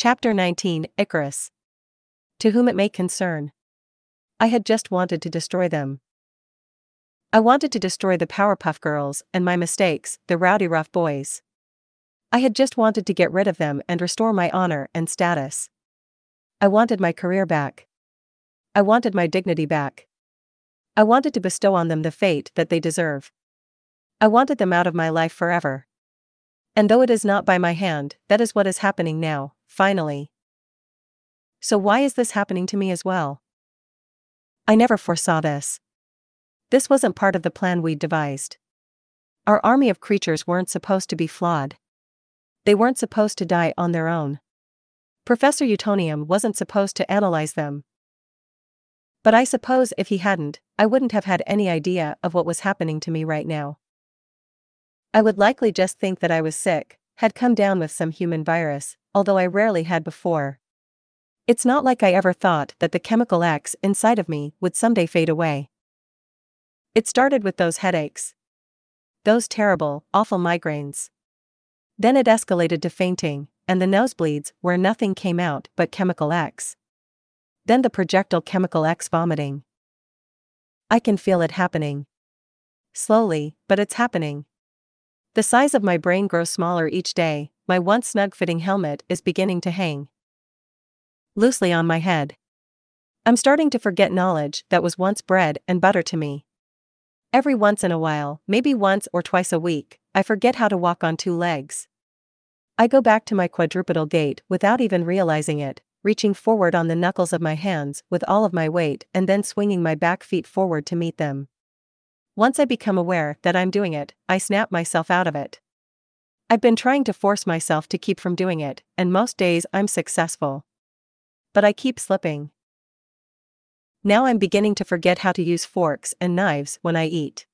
Chapter 19 Icarus. To whom it may concern. I had just wanted to destroy them. I wanted to destroy the Powerpuff Girls and my mistakes, the Rowdyruff Boys. I had just wanted to get rid of them and restore my honor and status. I wanted my career back. I wanted my dignity back. I wanted to bestow on them the fate that they deserve. I wanted them out of my life forever. And though it is not by my hand, that is what is happening now, finally. So why is this happening to me as well? I never foresaw this. This wasn't part of the plan we'd devised. Our army of creatures weren't supposed to be flawed. They weren't supposed to die on their own. Professor Utonium wasn't supposed to analyze them. But I suppose if he hadn't, I wouldn't have had any idea of what was happening to me right now. I would likely just think that I was sick, had come down with some human virus, although I rarely had before. It's not like I ever thought that the chemical X inside of me would someday fade away. It started with those headaches. Those terrible, awful migraines. Then it escalated to fainting, and the nosebleeds where nothing came out but chemical X. Then the projectile chemical X vomiting. I can feel it happening. Slowly, but it's happening. The size of my brain grows smaller each day, my once snug fitting helmet is beginning to hang loosely on my head. I'm starting to forget knowledge that was once bread and butter to me. Every once in a while, maybe once or twice a week, I forget how to walk on two legs. I go back to my quadrupedal gait without even realizing it, reaching forward on the knuckles of my hands with all of my weight and then swinging my back feet forward to meet them. Once I become aware that I'm doing it, I snap myself out of it. I've been trying to force myself to keep from doing it, and most days I'm successful. But I keep slipping. Now I'm beginning to forget how to use forks and knives when I eat.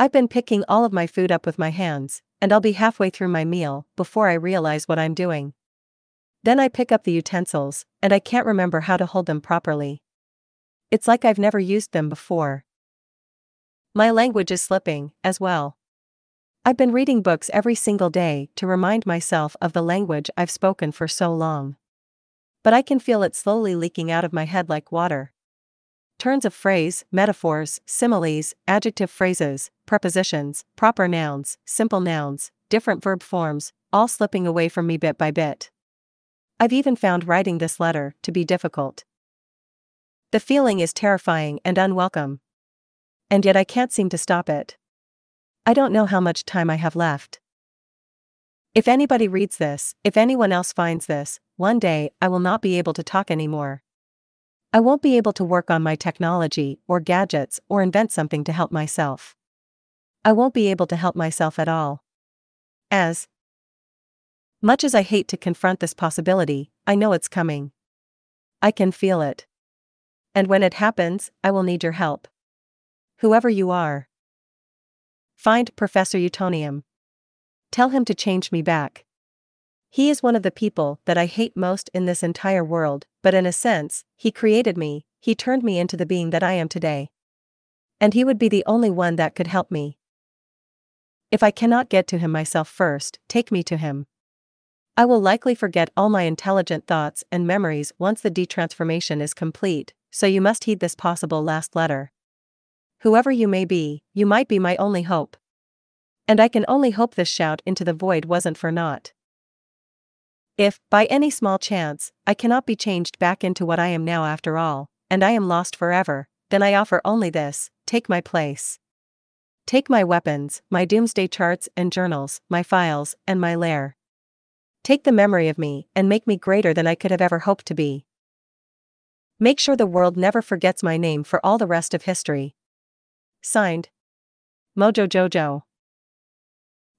I've been picking all of my food up with my hands, and I'll be halfway through my meal before I realize what I'm doing. Then I pick up the utensils, and I can't remember how to hold them properly. It's like I've never used them before. My language is slipping, as well. I've been reading books every single day to remind myself of the language I've spoken for so long. But I can feel it slowly leaking out of my head like water. Turns of phrase, metaphors, similes, adjective phrases, prepositions, proper nouns, simple nouns, different verb forms, all slipping away from me bit by bit. I've even found writing this letter to be difficult. The feeling is terrifying and unwelcome and yet I can't seem to stop it. I don't know how much time I have left. If anybody reads this, if anyone else finds this, one day I will not be able to talk anymore. I won't be able to work on my technology or gadgets or invent something to help myself. I won't be able to help myself at all. As much as I hate to confront this possibility, I know it's coming. I can feel it. And when it happens, I will need your help whoever you are. Find Professor Utonium. Tell him to change me back. He is one of the people that I hate most in this entire world, but in a sense, he created me, he turned me into the being that I am today. And he would be the only one that could help me. If I cannot get to him myself first, take me to him. I will likely forget all my intelligent thoughts and memories once the detransformation is complete, so you must heed this possible last letter. Whoever you may be, you might be my only hope. And I can only hope this shout into the void wasn't for naught. If, by any small chance, I cannot be changed back into what I am now after all, and I am lost forever, then I offer only this take my place. Take my weapons, my doomsday charts and journals, my files, and my lair. Take the memory of me and make me greater than I could have ever hoped to be. Make sure the world never forgets my name for all the rest of history. Signed. Mojo Jojo.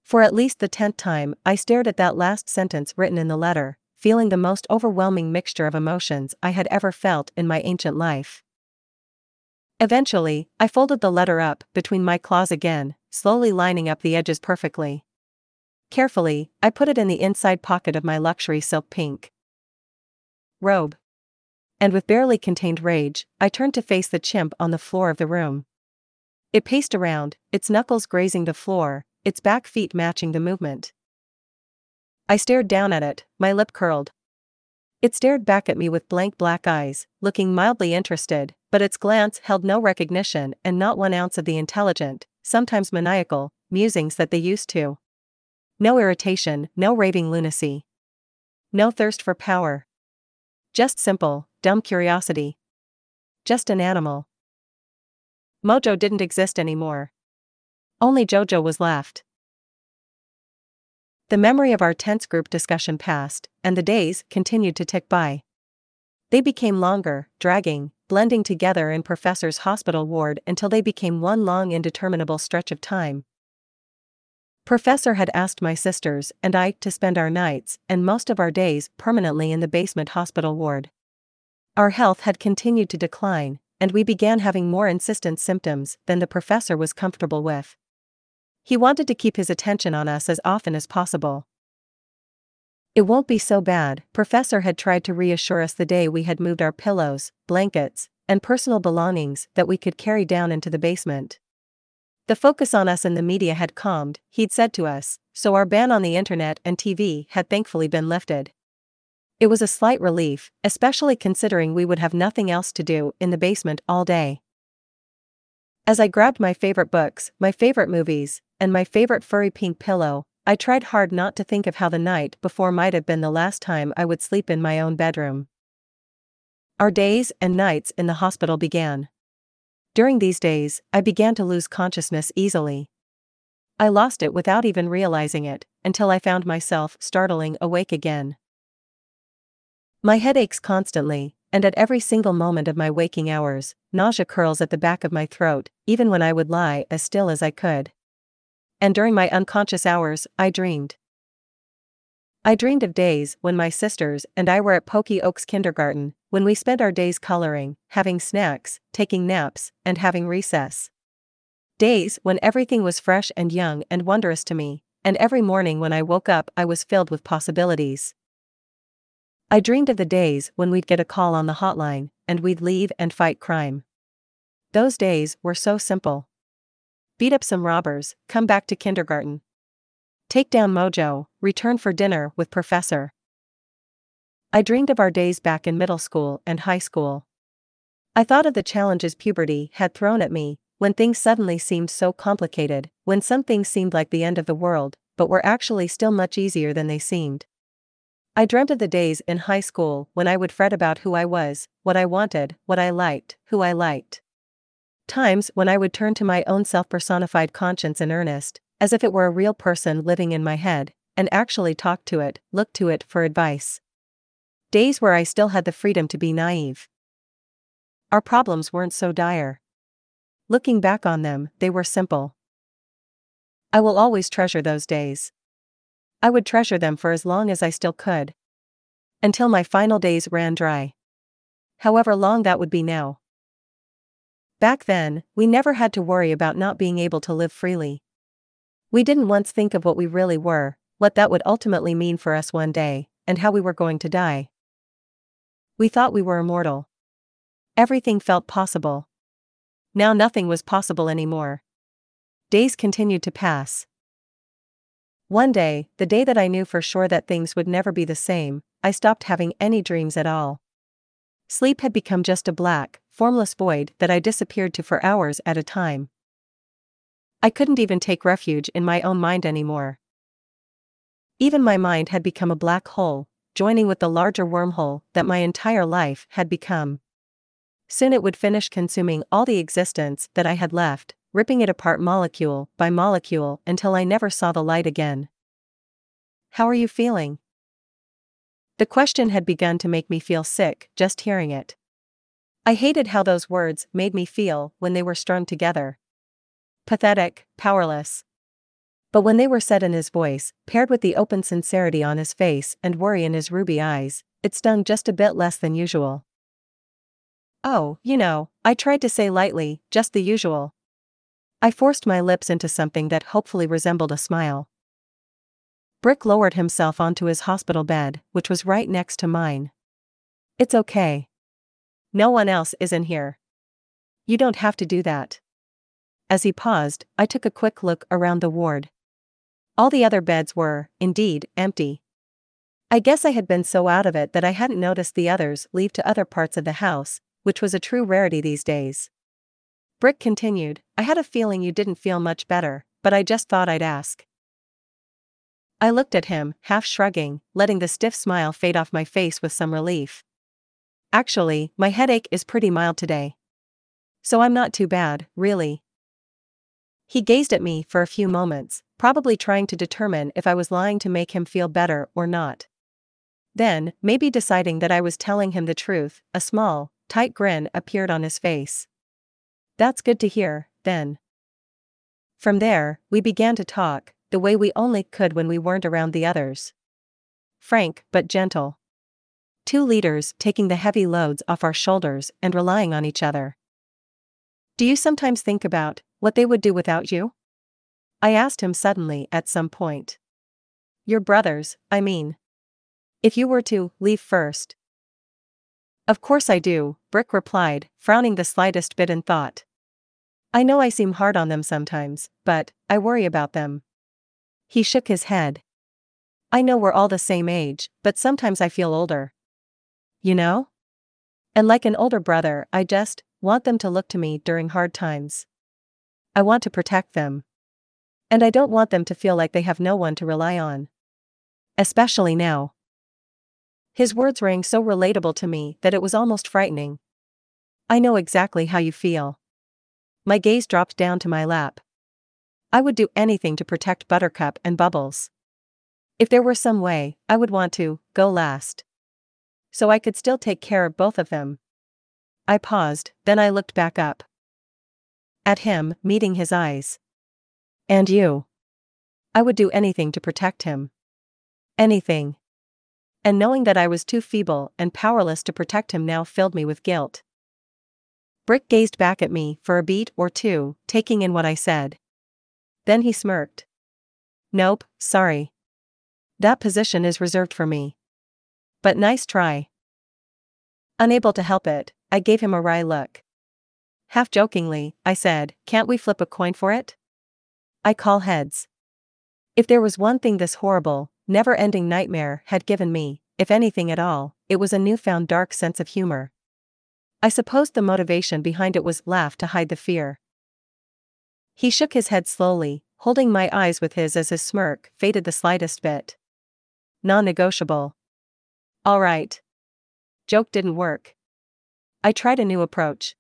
For at least the tenth time, I stared at that last sentence written in the letter, feeling the most overwhelming mixture of emotions I had ever felt in my ancient life. Eventually, I folded the letter up between my claws again, slowly lining up the edges perfectly. Carefully, I put it in the inside pocket of my luxury silk pink robe. And with barely contained rage, I turned to face the chimp on the floor of the room. It paced around, its knuckles grazing the floor, its back feet matching the movement. I stared down at it, my lip curled. It stared back at me with blank black eyes, looking mildly interested, but its glance held no recognition and not one ounce of the intelligent, sometimes maniacal, musings that they used to. No irritation, no raving lunacy. No thirst for power. Just simple, dumb curiosity. Just an animal. Mojo didn't exist anymore. Only Jojo was left. The memory of our tense group discussion passed, and the days continued to tick by. They became longer, dragging, blending together in Professor's hospital ward until they became one long indeterminable stretch of time. Professor had asked my sisters and I to spend our nights and most of our days permanently in the basement hospital ward. Our health had continued to decline, and we began having more insistent symptoms than the professor was comfortable with. He wanted to keep his attention on us as often as possible. It won't be so bad, Professor had tried to reassure us the day we had moved our pillows, blankets, and personal belongings that we could carry down into the basement. The focus on us in the media had calmed, he'd said to us, so our ban on the internet and TV had thankfully been lifted. It was a slight relief, especially considering we would have nothing else to do in the basement all day. As I grabbed my favorite books, my favorite movies, and my favorite furry pink pillow, I tried hard not to think of how the night before might have been the last time I would sleep in my own bedroom. Our days and nights in the hospital began. During these days, I began to lose consciousness easily. I lost it without even realizing it, until I found myself startling awake again. My head aches constantly, and at every single moment of my waking hours, nausea curls at the back of my throat, even when I would lie as still as I could. And during my unconscious hours, I dreamed. I dreamed of days when my sisters and I were at Pokey Oaks Kindergarten, when we spent our days coloring, having snacks, taking naps, and having recess. Days when everything was fresh and young and wondrous to me, and every morning when I woke up I was filled with possibilities. I dreamed of the days when we'd get a call on the hotline, and we'd leave and fight crime. Those days were so simple. Beat up some robbers, come back to kindergarten. Take down Mojo, return for dinner with Professor. I dreamed of our days back in middle school and high school. I thought of the challenges puberty had thrown at me, when things suddenly seemed so complicated, when some things seemed like the end of the world, but were actually still much easier than they seemed. I dreamt of the days in high school when I would fret about who I was, what I wanted, what I liked, who I liked. Times when I would turn to my own self personified conscience in earnest, as if it were a real person living in my head, and actually talk to it, look to it for advice. Days where I still had the freedom to be naive. Our problems weren't so dire. Looking back on them, they were simple. I will always treasure those days. I would treasure them for as long as I still could. Until my final days ran dry. However long that would be now. Back then, we never had to worry about not being able to live freely. We didn't once think of what we really were, what that would ultimately mean for us one day, and how we were going to die. We thought we were immortal. Everything felt possible. Now nothing was possible anymore. Days continued to pass. One day, the day that I knew for sure that things would never be the same, I stopped having any dreams at all. Sleep had become just a black, formless void that I disappeared to for hours at a time. I couldn't even take refuge in my own mind anymore. Even my mind had become a black hole, joining with the larger wormhole that my entire life had become. Soon it would finish consuming all the existence that I had left, ripping it apart molecule by molecule until I never saw the light again. How are you feeling? The question had begun to make me feel sick just hearing it. I hated how those words made me feel when they were strung together. Pathetic, powerless, but when they were said in his voice, paired with the open sincerity on his face and worry in his ruby eyes, it stung just a bit less than usual. Oh, you know, I tried to say lightly, just the usual. I forced my lips into something that hopefully resembled a smile. Brick lowered himself onto his hospital bed, which was right next to mine. It's okay. No one else is in here. You don't have to do that. As he paused, I took a quick look around the ward. All the other beds were, indeed, empty. I guess I had been so out of it that I hadn't noticed the others leave to other parts of the house, which was a true rarity these days. Brick continued, I had a feeling you didn't feel much better, but I just thought I'd ask. I looked at him, half shrugging, letting the stiff smile fade off my face with some relief. Actually, my headache is pretty mild today. So I'm not too bad, really. He gazed at me for a few moments, probably trying to determine if I was lying to make him feel better or not. Then, maybe deciding that I was telling him the truth, a small, tight grin appeared on his face. That's good to hear, then. From there, we began to talk, the way we only could when we weren't around the others. Frank, but gentle. Two leaders taking the heavy loads off our shoulders and relying on each other. Do you sometimes think about what they would do without you? I asked him suddenly at some point. Your brothers, I mean. If you were to leave first. Of course I do, Brick replied, frowning the slightest bit in thought. I know I seem hard on them sometimes, but I worry about them. He shook his head. I know we're all the same age, but sometimes I feel older. You know? And like an older brother, I just want them to look to me during hard times. I want to protect them. And I don't want them to feel like they have no one to rely on. Especially now. His words rang so relatable to me that it was almost frightening. I know exactly how you feel. My gaze dropped down to my lap. I would do anything to protect Buttercup and Bubbles. If there were some way, I would want to go last. So I could still take care of both of them. I paused, then I looked back up. At him, meeting his eyes. And you. I would do anything to protect him. Anything and knowing that I was too feeble and powerless to protect him now filled me with guilt. Brick gazed back at me for a beat or two, taking in what I said. Then he smirked. Nope, sorry. That position is reserved for me. But nice try. Unable to help it, I gave him a wry look. Half jokingly, I said, Can't we flip a coin for it? I call heads. If there was one thing this horrible, never ending nightmare had given me, if anything at all, it was a newfound dark sense of humor. I supposed the motivation behind it was laugh to hide the fear. He shook his head slowly, holding my eyes with his as his smirk faded the slightest bit. Non negotiable. All right. Joke didn't work. I tried a new approach.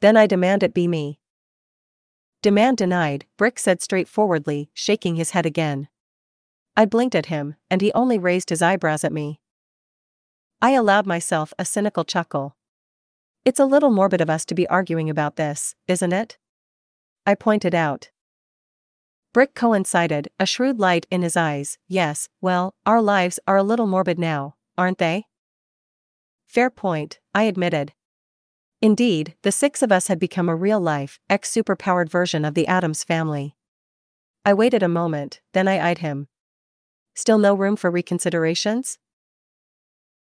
Then I demand it be me. Demand denied, Brick said straightforwardly, shaking his head again. I blinked at him, and he only raised his eyebrows at me. I allowed myself a cynical chuckle. It's a little morbid of us to be arguing about this, isn't it? I pointed out. Brick coincided, a shrewd light in his eyes. Yes, well, our lives are a little morbid now, aren't they? Fair point, I admitted. Indeed, the six of us had become a real life, ex superpowered version of the Addams family. I waited a moment, then I eyed him. Still no room for reconsiderations?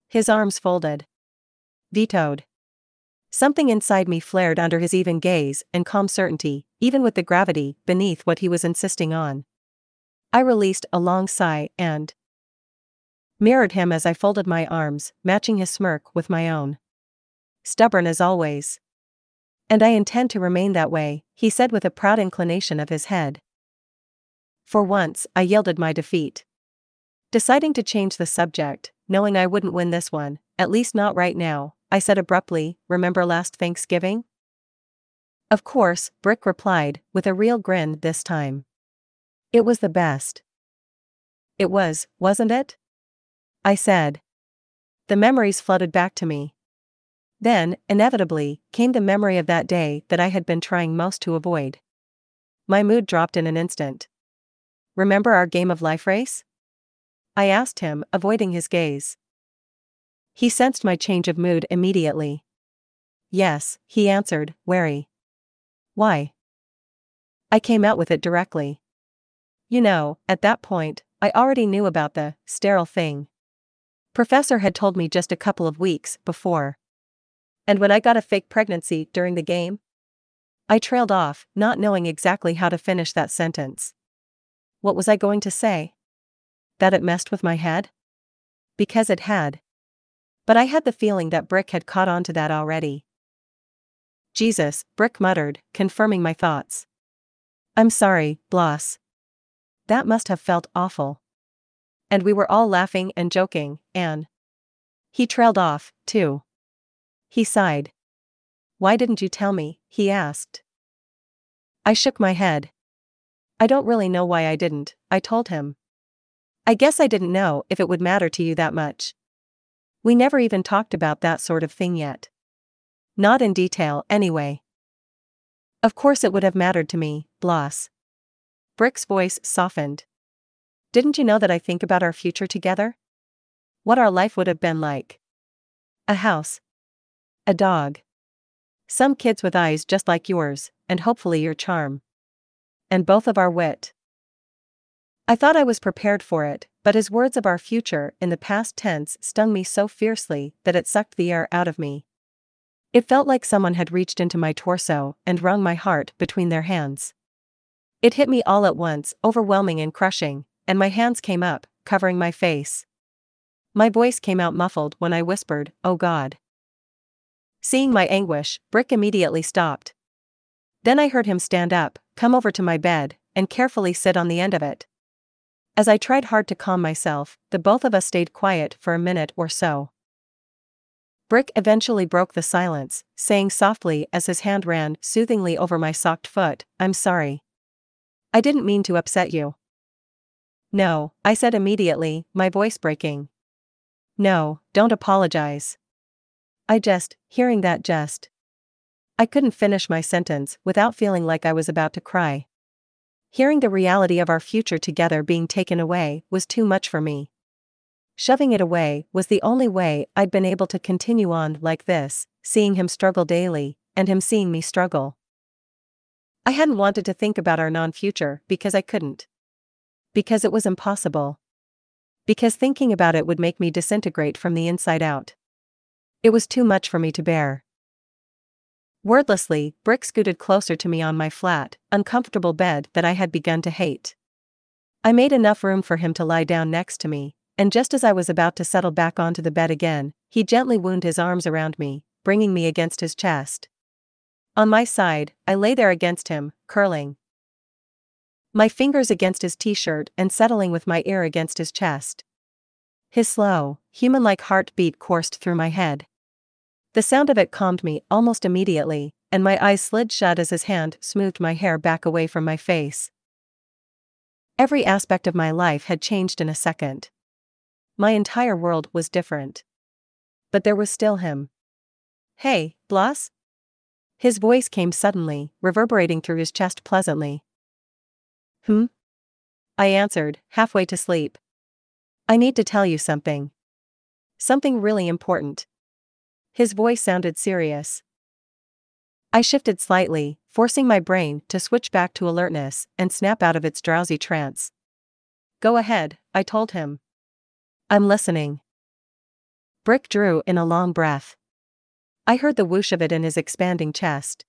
His arms folded. Vetoed. Something inside me flared under his even gaze and calm certainty, even with the gravity beneath what he was insisting on. I released a long sigh and mirrored him as I folded my arms, matching his smirk with my own. Stubborn as always. And I intend to remain that way, he said with a proud inclination of his head. For once, I yielded my defeat. Deciding to change the subject, knowing I wouldn't win this one, at least not right now, I said abruptly, Remember last Thanksgiving? Of course, Brick replied, with a real grin this time. It was the best. It was, wasn't it? I said. The memories flooded back to me. Then, inevitably, came the memory of that day that I had been trying most to avoid. My mood dropped in an instant. Remember our game of life race? I asked him, avoiding his gaze. He sensed my change of mood immediately. Yes, he answered, wary. Why? I came out with it directly. You know, at that point, I already knew about the sterile thing. Professor had told me just a couple of weeks before. And when I got a fake pregnancy during the game? I trailed off, not knowing exactly how to finish that sentence. What was I going to say? That it messed with my head? Because it had. But I had the feeling that Brick had caught on to that already. Jesus, Brick muttered, confirming my thoughts. I'm sorry, Bloss. That must have felt awful. And we were all laughing and joking, and. He trailed off, too. He sighed. Why didn't you tell me? he asked. I shook my head. I don't really know why I didn't, I told him. I guess I didn't know if it would matter to you that much. We never even talked about that sort of thing yet. Not in detail, anyway. Of course it would have mattered to me, Bloss. Brick's voice softened. Didn't you know that I think about our future together? What our life would have been like. A house. A dog. Some kids with eyes just like yours, and hopefully your charm. And both of our wit. I thought I was prepared for it, but his words of our future in the past tense stung me so fiercely that it sucked the air out of me. It felt like someone had reached into my torso and wrung my heart between their hands. It hit me all at once, overwhelming and crushing, and my hands came up, covering my face. My voice came out muffled when I whispered, Oh God. Seeing my anguish, Brick immediately stopped. Then I heard him stand up, come over to my bed, and carefully sit on the end of it. As I tried hard to calm myself, the both of us stayed quiet for a minute or so. Brick eventually broke the silence, saying softly as his hand ran soothingly over my socked foot, I'm sorry. I didn't mean to upset you. No, I said immediately, my voice breaking. No, don't apologize. I just, hearing that just. I couldn't finish my sentence without feeling like I was about to cry. Hearing the reality of our future together being taken away was too much for me. Shoving it away was the only way I'd been able to continue on like this, seeing him struggle daily, and him seeing me struggle. I hadn't wanted to think about our non future because I couldn't. Because it was impossible. Because thinking about it would make me disintegrate from the inside out. It was too much for me to bear. Wordlessly, Brick scooted closer to me on my flat, uncomfortable bed that I had begun to hate. I made enough room for him to lie down next to me, and just as I was about to settle back onto the bed again, he gently wound his arms around me, bringing me against his chest. On my side, I lay there against him, curling. My fingers against his t shirt and settling with my ear against his chest. His slow, human like heartbeat coursed through my head. The sound of it calmed me almost immediately, and my eyes slid shut as his hand smoothed my hair back away from my face. Every aspect of my life had changed in a second. My entire world was different. But there was still him. Hey, Bloss? His voice came suddenly, reverberating through his chest pleasantly. Hmm? I answered, halfway to sleep. I need to tell you something. Something really important. His voice sounded serious. I shifted slightly, forcing my brain to switch back to alertness and snap out of its drowsy trance. Go ahead, I told him. I'm listening. Brick drew in a long breath. I heard the whoosh of it in his expanding chest.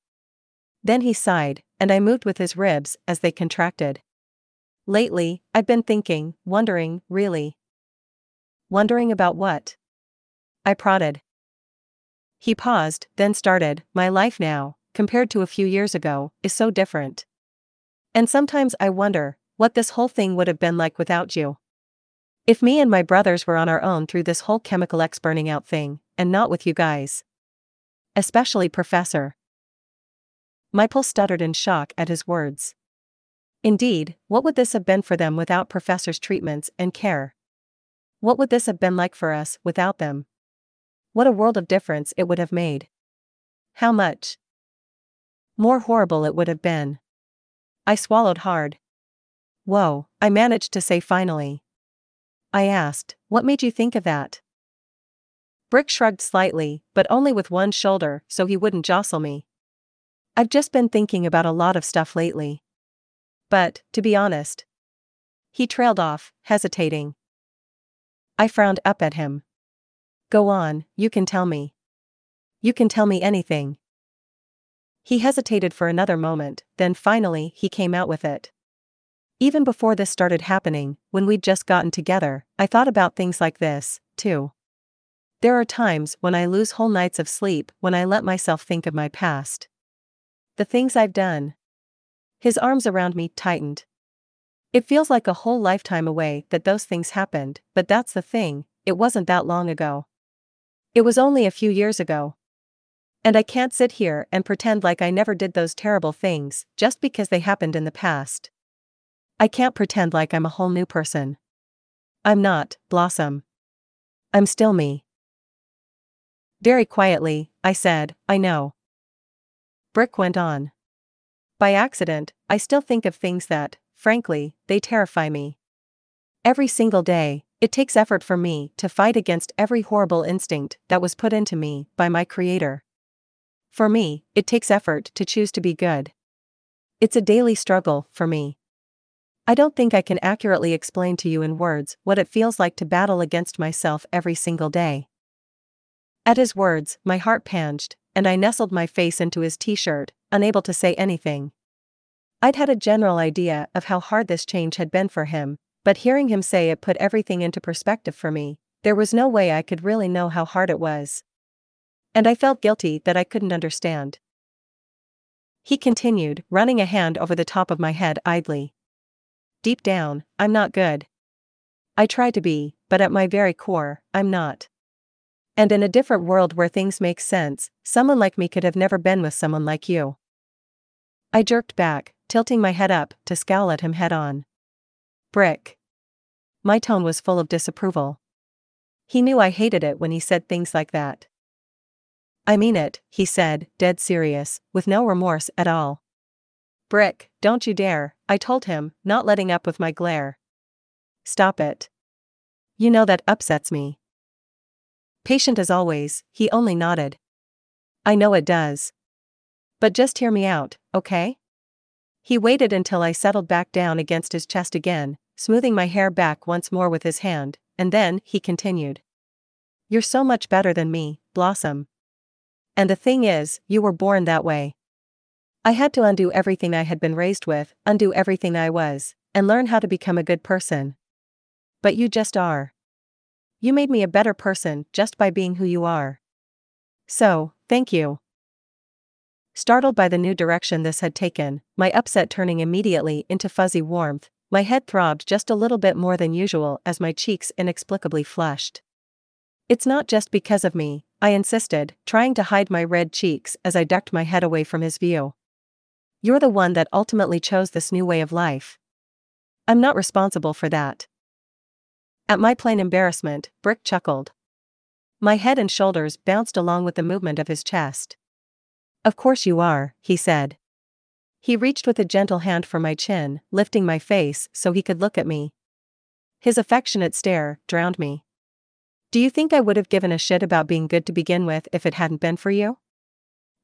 Then he sighed, and I moved with his ribs as they contracted. Lately, I've been thinking, wondering, really. Wondering about what? I prodded. He paused, then started, My life now, compared to a few years ago, is so different. And sometimes I wonder, what this whole thing would have been like without you. If me and my brothers were on our own through this whole chemical X burning out thing, and not with you guys. Especially Professor. Michael stuttered in shock at his words. Indeed, what would this have been for them without Professor's treatments and care? What would this have been like for us without them? What a world of difference it would have made. How much more horrible it would have been. I swallowed hard. Whoa, I managed to say finally. I asked, What made you think of that? Brick shrugged slightly, but only with one shoulder so he wouldn't jostle me. I've just been thinking about a lot of stuff lately. But, to be honest, he trailed off, hesitating. I frowned up at him. Go on, you can tell me. You can tell me anything. He hesitated for another moment, then finally he came out with it. Even before this started happening, when we'd just gotten together, I thought about things like this, too. There are times when I lose whole nights of sleep when I let myself think of my past. The things I've done. His arms around me tightened. It feels like a whole lifetime away that those things happened, but that's the thing, it wasn't that long ago. It was only a few years ago. And I can't sit here and pretend like I never did those terrible things just because they happened in the past. I can't pretend like I'm a whole new person. I'm not, Blossom. I'm still me. Very quietly, I said, I know. Brick went on. By accident, I still think of things that, frankly, they terrify me. Every single day, it takes effort for me to fight against every horrible instinct that was put into me by my Creator. For me, it takes effort to choose to be good. It's a daily struggle for me. I don't think I can accurately explain to you in words what it feels like to battle against myself every single day. At his words, my heart panged, and I nestled my face into his t shirt, unable to say anything. I'd had a general idea of how hard this change had been for him, but hearing him say it put everything into perspective for me, there was no way I could really know how hard it was. And I felt guilty that I couldn't understand. He continued, running a hand over the top of my head idly. Deep down, I'm not good. I try to be, but at my very core, I'm not. And in a different world where things make sense, someone like me could have never been with someone like you. I jerked back, tilting my head up to scowl at him head on. Brick. My tone was full of disapproval. He knew I hated it when he said things like that. I mean it, he said, dead serious, with no remorse at all. Brick, don't you dare, I told him, not letting up with my glare. Stop it. You know that upsets me. Patient as always, he only nodded. I know it does. But just hear me out, okay? He waited until I settled back down against his chest again, smoothing my hair back once more with his hand, and then he continued. You're so much better than me, Blossom. And the thing is, you were born that way. I had to undo everything I had been raised with, undo everything I was, and learn how to become a good person. But you just are. You made me a better person just by being who you are. So, thank you. Startled by the new direction this had taken, my upset turning immediately into fuzzy warmth, my head throbbed just a little bit more than usual as my cheeks inexplicably flushed. It's not just because of me, I insisted, trying to hide my red cheeks as I ducked my head away from his view. You're the one that ultimately chose this new way of life. I'm not responsible for that. At my plain embarrassment, Brick chuckled. My head and shoulders bounced along with the movement of his chest. Of course you are, he said. He reached with a gentle hand for my chin, lifting my face so he could look at me. His affectionate stare drowned me. Do you think I would have given a shit about being good to begin with if it hadn't been for you?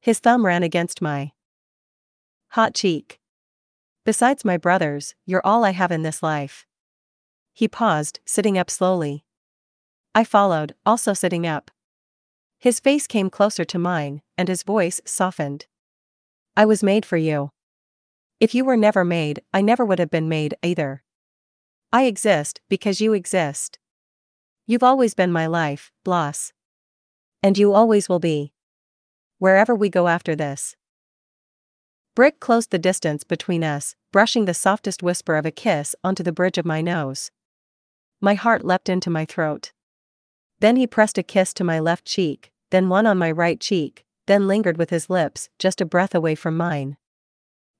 His thumb ran against my hot cheek. Besides my brothers, you're all I have in this life. He paused, sitting up slowly. I followed, also sitting up. His face came closer to mine, and his voice softened. I was made for you. If you were never made, I never would have been made either. I exist because you exist. You've always been my life, Bloss. And you always will be. Wherever we go after this. Brick closed the distance between us, brushing the softest whisper of a kiss onto the bridge of my nose. My heart leapt into my throat. Then he pressed a kiss to my left cheek, then one on my right cheek, then lingered with his lips just a breath away from mine.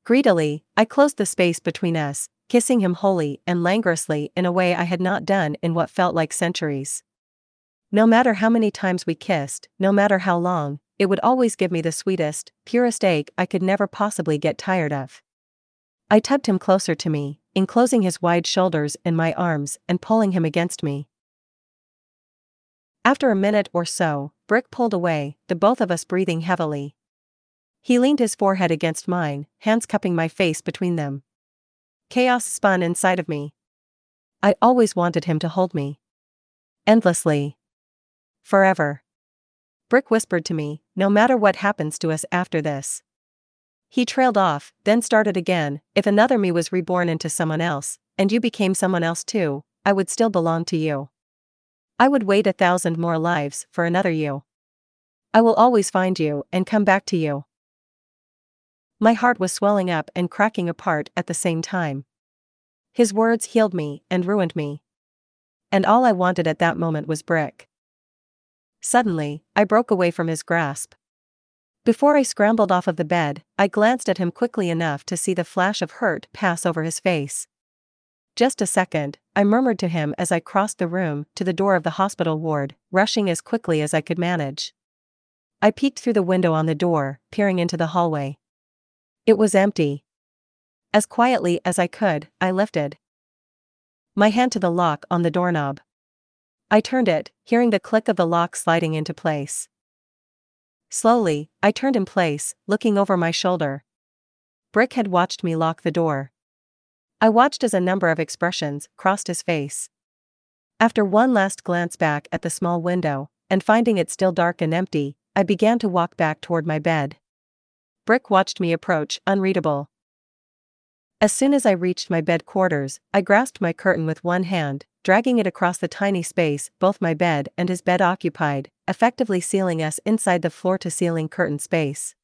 Greedily, I closed the space between us, kissing him wholly and languorously in a way I had not done in what felt like centuries. No matter how many times we kissed, no matter how long, it would always give me the sweetest, purest ache I could never possibly get tired of. I tugged him closer to me, enclosing his wide shoulders in my arms and pulling him against me. After a minute or so, Brick pulled away, the both of us breathing heavily. He leaned his forehead against mine, hands cupping my face between them. Chaos spun inside of me. I always wanted him to hold me. Endlessly. Forever. Brick whispered to me, no matter what happens to us after this. He trailed off, then started again. If another me was reborn into someone else, and you became someone else too, I would still belong to you. I would wait a thousand more lives for another you. I will always find you and come back to you. My heart was swelling up and cracking apart at the same time. His words healed me and ruined me. And all I wanted at that moment was Brick. Suddenly, I broke away from his grasp. Before I scrambled off of the bed, I glanced at him quickly enough to see the flash of hurt pass over his face. Just a second, I murmured to him as I crossed the room to the door of the hospital ward, rushing as quickly as I could manage. I peeked through the window on the door, peering into the hallway. It was empty. As quietly as I could, I lifted my hand to the lock on the doorknob. I turned it, hearing the click of the lock sliding into place. Slowly, I turned in place, looking over my shoulder. Brick had watched me lock the door. I watched as a number of expressions crossed his face. After one last glance back at the small window, and finding it still dark and empty, I began to walk back toward my bed. Brick watched me approach, unreadable. As soon as I reached my bed quarters, I grasped my curtain with one hand, dragging it across the tiny space both my bed and his bed occupied, effectively sealing us inside the floor to ceiling curtain space.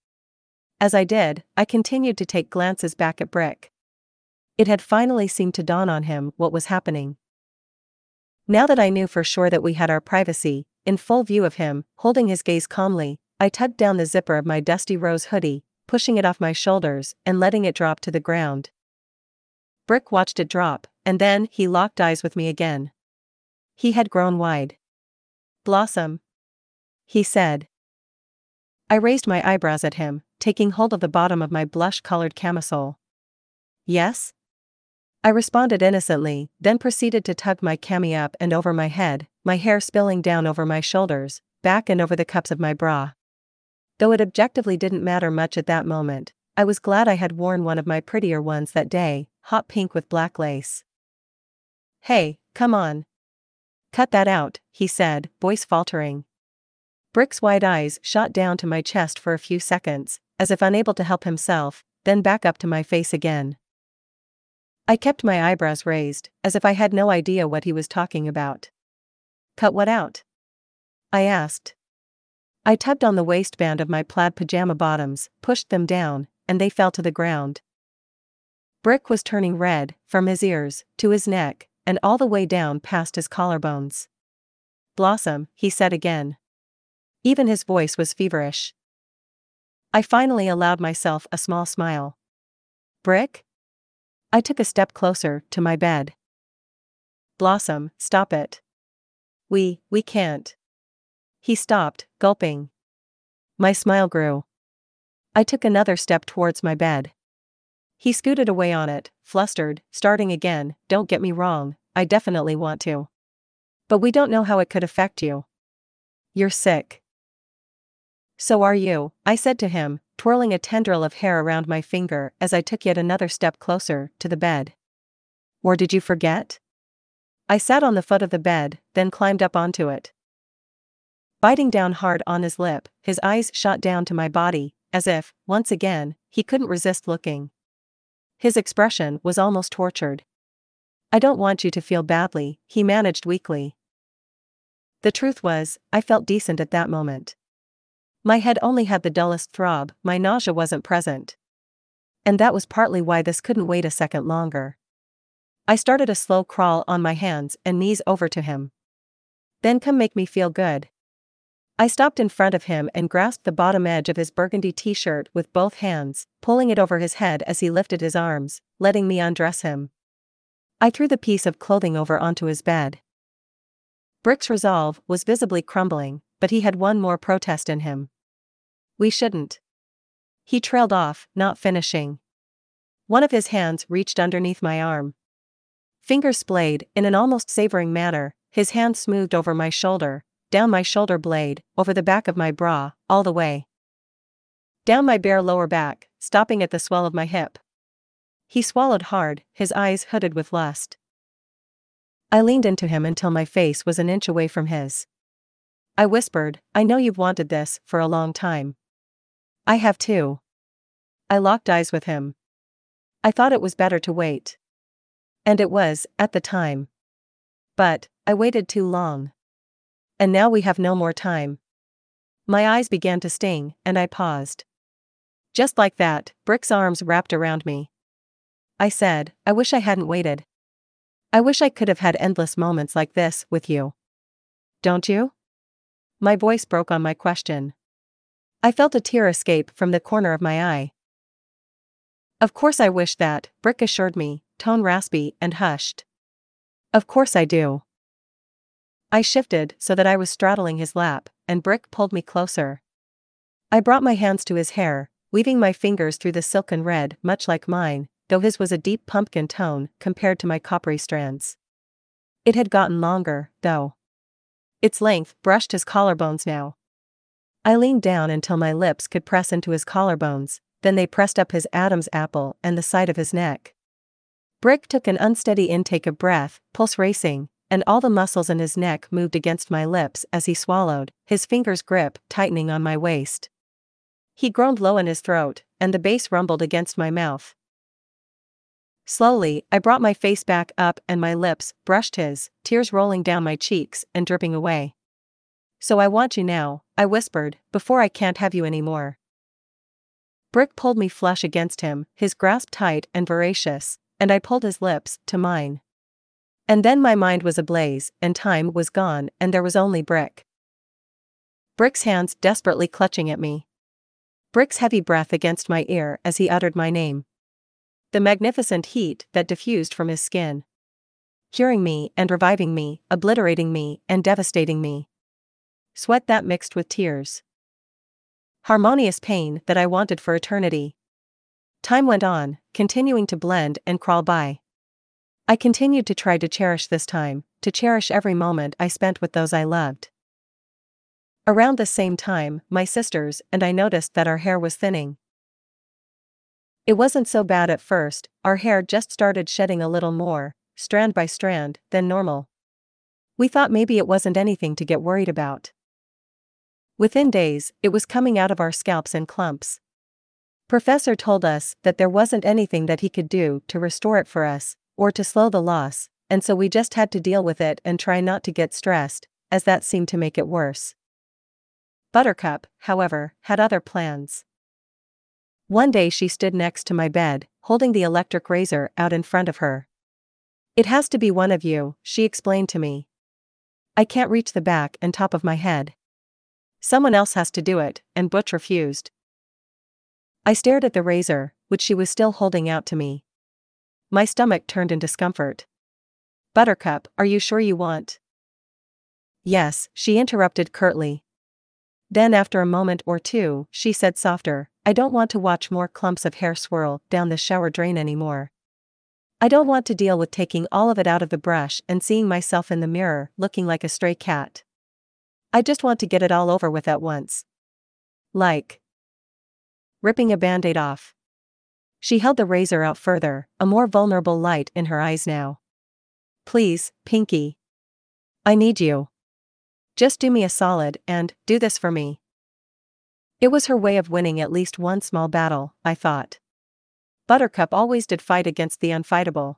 As I did, I continued to take glances back at Brick. It had finally seemed to dawn on him what was happening. Now that I knew for sure that we had our privacy, in full view of him, holding his gaze calmly, I tugged down the zipper of my dusty rose hoodie, pushing it off my shoulders and letting it drop to the ground. Brick watched it drop, and then he locked eyes with me again. He had grown wide. Blossom. He said. I raised my eyebrows at him, taking hold of the bottom of my blush colored camisole. Yes? I responded innocently, then proceeded to tug my cami up and over my head, my hair spilling down over my shoulders, back and over the cups of my bra. Though it objectively didn't matter much at that moment, I was glad I had worn one of my prettier ones that day, hot pink with black lace. Hey, come on. Cut that out, he said, voice faltering. Brick's wide eyes shot down to my chest for a few seconds, as if unable to help himself, then back up to my face again. I kept my eyebrows raised, as if I had no idea what he was talking about. Cut what out? I asked. I tugged on the waistband of my plaid pajama bottoms, pushed them down, and they fell to the ground. Brick was turning red, from his ears, to his neck, and all the way down past his collarbones. Blossom, he said again. Even his voice was feverish. I finally allowed myself a small smile. Brick? I took a step closer to my bed. Blossom, stop it. We, we can't. He stopped, gulping. My smile grew. I took another step towards my bed. He scooted away on it, flustered, starting again, don't get me wrong, I definitely want to. But we don't know how it could affect you. You're sick. So are you, I said to him, twirling a tendril of hair around my finger as I took yet another step closer to the bed. Or did you forget? I sat on the foot of the bed, then climbed up onto it. Biting down hard on his lip, his eyes shot down to my body, as if, once again, he couldn't resist looking. His expression was almost tortured. I don't want you to feel badly, he managed weakly. The truth was, I felt decent at that moment. My head only had the dullest throb, my nausea wasn't present. And that was partly why this couldn't wait a second longer. I started a slow crawl on my hands and knees over to him. Then come make me feel good. I stopped in front of him and grasped the bottom edge of his burgundy t shirt with both hands, pulling it over his head as he lifted his arms, letting me undress him. I threw the piece of clothing over onto his bed. Brick's resolve was visibly crumbling, but he had one more protest in him. We shouldn't. He trailed off, not finishing. One of his hands reached underneath my arm. Fingers splayed, in an almost savoring manner, his hand smoothed over my shoulder, down my shoulder blade, over the back of my bra, all the way. Down my bare lower back, stopping at the swell of my hip. He swallowed hard, his eyes hooded with lust. I leaned into him until my face was an inch away from his. I whispered, I know you've wanted this for a long time. I have too. I locked eyes with him. I thought it was better to wait. And it was, at the time. But, I waited too long. And now we have no more time. My eyes began to sting, and I paused. Just like that, Brick's arms wrapped around me. I said, I wish I hadn't waited. I wish I could have had endless moments like this with you. Don't you? My voice broke on my question. I felt a tear escape from the corner of my eye. Of course I wish that, Brick assured me, tone raspy and hushed. Of course I do. I shifted so that I was straddling his lap, and Brick pulled me closer. I brought my hands to his hair, weaving my fingers through the silken red, much like mine, though his was a deep pumpkin tone compared to my coppery strands. It had gotten longer, though. Its length brushed his collarbones now. I leaned down until my lips could press into his collarbones, then they pressed up his Adam's apple and the side of his neck. Brick took an unsteady intake of breath, pulse racing, and all the muscles in his neck moved against my lips as he swallowed, his fingers grip tightening on my waist. He groaned low in his throat, and the bass rumbled against my mouth. Slowly, I brought my face back up and my lips brushed his, tears rolling down my cheeks and dripping away. So I want you now, I whispered, before I can't have you anymore. Brick pulled me flush against him, his grasp tight and voracious, and I pulled his lips to mine. And then my mind was ablaze, and time was gone, and there was only Brick. Brick's hands desperately clutching at me. Brick's heavy breath against my ear as he uttered my name the magnificent heat that diffused from his skin. Curing me and reviving me, obliterating me and devastating me. Sweat that mixed with tears. Harmonious pain that I wanted for eternity. Time went on, continuing to blend and crawl by. I continued to try to cherish this time, to cherish every moment I spent with those I loved. Around the same time, my sisters and I noticed that our hair was thinning. It wasn't so bad at first, our hair just started shedding a little more, strand by strand, than normal. We thought maybe it wasn't anything to get worried about. Within days, it was coming out of our scalps in clumps. Professor told us that there wasn't anything that he could do to restore it for us, or to slow the loss, and so we just had to deal with it and try not to get stressed, as that seemed to make it worse. Buttercup, however, had other plans. One day she stood next to my bed, holding the electric razor out in front of her. It has to be one of you, she explained to me. I can't reach the back and top of my head. Someone else has to do it, and Butch refused. I stared at the razor, which she was still holding out to me. My stomach turned in discomfort. Buttercup, are you sure you want? Yes, she interrupted curtly. Then, after a moment or two, she said softer, I don't want to watch more clumps of hair swirl down the shower drain anymore. I don't want to deal with taking all of it out of the brush and seeing myself in the mirror looking like a stray cat. I just want to get it all over with at once. Like ripping a band aid off. She held the razor out further, a more vulnerable light in her eyes now. Please, Pinky. I need you. Just do me a solid and do this for me. It was her way of winning at least one small battle, I thought. Buttercup always did fight against the unfightable.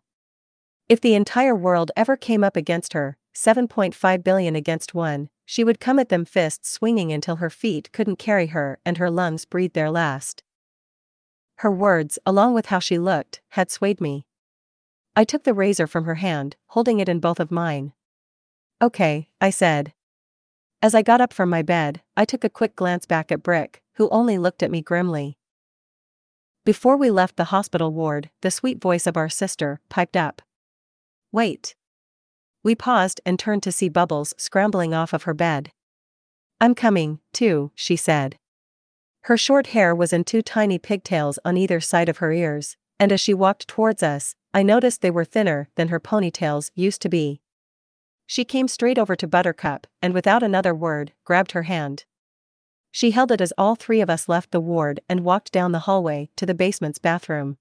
If the entire world ever came up against her, 7.5 billion against one, she would come at them fists swinging until her feet couldn't carry her and her lungs breathed their last. Her words, along with how she looked, had swayed me. I took the razor from her hand, holding it in both of mine. Okay, I said. As I got up from my bed, I took a quick glance back at Brick, who only looked at me grimly. Before we left the hospital ward, the sweet voice of our sister piped up. Wait. We paused and turned to see Bubbles scrambling off of her bed. I'm coming, too, she said. Her short hair was in two tiny pigtails on either side of her ears, and as she walked towards us, I noticed they were thinner than her ponytails used to be. She came straight over to Buttercup and without another word, grabbed her hand. She held it as all three of us left the ward and walked down the hallway to the basement's bathroom.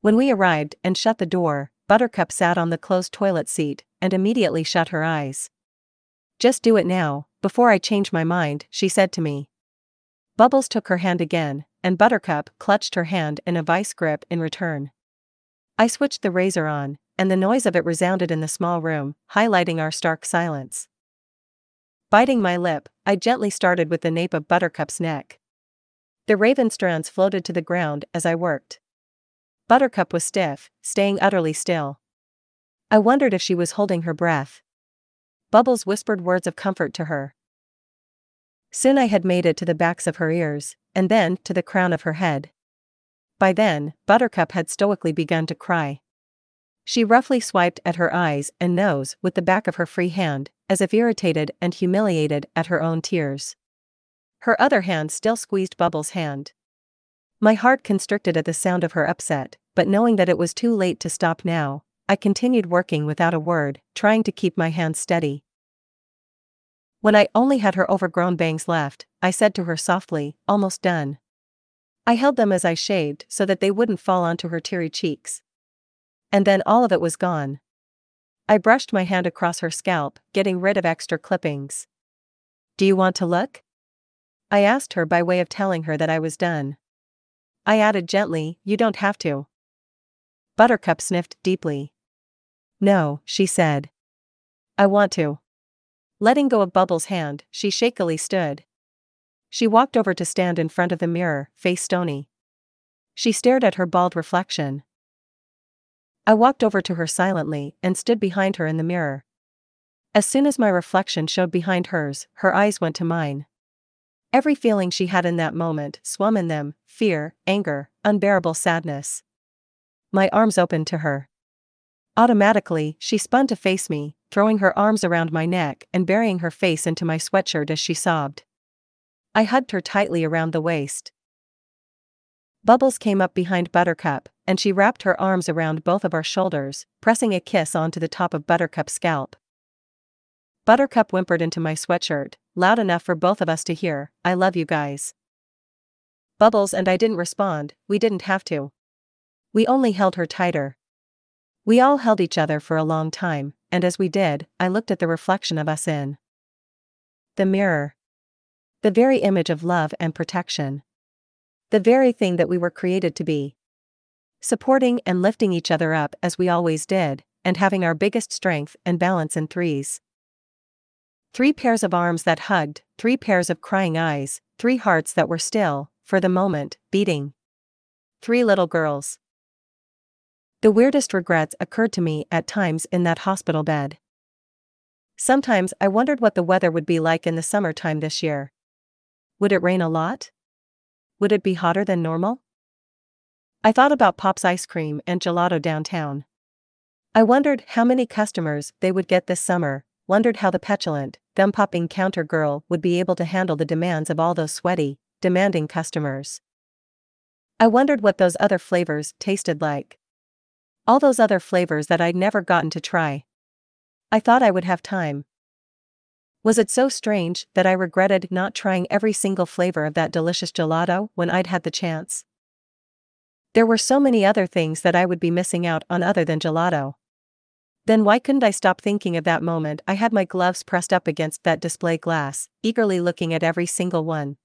When we arrived and shut the door, Buttercup sat on the closed toilet seat and immediately shut her eyes. Just do it now, before I change my mind, she said to me. Bubbles took her hand again, and Buttercup clutched her hand in a vice grip in return. I switched the razor on, and the noise of it resounded in the small room, highlighting our stark silence. Biting my lip, I gently started with the nape of Buttercup's neck. The raven strands floated to the ground as I worked. Buttercup was stiff, staying utterly still. I wondered if she was holding her breath. Bubbles whispered words of comfort to her. Soon I had made it to the backs of her ears, and then to the crown of her head. By then, Buttercup had stoically begun to cry. She roughly swiped at her eyes and nose with the back of her free hand, as if irritated and humiliated at her own tears. Her other hand still squeezed Bubbles' hand. My heart constricted at the sound of her upset, but knowing that it was too late to stop now, I continued working without a word, trying to keep my hands steady. When I only had her overgrown bangs left, I said to her softly, almost done. I held them as I shaved so that they wouldn't fall onto her teary cheeks. And then all of it was gone. I brushed my hand across her scalp, getting rid of extra clippings. Do you want to look? I asked her by way of telling her that I was done. I added gently, You don't have to. Buttercup sniffed deeply. No, she said. I want to. Letting go of Bubbles' hand, she shakily stood. She walked over to stand in front of the mirror, face stony. She stared at her bald reflection. I walked over to her silently and stood behind her in the mirror. As soon as my reflection showed behind hers, her eyes went to mine. Every feeling she had in that moment swam in them fear, anger, unbearable sadness. My arms opened to her. Automatically, she spun to face me, throwing her arms around my neck and burying her face into my sweatshirt as she sobbed. I hugged her tightly around the waist. Bubbles came up behind Buttercup, and she wrapped her arms around both of our shoulders, pressing a kiss onto the top of Buttercup's scalp. Buttercup whimpered into my sweatshirt, loud enough for both of us to hear, I love you guys. Bubbles and I didn't respond, we didn't have to. We only held her tighter. We all held each other for a long time, and as we did, I looked at the reflection of us in the mirror. The very image of love and protection. The very thing that we were created to be. Supporting and lifting each other up as we always did, and having our biggest strength and balance in threes. Three pairs of arms that hugged, three pairs of crying eyes, three hearts that were still, for the moment, beating. Three little girls. The weirdest regrets occurred to me at times in that hospital bed. Sometimes I wondered what the weather would be like in the summertime this year. Would it rain a lot? Would it be hotter than normal? I thought about Pop's ice cream and gelato downtown. I wondered how many customers they would get this summer, wondered how the petulant, gum popping counter girl would be able to handle the demands of all those sweaty, demanding customers. I wondered what those other flavors tasted like. All those other flavors that I'd never gotten to try. I thought I would have time, was it so strange that I regretted not trying every single flavor of that delicious gelato when I'd had the chance? There were so many other things that I would be missing out on other than gelato. Then why couldn't I stop thinking of that moment I had my gloves pressed up against that display glass, eagerly looking at every single one?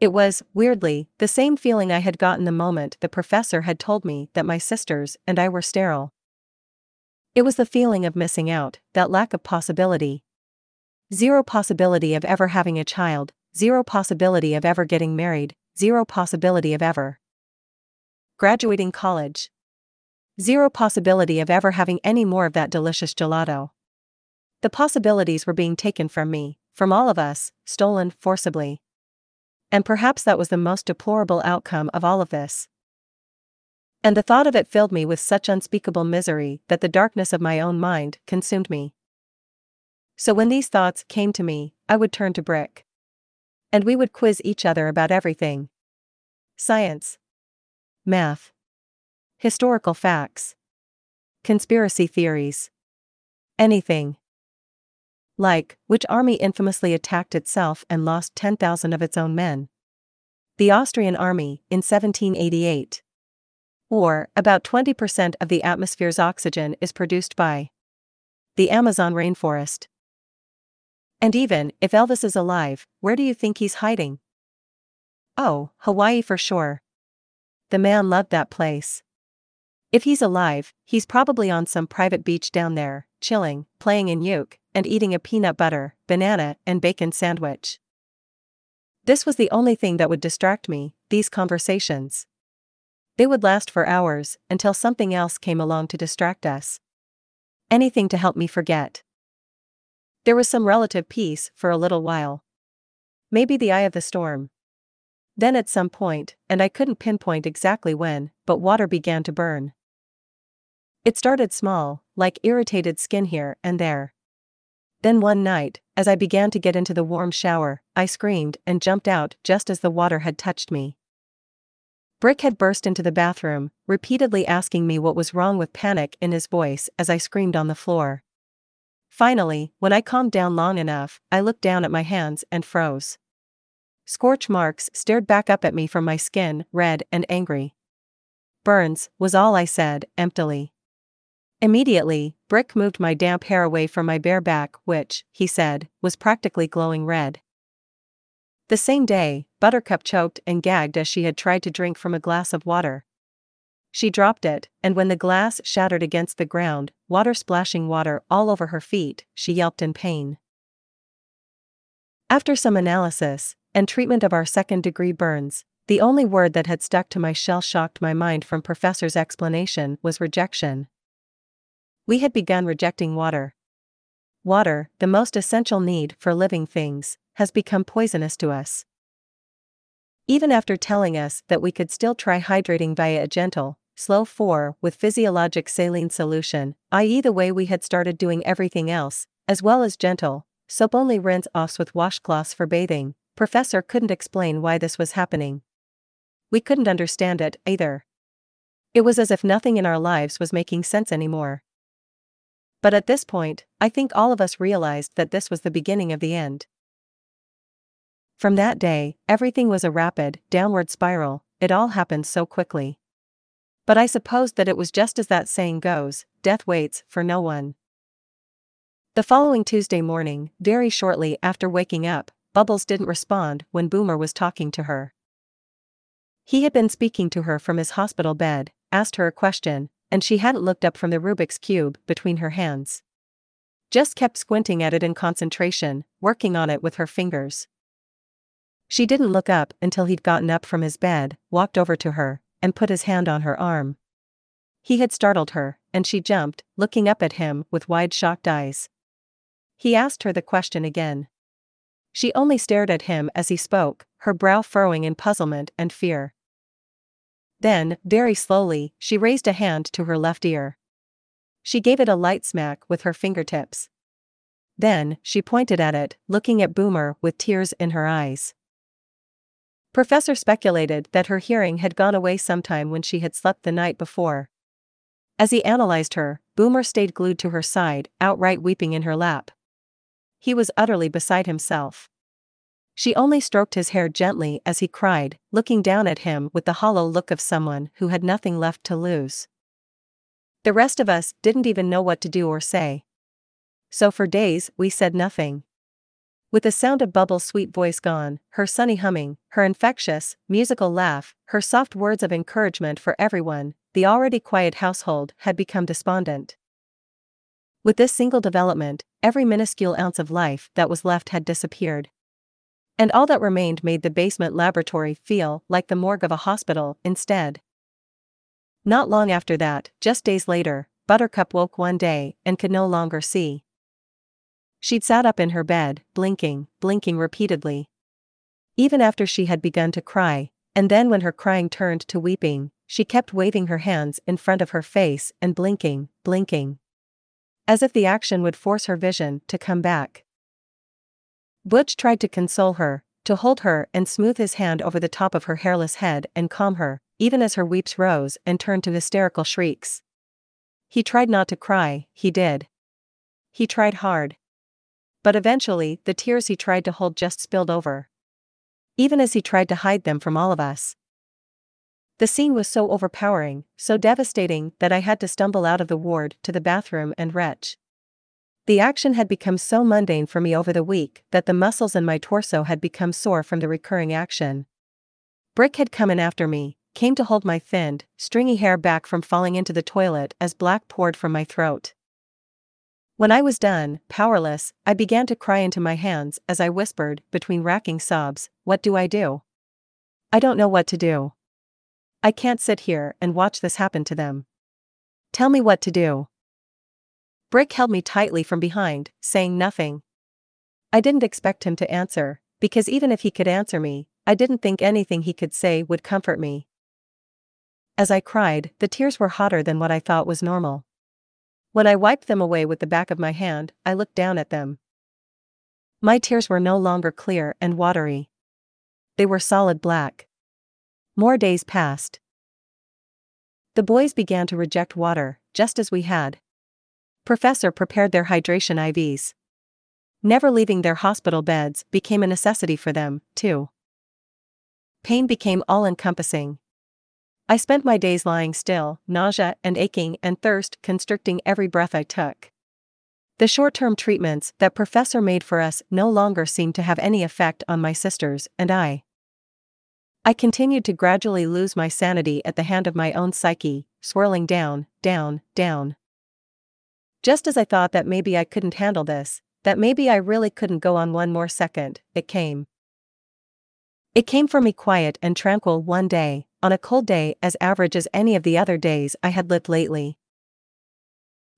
It was, weirdly, the same feeling I had gotten the moment the professor had told me that my sisters and I were sterile. It was the feeling of missing out, that lack of possibility. Zero possibility of ever having a child, zero possibility of ever getting married, zero possibility of ever graduating college. Zero possibility of ever having any more of that delicious gelato. The possibilities were being taken from me, from all of us, stolen forcibly. And perhaps that was the most deplorable outcome of all of this. And the thought of it filled me with such unspeakable misery that the darkness of my own mind consumed me. So when these thoughts came to me, I would turn to Brick. And we would quiz each other about everything science, math, historical facts, conspiracy theories, anything. Like, which army infamously attacked itself and lost 10,000 of its own men? The Austrian army, in 1788. Or, about 20% of the atmosphere's oxygen is produced by the Amazon rainforest. And even if Elvis is alive, where do you think he's hiding? Oh, Hawaii for sure. The man loved that place. If he's alive, he's probably on some private beach down there, chilling, playing in uke, and eating a peanut butter, banana, and bacon sandwich. This was the only thing that would distract me, these conversations. They would last for hours, until something else came along to distract us. Anything to help me forget. There was some relative peace for a little while. Maybe the eye of the storm. Then at some point, and I couldn't pinpoint exactly when, but water began to burn. It started small, like irritated skin here and there. Then one night, as I began to get into the warm shower, I screamed and jumped out just as the water had touched me. Brick had burst into the bathroom, repeatedly asking me what was wrong with panic in his voice as I screamed on the floor. Finally, when I calmed down long enough, I looked down at my hands and froze. Scorch marks stared back up at me from my skin, red and angry. Burns, was all I said, emptily. Immediately, Brick moved my damp hair away from my bare back, which, he said, was practically glowing red. The same day, Buttercup choked and gagged as she had tried to drink from a glass of water. She dropped it, and when the glass shattered against the ground, water splashing water all over her feet, she yelped in pain. After some analysis and treatment of our second degree burns, the only word that had stuck to my shell shocked my mind from Professor's explanation was rejection. We had begun rejecting water. Water, the most essential need for living things, has become poisonous to us. Even after telling us that we could still try hydrating via a gentle, slow 4 with physiologic saline solution, i.e., the way we had started doing everything else, as well as gentle, soap only rinse offs with washcloths for bathing, Professor couldn't explain why this was happening. We couldn't understand it, either. It was as if nothing in our lives was making sense anymore. But at this point, I think all of us realized that this was the beginning of the end. From that day, everything was a rapid, downward spiral, it all happened so quickly. But I supposed that it was just as that saying goes death waits for no one. The following Tuesday morning, very shortly after waking up, Bubbles didn't respond when Boomer was talking to her. He had been speaking to her from his hospital bed, asked her a question, and she hadn't looked up from the Rubik's Cube between her hands. Just kept squinting at it in concentration, working on it with her fingers. She didn't look up until he'd gotten up from his bed, walked over to her, and put his hand on her arm. He had startled her, and she jumped, looking up at him with wide shocked eyes. He asked her the question again. She only stared at him as he spoke, her brow furrowing in puzzlement and fear. Then, very slowly, she raised a hand to her left ear. She gave it a light smack with her fingertips. Then, she pointed at it, looking at Boomer with tears in her eyes. Professor speculated that her hearing had gone away sometime when she had slept the night before. As he analyzed her, Boomer stayed glued to her side, outright weeping in her lap. He was utterly beside himself. She only stroked his hair gently as he cried, looking down at him with the hollow look of someone who had nothing left to lose. The rest of us didn't even know what to do or say. So for days, we said nothing. With the sound of Bubble's sweet voice gone, her sunny humming, her infectious, musical laugh, her soft words of encouragement for everyone, the already quiet household had become despondent. With this single development, every minuscule ounce of life that was left had disappeared. And all that remained made the basement laboratory feel like the morgue of a hospital, instead. Not long after that, just days later, Buttercup woke one day and could no longer see. She'd sat up in her bed, blinking, blinking repeatedly. Even after she had begun to cry, and then when her crying turned to weeping, she kept waving her hands in front of her face and blinking, blinking. As if the action would force her vision to come back. Butch tried to console her, to hold her and smooth his hand over the top of her hairless head and calm her, even as her weeps rose and turned to hysterical shrieks. He tried not to cry, he did. He tried hard. But eventually, the tears he tried to hold just spilled over. Even as he tried to hide them from all of us. The scene was so overpowering, so devastating that I had to stumble out of the ward to the bathroom and retch. The action had become so mundane for me over the week that the muscles in my torso had become sore from the recurring action. Brick had come in after me, came to hold my thinned, stringy hair back from falling into the toilet as black poured from my throat. When I was done, powerless, I began to cry into my hands as I whispered, between racking sobs, What do I do? I don't know what to do. I can't sit here and watch this happen to them. Tell me what to do. Brick held me tightly from behind, saying nothing. I didn't expect him to answer, because even if he could answer me, I didn't think anything he could say would comfort me. As I cried, the tears were hotter than what I thought was normal. When I wiped them away with the back of my hand, I looked down at them. My tears were no longer clear and watery. They were solid black. More days passed. The boys began to reject water, just as we had. Professor prepared their hydration IVs. Never leaving their hospital beds became a necessity for them, too. Pain became all encompassing. I spent my days lying still, nausea and aching and thirst constricting every breath I took. The short term treatments that Professor made for us no longer seemed to have any effect on my sisters and I. I continued to gradually lose my sanity at the hand of my own psyche, swirling down, down, down. Just as I thought that maybe I couldn't handle this, that maybe I really couldn't go on one more second, it came. It came for me quiet and tranquil one day, on a cold day as average as any of the other days I had lived lately.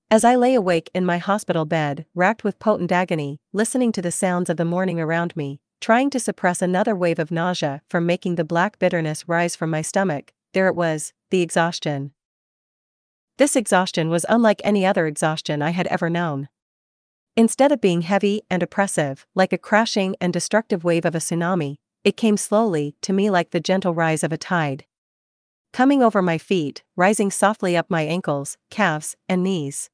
As I lay awake in my hospital bed, racked with potent agony, listening to the sounds of the morning around me, trying to suppress another wave of nausea from making the black bitterness rise from my stomach, there it was, the exhaustion. This exhaustion was unlike any other exhaustion I had ever known. Instead of being heavy and oppressive, like a crashing and destructive wave of a tsunami, it came slowly to me like the gentle rise of a tide coming over my feet, rising softly up my ankles, calves, and knees.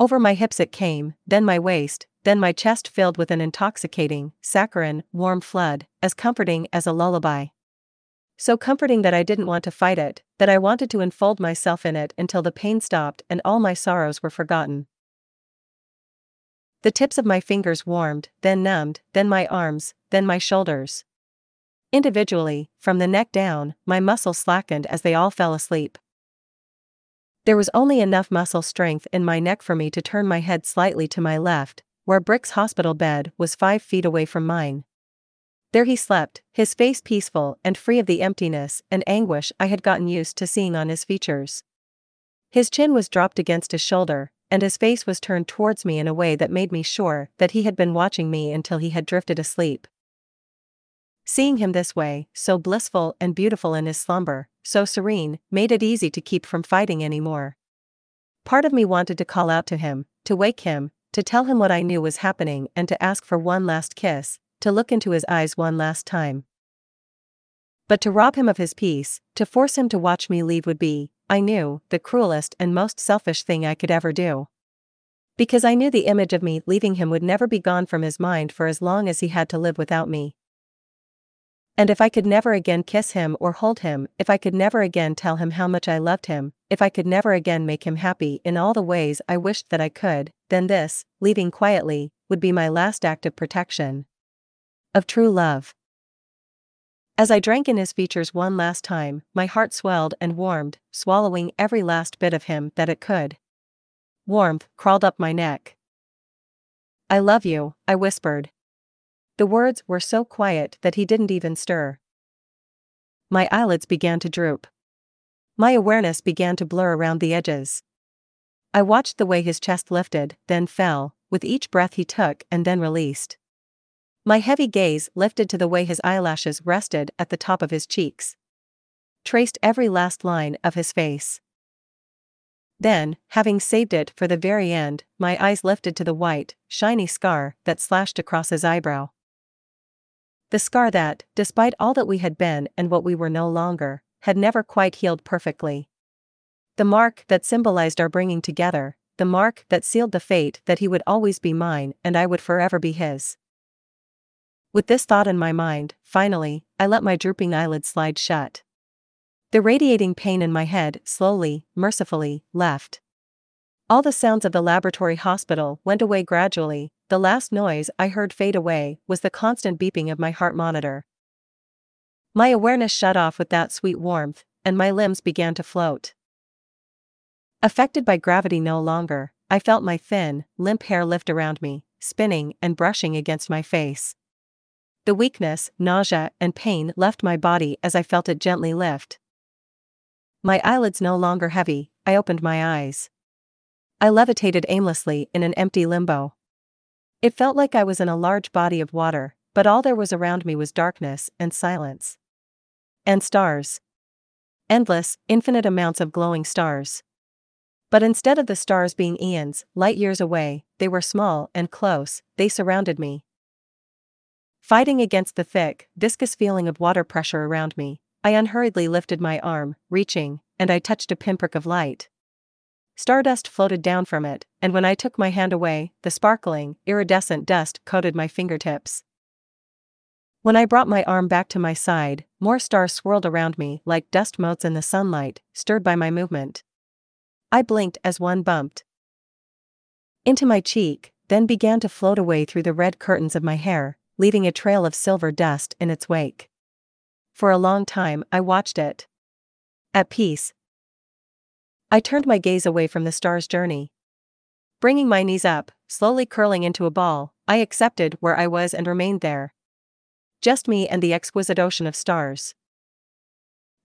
Over my hips it came, then my waist, then my chest filled with an intoxicating, saccharine, warm flood, as comforting as a lullaby. So comforting that I didn't want to fight it, that I wanted to enfold myself in it until the pain stopped and all my sorrows were forgotten. The tips of my fingers warmed, then numbed, then my arms, then my shoulders. Individually, from the neck down, my muscles slackened as they all fell asleep. There was only enough muscle strength in my neck for me to turn my head slightly to my left, where Brick's hospital bed was five feet away from mine. There he slept, his face peaceful and free of the emptiness and anguish I had gotten used to seeing on his features. His chin was dropped against his shoulder, and his face was turned towards me in a way that made me sure that he had been watching me until he had drifted asleep. Seeing him this way, so blissful and beautiful in his slumber, so serene, made it easy to keep from fighting anymore. Part of me wanted to call out to him, to wake him, to tell him what I knew was happening and to ask for one last kiss, to look into his eyes one last time. But to rob him of his peace, to force him to watch me leave would be, I knew, the cruelest and most selfish thing I could ever do. Because I knew the image of me leaving him would never be gone from his mind for as long as he had to live without me. And if I could never again kiss him or hold him, if I could never again tell him how much I loved him, if I could never again make him happy in all the ways I wished that I could, then this, leaving quietly, would be my last act of protection. Of true love. As I drank in his features one last time, my heart swelled and warmed, swallowing every last bit of him that it could. Warmth crawled up my neck. I love you, I whispered. The words were so quiet that he didn't even stir. My eyelids began to droop. My awareness began to blur around the edges. I watched the way his chest lifted, then fell, with each breath he took and then released. My heavy gaze lifted to the way his eyelashes rested at the top of his cheeks. Traced every last line of his face. Then, having saved it for the very end, my eyes lifted to the white, shiny scar that slashed across his eyebrow. The scar that, despite all that we had been and what we were no longer, had never quite healed perfectly. The mark that symbolized our bringing together, the mark that sealed the fate that he would always be mine and I would forever be his. With this thought in my mind, finally, I let my drooping eyelids slide shut. The radiating pain in my head slowly, mercifully, left. All the sounds of the laboratory hospital went away gradually, the last noise I heard fade away was the constant beeping of my heart monitor. My awareness shut off with that sweet warmth, and my limbs began to float. Affected by gravity no longer, I felt my thin, limp hair lift around me, spinning and brushing against my face. The weakness, nausea, and pain left my body as I felt it gently lift. My eyelids no longer heavy, I opened my eyes. I levitated aimlessly in an empty limbo. It felt like I was in a large body of water, but all there was around me was darkness and silence. And stars. Endless, infinite amounts of glowing stars. But instead of the stars being eons, light years away, they were small and close, they surrounded me. Fighting against the thick, viscous feeling of water pressure around me, I unhurriedly lifted my arm, reaching, and I touched a pinprick of light. Stardust floated down from it, and when I took my hand away, the sparkling, iridescent dust coated my fingertips. When I brought my arm back to my side, more stars swirled around me like dust motes in the sunlight, stirred by my movement. I blinked as one bumped into my cheek, then began to float away through the red curtains of my hair, leaving a trail of silver dust in its wake. For a long time I watched it. At peace. I turned my gaze away from the star's journey. Bringing my knees up, slowly curling into a ball, I accepted where I was and remained there. Just me and the exquisite ocean of stars.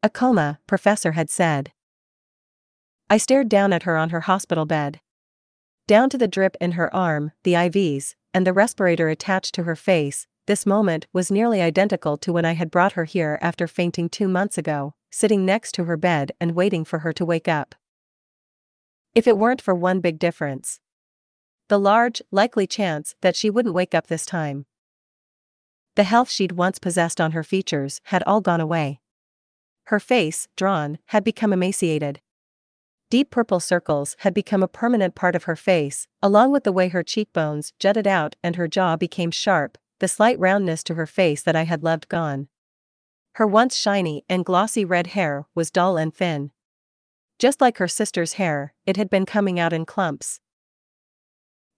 A coma, Professor had said. I stared down at her on her hospital bed. Down to the drip in her arm, the IVs, and the respirator attached to her face, this moment was nearly identical to when I had brought her here after fainting two months ago, sitting next to her bed and waiting for her to wake up. If it weren't for one big difference. The large, likely chance that she wouldn't wake up this time. The health she'd once possessed on her features had all gone away. Her face, drawn, had become emaciated. Deep purple circles had become a permanent part of her face, along with the way her cheekbones jutted out and her jaw became sharp, the slight roundness to her face that I had loved gone. Her once shiny and glossy red hair was dull and thin. Just like her sister's hair, it had been coming out in clumps.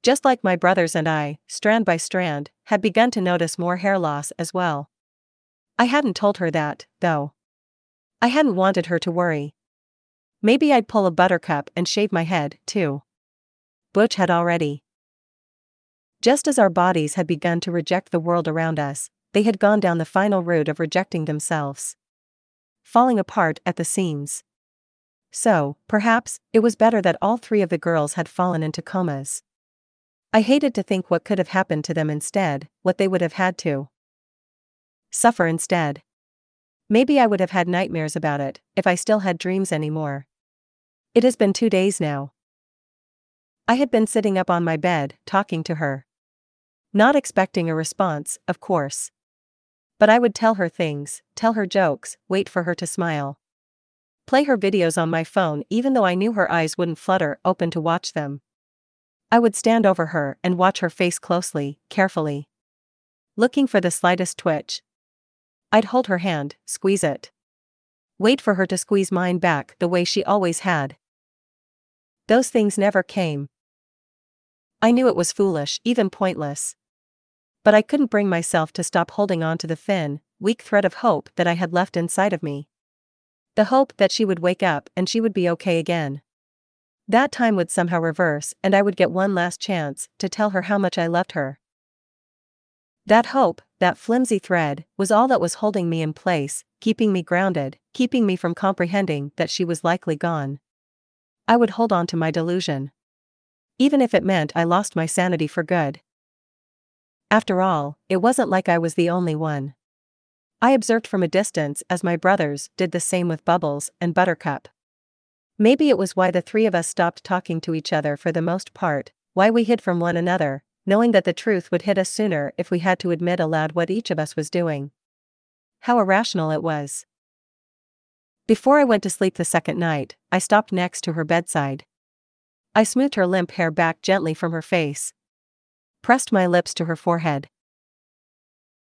Just like my brothers and I, strand by strand, had begun to notice more hair loss as well. I hadn't told her that, though. I hadn't wanted her to worry. Maybe I'd pull a buttercup and shave my head, too. Butch had already. Just as our bodies had begun to reject the world around us, they had gone down the final route of rejecting themselves. Falling apart at the seams. So, perhaps, it was better that all three of the girls had fallen into comas. I hated to think what could have happened to them instead, what they would have had to suffer instead. Maybe I would have had nightmares about it, if I still had dreams anymore. It has been two days now. I had been sitting up on my bed, talking to her. Not expecting a response, of course. But I would tell her things, tell her jokes, wait for her to smile. Play her videos on my phone even though I knew her eyes wouldn't flutter open to watch them. I would stand over her and watch her face closely, carefully. Looking for the slightest twitch. I'd hold her hand, squeeze it. Wait for her to squeeze mine back the way she always had. Those things never came. I knew it was foolish, even pointless. But I couldn't bring myself to stop holding on to the thin, weak thread of hope that I had left inside of me. The hope that she would wake up and she would be okay again. That time would somehow reverse and I would get one last chance to tell her how much I loved her. That hope, that flimsy thread, was all that was holding me in place, keeping me grounded, keeping me from comprehending that she was likely gone. I would hold on to my delusion. Even if it meant I lost my sanity for good. After all, it wasn't like I was the only one. I observed from a distance as my brothers did the same with Bubbles and Buttercup. Maybe it was why the three of us stopped talking to each other for the most part, why we hid from one another, knowing that the truth would hit us sooner if we had to admit aloud what each of us was doing. How irrational it was. Before I went to sleep the second night, I stopped next to her bedside. I smoothed her limp hair back gently from her face. Pressed my lips to her forehead.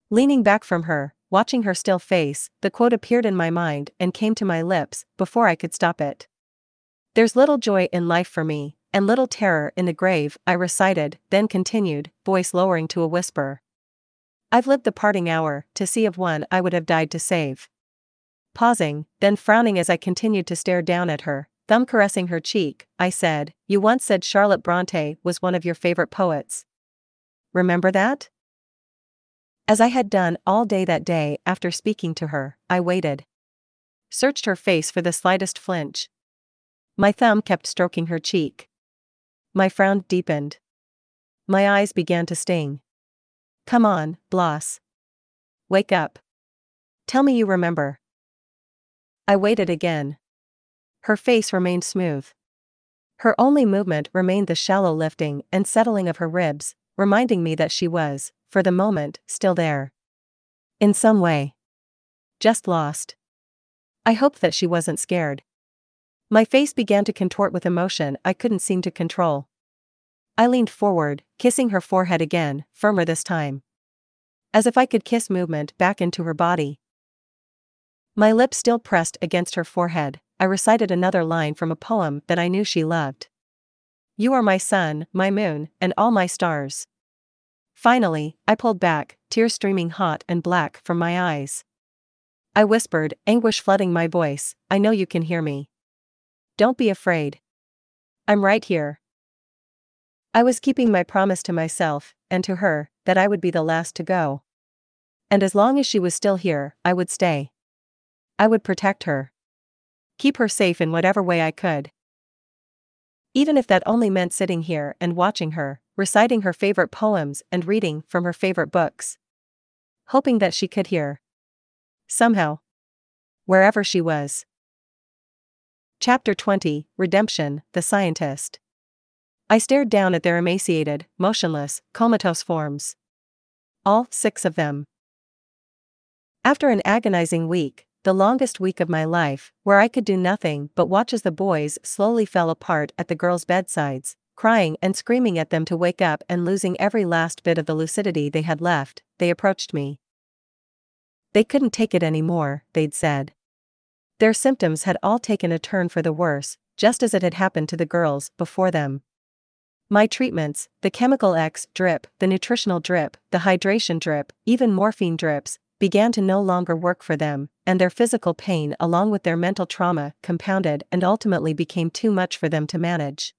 Leaning back from her, watching her still face, the quote appeared in my mind and came to my lips before I could stop it. There's little joy in life for me, and little terror in the grave, I recited, then continued, voice lowering to a whisper. I've lived the parting hour, to see of one I would have died to save. Pausing, then frowning as I continued to stare down at her, thumb caressing her cheek, I said, You once said Charlotte Bronte was one of your favorite poets. Remember that? As I had done all day that day after speaking to her, I waited. Searched her face for the slightest flinch. My thumb kept stroking her cheek. My frown deepened. My eyes began to sting. Come on, Bloss. Wake up. Tell me you remember. I waited again. Her face remained smooth. Her only movement remained the shallow lifting and settling of her ribs, reminding me that she was, for the moment, still there. In some way. Just lost. I hoped that she wasn't scared. My face began to contort with emotion I couldn't seem to control. I leaned forward, kissing her forehead again, firmer this time. As if I could kiss movement back into her body. My lips still pressed against her forehead, I recited another line from a poem that I knew she loved. You are my sun, my moon, and all my stars. Finally, I pulled back, tears streaming hot and black from my eyes. I whispered, anguish flooding my voice, I know you can hear me. Don't be afraid. I'm right here. I was keeping my promise to myself, and to her, that I would be the last to go. And as long as she was still here, I would stay. I would protect her. Keep her safe in whatever way I could. Even if that only meant sitting here and watching her, reciting her favorite poems and reading from her favorite books. Hoping that she could hear. Somehow. Wherever she was. Chapter 20 Redemption The Scientist. I stared down at their emaciated, motionless, comatose forms. All six of them. After an agonizing week, the longest week of my life, where I could do nothing but watch as the boys slowly fell apart at the girls' bedsides, crying and screaming at them to wake up and losing every last bit of the lucidity they had left, they approached me. They couldn't take it anymore, they'd said. Their symptoms had all taken a turn for the worse, just as it had happened to the girls before them. My treatments, the chemical X drip, the nutritional drip, the hydration drip, even morphine drips, began to no longer work for them, and their physical pain along with their mental trauma compounded and ultimately became too much for them to manage.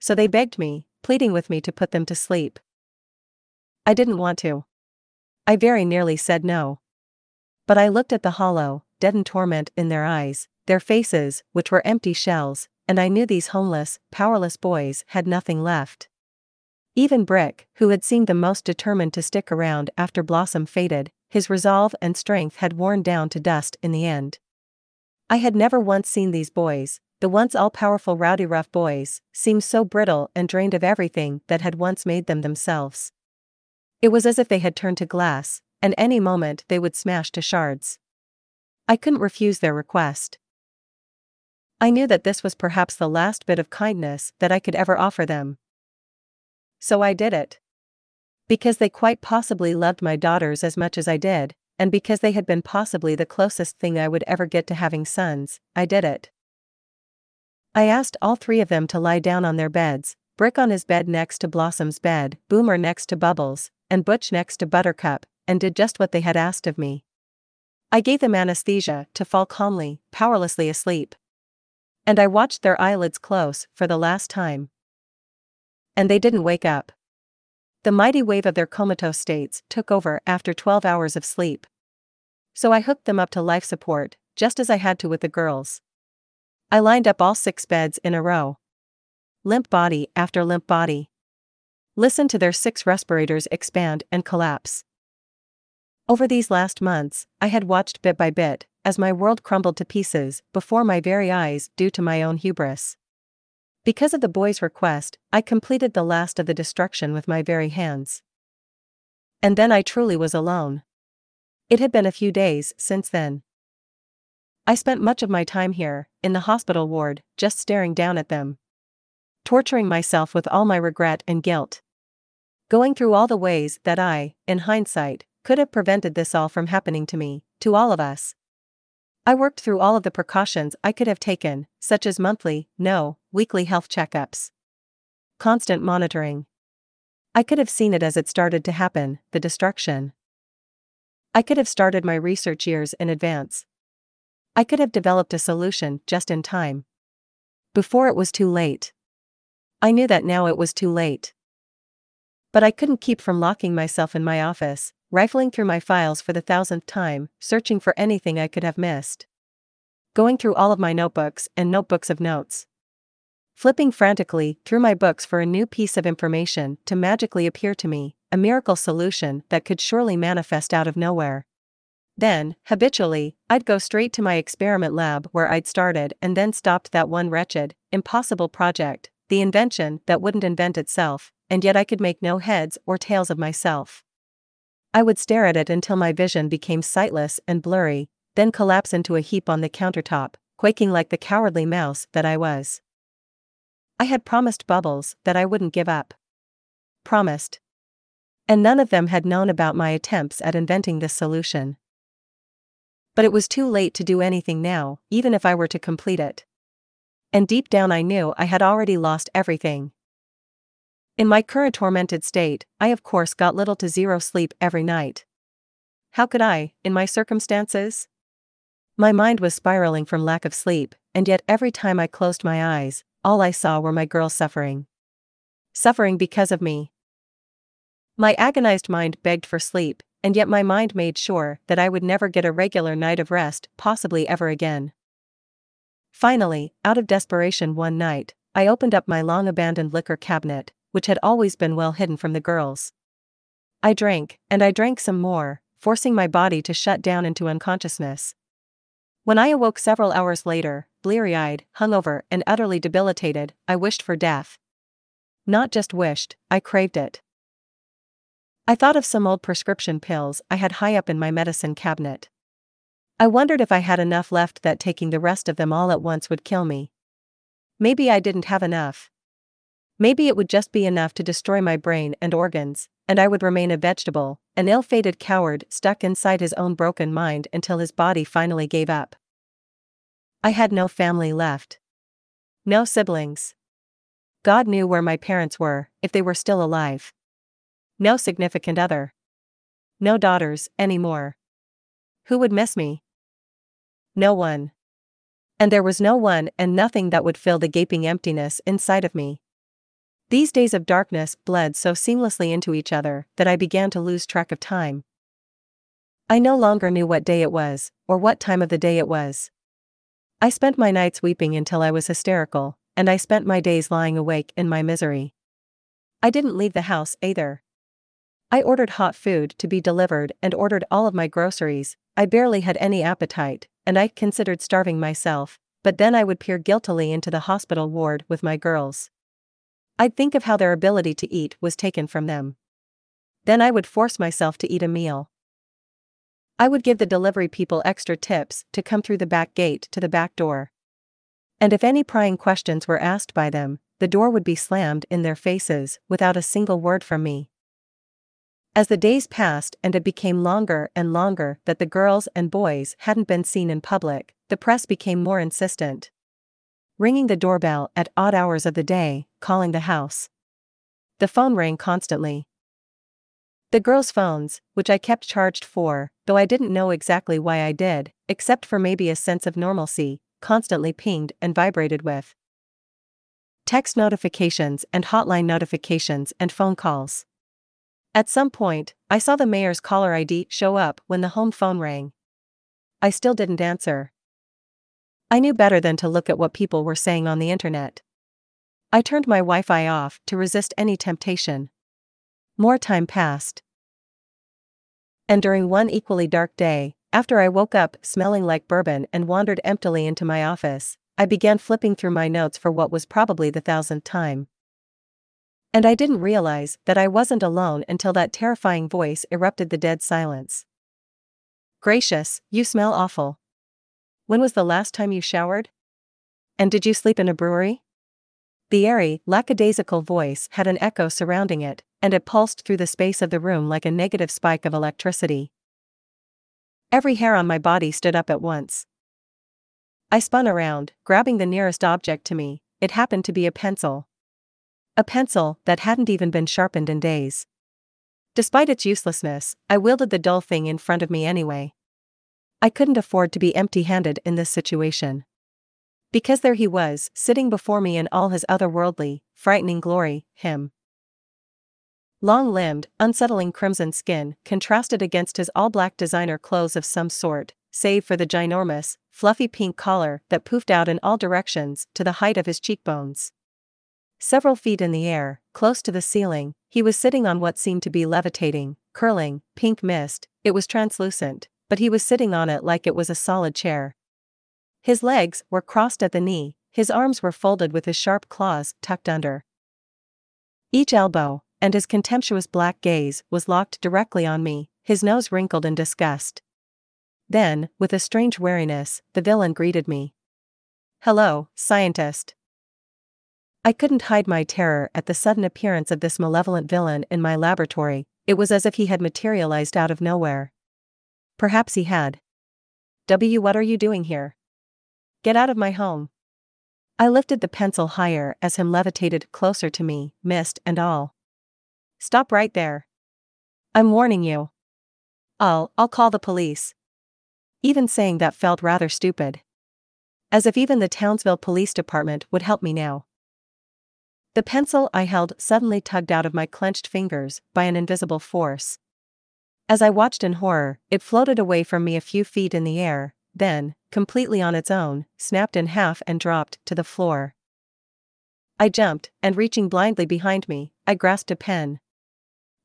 So they begged me, pleading with me to put them to sleep. I didn't want to. I very nearly said no. But I looked at the hollow, deadened torment in their eyes, their faces, which were empty shells, and I knew these homeless, powerless boys had nothing left. Even Brick, who had seemed the most determined to stick around after Blossom faded, his resolve and strength had worn down to dust in the end. I had never once seen these boys, the once all-powerful Rowdyruff Boys, seemed so brittle and drained of everything that had once made them themselves. It was as if they had turned to glass, and any moment they would smash to shards. I couldn't refuse their request. I knew that this was perhaps the last bit of kindness that I could ever offer them. So I did it. Because they quite possibly loved my daughters as much as I did, and because they had been possibly the closest thing I would ever get to having sons, I did it. I asked all three of them to lie down on their beds, Brick on his bed next to Blossom's bed, Boomer next to Bubbles, and Butch next to Buttercup, and did just what they had asked of me. I gave them anesthesia to fall calmly, powerlessly asleep. And I watched their eyelids close for the last time. And they didn't wake up. The mighty wave of their comatose states took over after 12 hours of sleep. So I hooked them up to life support, just as I had to with the girls. I lined up all six beds in a row. Limp body after limp body. Listen to their six respirators expand and collapse. Over these last months, I had watched bit by bit, as my world crumbled to pieces before my very eyes due to my own hubris. Because of the boy's request, I completed the last of the destruction with my very hands. And then I truly was alone. It had been a few days since then. I spent much of my time here, in the hospital ward, just staring down at them. Torturing myself with all my regret and guilt. Going through all the ways that I, in hindsight, could have prevented this all from happening to me, to all of us. I worked through all of the precautions I could have taken, such as monthly, no, weekly health checkups. Constant monitoring. I could have seen it as it started to happen, the destruction. I could have started my research years in advance. I could have developed a solution just in time. Before it was too late. I knew that now it was too late. But I couldn't keep from locking myself in my office, rifling through my files for the thousandth time, searching for anything I could have missed. Going through all of my notebooks and notebooks of notes. Flipping frantically through my books for a new piece of information to magically appear to me, a miracle solution that could surely manifest out of nowhere. Then, habitually, I'd go straight to my experiment lab where I'd started and then stopped that one wretched, impossible project, the invention that wouldn't invent itself, and yet I could make no heads or tails of myself. I would stare at it until my vision became sightless and blurry, then collapse into a heap on the countertop, quaking like the cowardly mouse that I was. I had promised Bubbles that I wouldn't give up. Promised. And none of them had known about my attempts at inventing this solution. But it was too late to do anything now, even if I were to complete it. And deep down I knew I had already lost everything. In my current tormented state, I of course got little to zero sleep every night. How could I, in my circumstances? My mind was spiraling from lack of sleep, and yet every time I closed my eyes, all I saw were my girls suffering. Suffering because of me. My agonized mind begged for sleep, and yet my mind made sure that I would never get a regular night of rest, possibly ever again. Finally, out of desperation one night, I opened up my long abandoned liquor cabinet, which had always been well hidden from the girls. I drank, and I drank some more, forcing my body to shut down into unconsciousness. When I awoke several hours later, bleary eyed, hungover, and utterly debilitated, I wished for death. Not just wished, I craved it. I thought of some old prescription pills I had high up in my medicine cabinet. I wondered if I had enough left that taking the rest of them all at once would kill me. Maybe I didn't have enough. Maybe it would just be enough to destroy my brain and organs, and I would remain a vegetable, an ill fated coward stuck inside his own broken mind until his body finally gave up. I had no family left. No siblings. God knew where my parents were, if they were still alive. No significant other. No daughters, anymore. Who would miss me? No one. And there was no one and nothing that would fill the gaping emptiness inside of me. These days of darkness bled so seamlessly into each other that I began to lose track of time. I no longer knew what day it was, or what time of the day it was. I spent my nights weeping until I was hysterical, and I spent my days lying awake in my misery. I didn't leave the house either. I ordered hot food to be delivered and ordered all of my groceries. I barely had any appetite, and I considered starving myself, but then I would peer guiltily into the hospital ward with my girls. I'd think of how their ability to eat was taken from them. Then I would force myself to eat a meal. I would give the delivery people extra tips to come through the back gate to the back door. And if any prying questions were asked by them, the door would be slammed in their faces without a single word from me. As the days passed and it became longer and longer that the girls and boys hadn't been seen in public, the press became more insistent ringing the doorbell at odd hours of the day, calling the house. The phone rang constantly. The girls' phones, which I kept charged for, though I didn't know exactly why I did, except for maybe a sense of normalcy, constantly pinged and vibrated with text notifications and hotline notifications and phone calls. At some point, I saw the mayor's caller ID show up when the home phone rang. I still didn't answer. I knew better than to look at what people were saying on the internet. I turned my Wi Fi off to resist any temptation. More time passed. And during one equally dark day, after I woke up smelling like bourbon and wandered emptily into my office, I began flipping through my notes for what was probably the thousandth time. And I didn't realize that I wasn't alone until that terrifying voice erupted the dead silence. Gracious, you smell awful. When was the last time you showered? And did you sleep in a brewery? The airy, lackadaisical voice had an echo surrounding it, and it pulsed through the space of the room like a negative spike of electricity. Every hair on my body stood up at once. I spun around, grabbing the nearest object to me, it happened to be a pencil. A pencil that hadn't even been sharpened in days. Despite its uselessness, I wielded the dull thing in front of me anyway. I couldn't afford to be empty handed in this situation. Because there he was, sitting before me in all his otherworldly, frightening glory, him. Long limbed, unsettling crimson skin contrasted against his all black designer clothes of some sort, save for the ginormous, fluffy pink collar that poofed out in all directions to the height of his cheekbones. Several feet in the air, close to the ceiling, he was sitting on what seemed to be levitating, curling, pink mist, it was translucent, but he was sitting on it like it was a solid chair. His legs were crossed at the knee, his arms were folded with his sharp claws tucked under each elbow, and his contemptuous black gaze was locked directly on me, his nose wrinkled in disgust. Then, with a strange wariness, the villain greeted me. Hello, scientist. I couldn't hide my terror at the sudden appearance of this malevolent villain in my laboratory, it was as if he had materialized out of nowhere. Perhaps he had. W. What are you doing here? Get out of my home. I lifted the pencil higher as him levitated closer to me, mist and all. Stop right there. I'm warning you. I'll, I'll call the police. Even saying that felt rather stupid. As if even the Townsville Police Department would help me now. The pencil I held suddenly tugged out of my clenched fingers by an invisible force. As I watched in horror, it floated away from me a few feet in the air, then, completely on its own, snapped in half and dropped to the floor. I jumped, and reaching blindly behind me, I grasped a pen,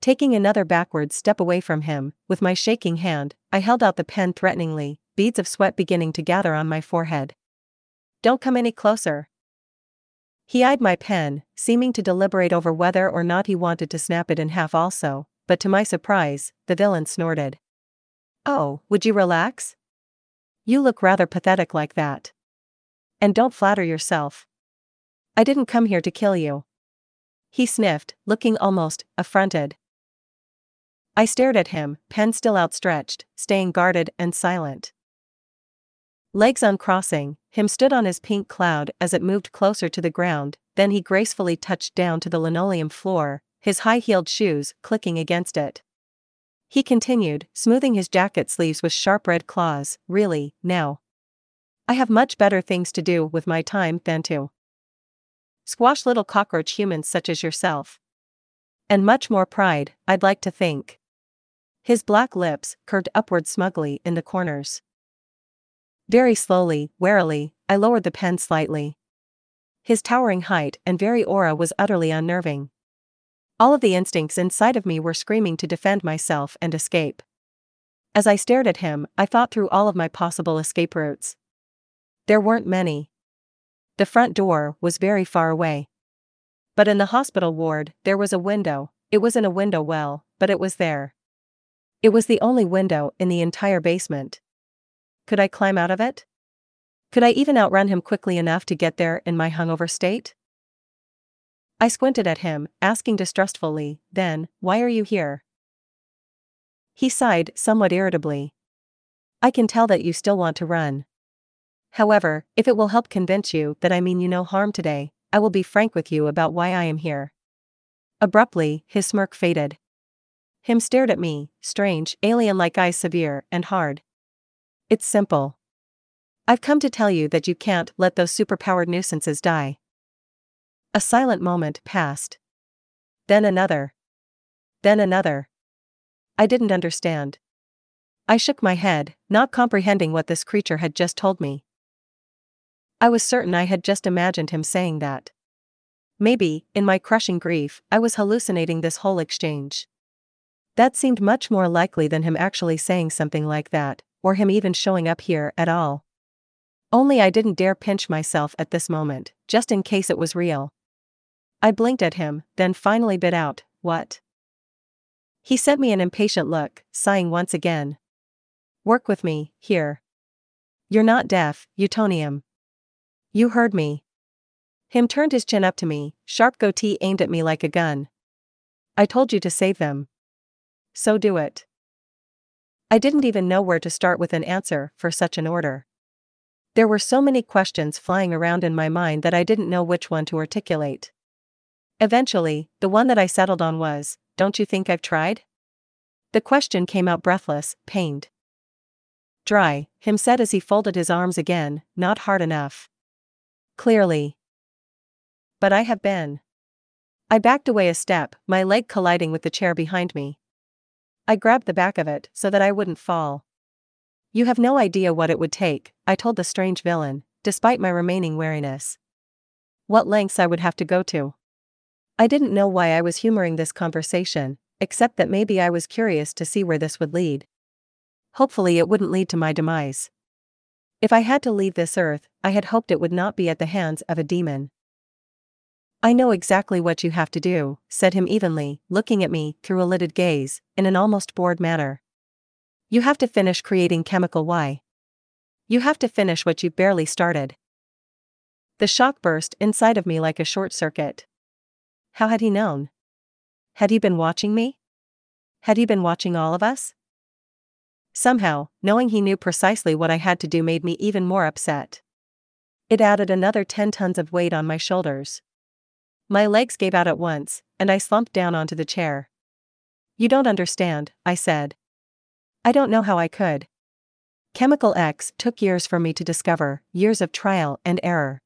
Taking another backward step away from him, with my shaking hand, I held out the pen threateningly, beads of sweat beginning to gather on my forehead. Don't come any closer. He eyed my pen, seeming to deliberate over whether or not he wanted to snap it in half also, but to my surprise, the villain snorted. Oh, would you relax? You look rather pathetic like that. And don't flatter yourself. I didn't come here to kill you. He sniffed, looking almost affronted. I stared at him, pen still outstretched, staying guarded and silent. Legs uncrossing, him stood on his pink cloud as it moved closer to the ground, then he gracefully touched down to the linoleum floor, his high heeled shoes clicking against it. He continued, smoothing his jacket sleeves with sharp red claws, really, now. I have much better things to do with my time than to squash little cockroach humans such as yourself. And much more pride, I'd like to think. His black lips curved upward smugly in the corners. Very slowly, warily, I lowered the pen slightly. His towering height and very aura was utterly unnerving. All of the instincts inside of me were screaming to defend myself and escape. As I stared at him, I thought through all of my possible escape routes. There weren't many. The front door was very far away. But in the hospital ward, there was a window, it was in a window well, but it was there. It was the only window in the entire basement. Could I climb out of it? Could I even outrun him quickly enough to get there in my hungover state? I squinted at him, asking distrustfully, then, why are you here? He sighed somewhat irritably. I can tell that you still want to run. However, if it will help convince you that I mean you no harm today, I will be frank with you about why I am here. Abruptly, his smirk faded. Him stared at me, strange, alien like eyes severe and hard. It's simple. I've come to tell you that you can't let those superpowered nuisances die. A silent moment passed. Then another. Then another. I didn't understand. I shook my head, not comprehending what this creature had just told me. I was certain I had just imagined him saying that. Maybe, in my crushing grief, I was hallucinating this whole exchange. That seemed much more likely than him actually saying something like that, or him even showing up here at all. Only I didn't dare pinch myself at this moment, just in case it was real. I blinked at him, then finally bit out, What? He sent me an impatient look, sighing once again. Work with me, here. You're not deaf, Utonium. You heard me. Him turned his chin up to me, sharp goatee aimed at me like a gun. I told you to save them so do it. I didn't even know where to start with an answer for such an order. There were so many questions flying around in my mind that I didn't know which one to articulate. Eventually, the one that I settled on was Don't you think I've tried? The question came out breathless, pained. Dry, him said as he folded his arms again, not hard enough. Clearly. But I have been. I backed away a step, my leg colliding with the chair behind me. I grabbed the back of it so that I wouldn't fall. You have no idea what it would take, I told the strange villain, despite my remaining wariness. What lengths I would have to go to. I didn't know why I was humoring this conversation, except that maybe I was curious to see where this would lead. Hopefully, it wouldn't lead to my demise. If I had to leave this earth, I had hoped it would not be at the hands of a demon. I know exactly what you have to do, said him evenly, looking at me through a lidded gaze, in an almost bored manner. You have to finish creating chemical Y. You have to finish what you barely started. The shock burst inside of me like a short circuit. How had he known? Had he been watching me? Had he been watching all of us? Somehow, knowing he knew precisely what I had to do made me even more upset. It added another 10 tons of weight on my shoulders. My legs gave out at once, and I slumped down onto the chair. You don't understand, I said. I don't know how I could. Chemical X took years for me to discover, years of trial and error.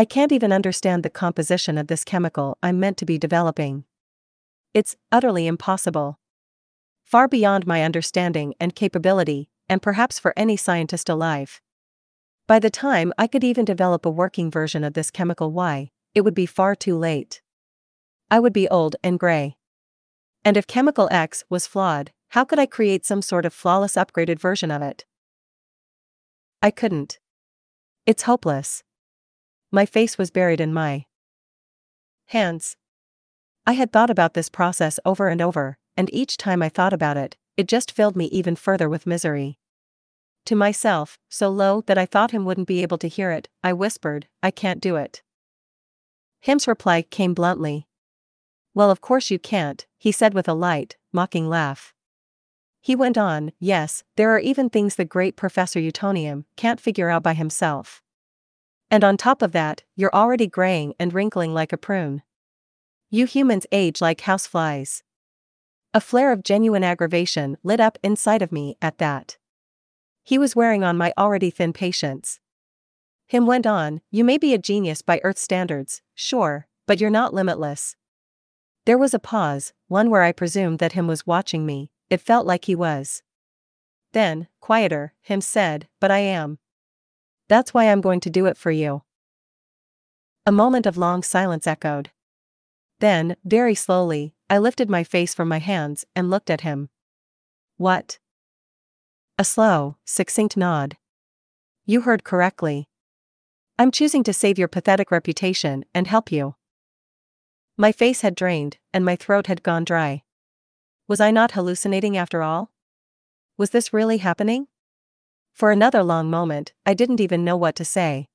I can't even understand the composition of this chemical I'm meant to be developing. It's utterly impossible far beyond my understanding and capability, and perhaps for any scientist alive. By the time I could even develop a working version of this chemical Y, it would be far too late. I would be old and gray. And if chemical X was flawed, how could I create some sort of flawless upgraded version of it? I couldn't. It's hopeless. My face was buried in my hands. I had thought about this process over and over, and each time I thought about it, it just filled me even further with misery. To myself, so low that I thought him wouldn't be able to hear it, I whispered, I can't do it. Him's reply came bluntly. Well, of course you can't, he said with a light, mocking laugh. He went on, Yes, there are even things the great Professor Utonium can't figure out by himself. And on top of that, you're already graying and wrinkling like a prune. You humans age like houseflies. A flare of genuine aggravation lit up inside of me at that. He was wearing on my already thin patience. Him went on, You may be a genius by Earth standards, sure, but you're not limitless. There was a pause, one where I presumed that him was watching me, it felt like he was. Then, quieter, him said, But I am. That's why I'm going to do it for you. A moment of long silence echoed. Then, very slowly, I lifted my face from my hands and looked at him. What? A slow, succinct nod. You heard correctly. I'm choosing to save your pathetic reputation and help you. My face had drained, and my throat had gone dry. Was I not hallucinating after all? Was this really happening? For another long moment, I didn't even know what to say.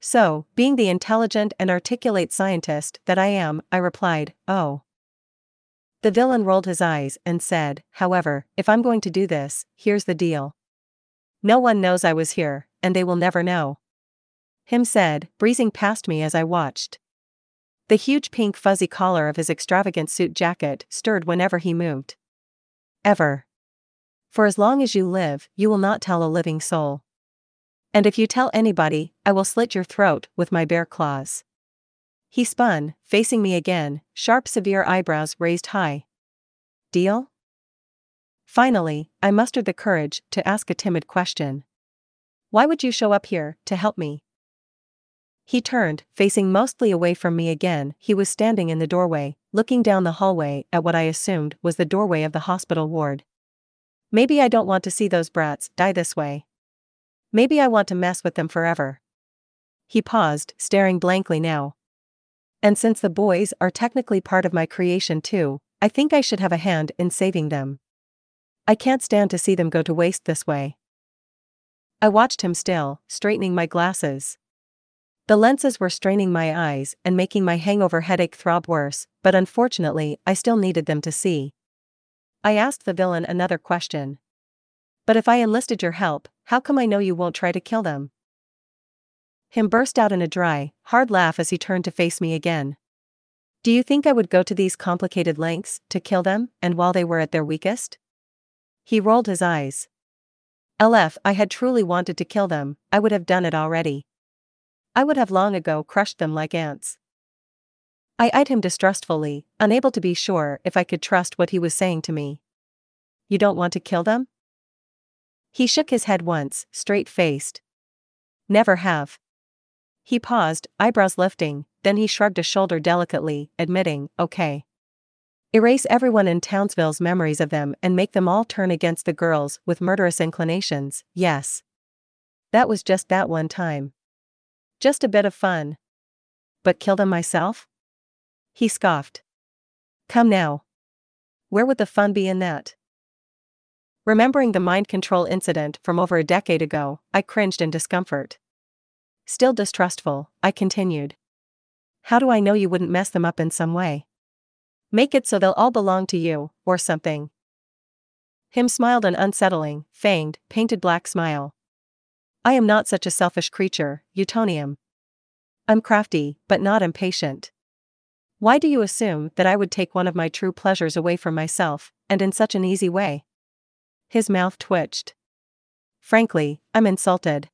So, being the intelligent and articulate scientist that I am, I replied, Oh. The villain rolled his eyes and said, However, if I'm going to do this, here's the deal. No one knows I was here, and they will never know. Him said, breezing past me as I watched. The huge pink fuzzy collar of his extravagant suit jacket stirred whenever he moved. Ever. For as long as you live, you will not tell a living soul. And if you tell anybody, I will slit your throat with my bare claws. He spun, facing me again, sharp, severe eyebrows raised high. Deal? Finally, I mustered the courage to ask a timid question. Why would you show up here, to help me? He turned, facing mostly away from me again. He was standing in the doorway, looking down the hallway at what I assumed was the doorway of the hospital ward. Maybe I don't want to see those brats die this way. Maybe I want to mess with them forever. He paused, staring blankly now. And since the boys are technically part of my creation too, I think I should have a hand in saving them. I can't stand to see them go to waste this way. I watched him still, straightening my glasses. The lenses were straining my eyes and making my hangover headache throb worse, but unfortunately, I still needed them to see. I asked the villain another question. But if I enlisted your help, how come I know you won't try to kill them? Him burst out in a dry, hard laugh as he turned to face me again. Do you think I would go to these complicated lengths to kill them, and while they were at their weakest? He rolled his eyes. LF, I had truly wanted to kill them, I would have done it already. I would have long ago crushed them like ants. I eyed him distrustfully, unable to be sure if I could trust what he was saying to me. You don't want to kill them? He shook his head once, straight faced. Never have. He paused, eyebrows lifting, then he shrugged a shoulder delicately, admitting, okay. Erase everyone in Townsville's memories of them and make them all turn against the girls with murderous inclinations, yes. That was just that one time. Just a bit of fun. But kill them myself? He scoffed. Come now. Where would the fun be in that? Remembering the mind control incident from over a decade ago, I cringed in discomfort. Still distrustful, I continued. How do I know you wouldn't mess them up in some way? Make it so they'll all belong to you, or something. Him smiled an unsettling, fanged, painted black smile. I am not such a selfish creature, Utonium. I'm crafty, but not impatient. Why do you assume that I would take one of my true pleasures away from myself, and in such an easy way? His mouth twitched. Frankly, I'm insulted.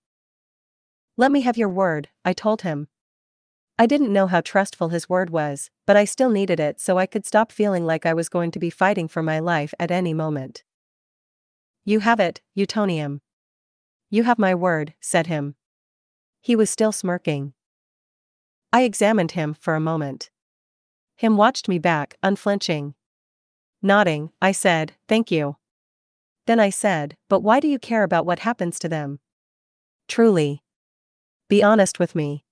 Let me have your word, I told him. I didn't know how trustful his word was, but I still needed it so I could stop feeling like I was going to be fighting for my life at any moment. You have it, Utonium. You have my word, said him. He was still smirking. I examined him for a moment. Him watched me back, unflinching. Nodding, I said, Thank you. Then I said, But why do you care about what happens to them? Truly. Be honest with me.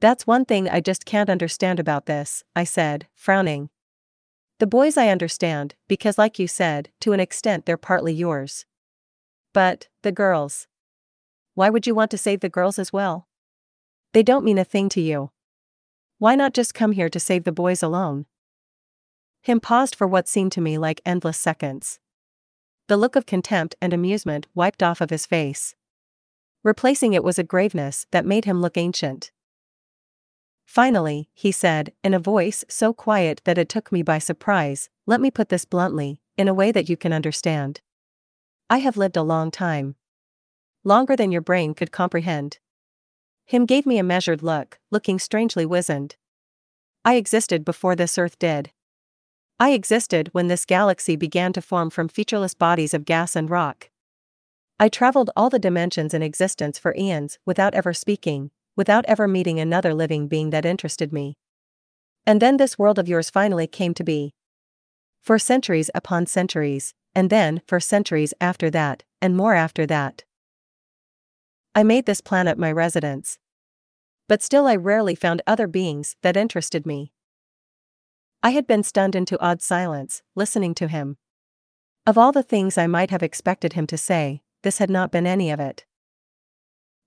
That's one thing I just can't understand about this, I said, frowning. The boys I understand, because like you said, to an extent they're partly yours. But, the girls. Why would you want to save the girls as well? They don't mean a thing to you. Why not just come here to save the boys alone? Him paused for what seemed to me like endless seconds. The look of contempt and amusement wiped off of his face. Replacing it was a graveness that made him look ancient. Finally, he said, in a voice so quiet that it took me by surprise, let me put this bluntly, in a way that you can understand. I have lived a long time. Longer than your brain could comprehend. Him gave me a measured look, looking strangely wizened. I existed before this earth did. I existed when this galaxy began to form from featureless bodies of gas and rock. I traveled all the dimensions in existence for eons without ever speaking, without ever meeting another living being that interested me. And then this world of yours finally came to be. For centuries upon centuries, and then for centuries after that, and more after that. I made this planet my residence. But still, I rarely found other beings that interested me. I had been stunned into odd silence, listening to him. Of all the things I might have expected him to say, this had not been any of it.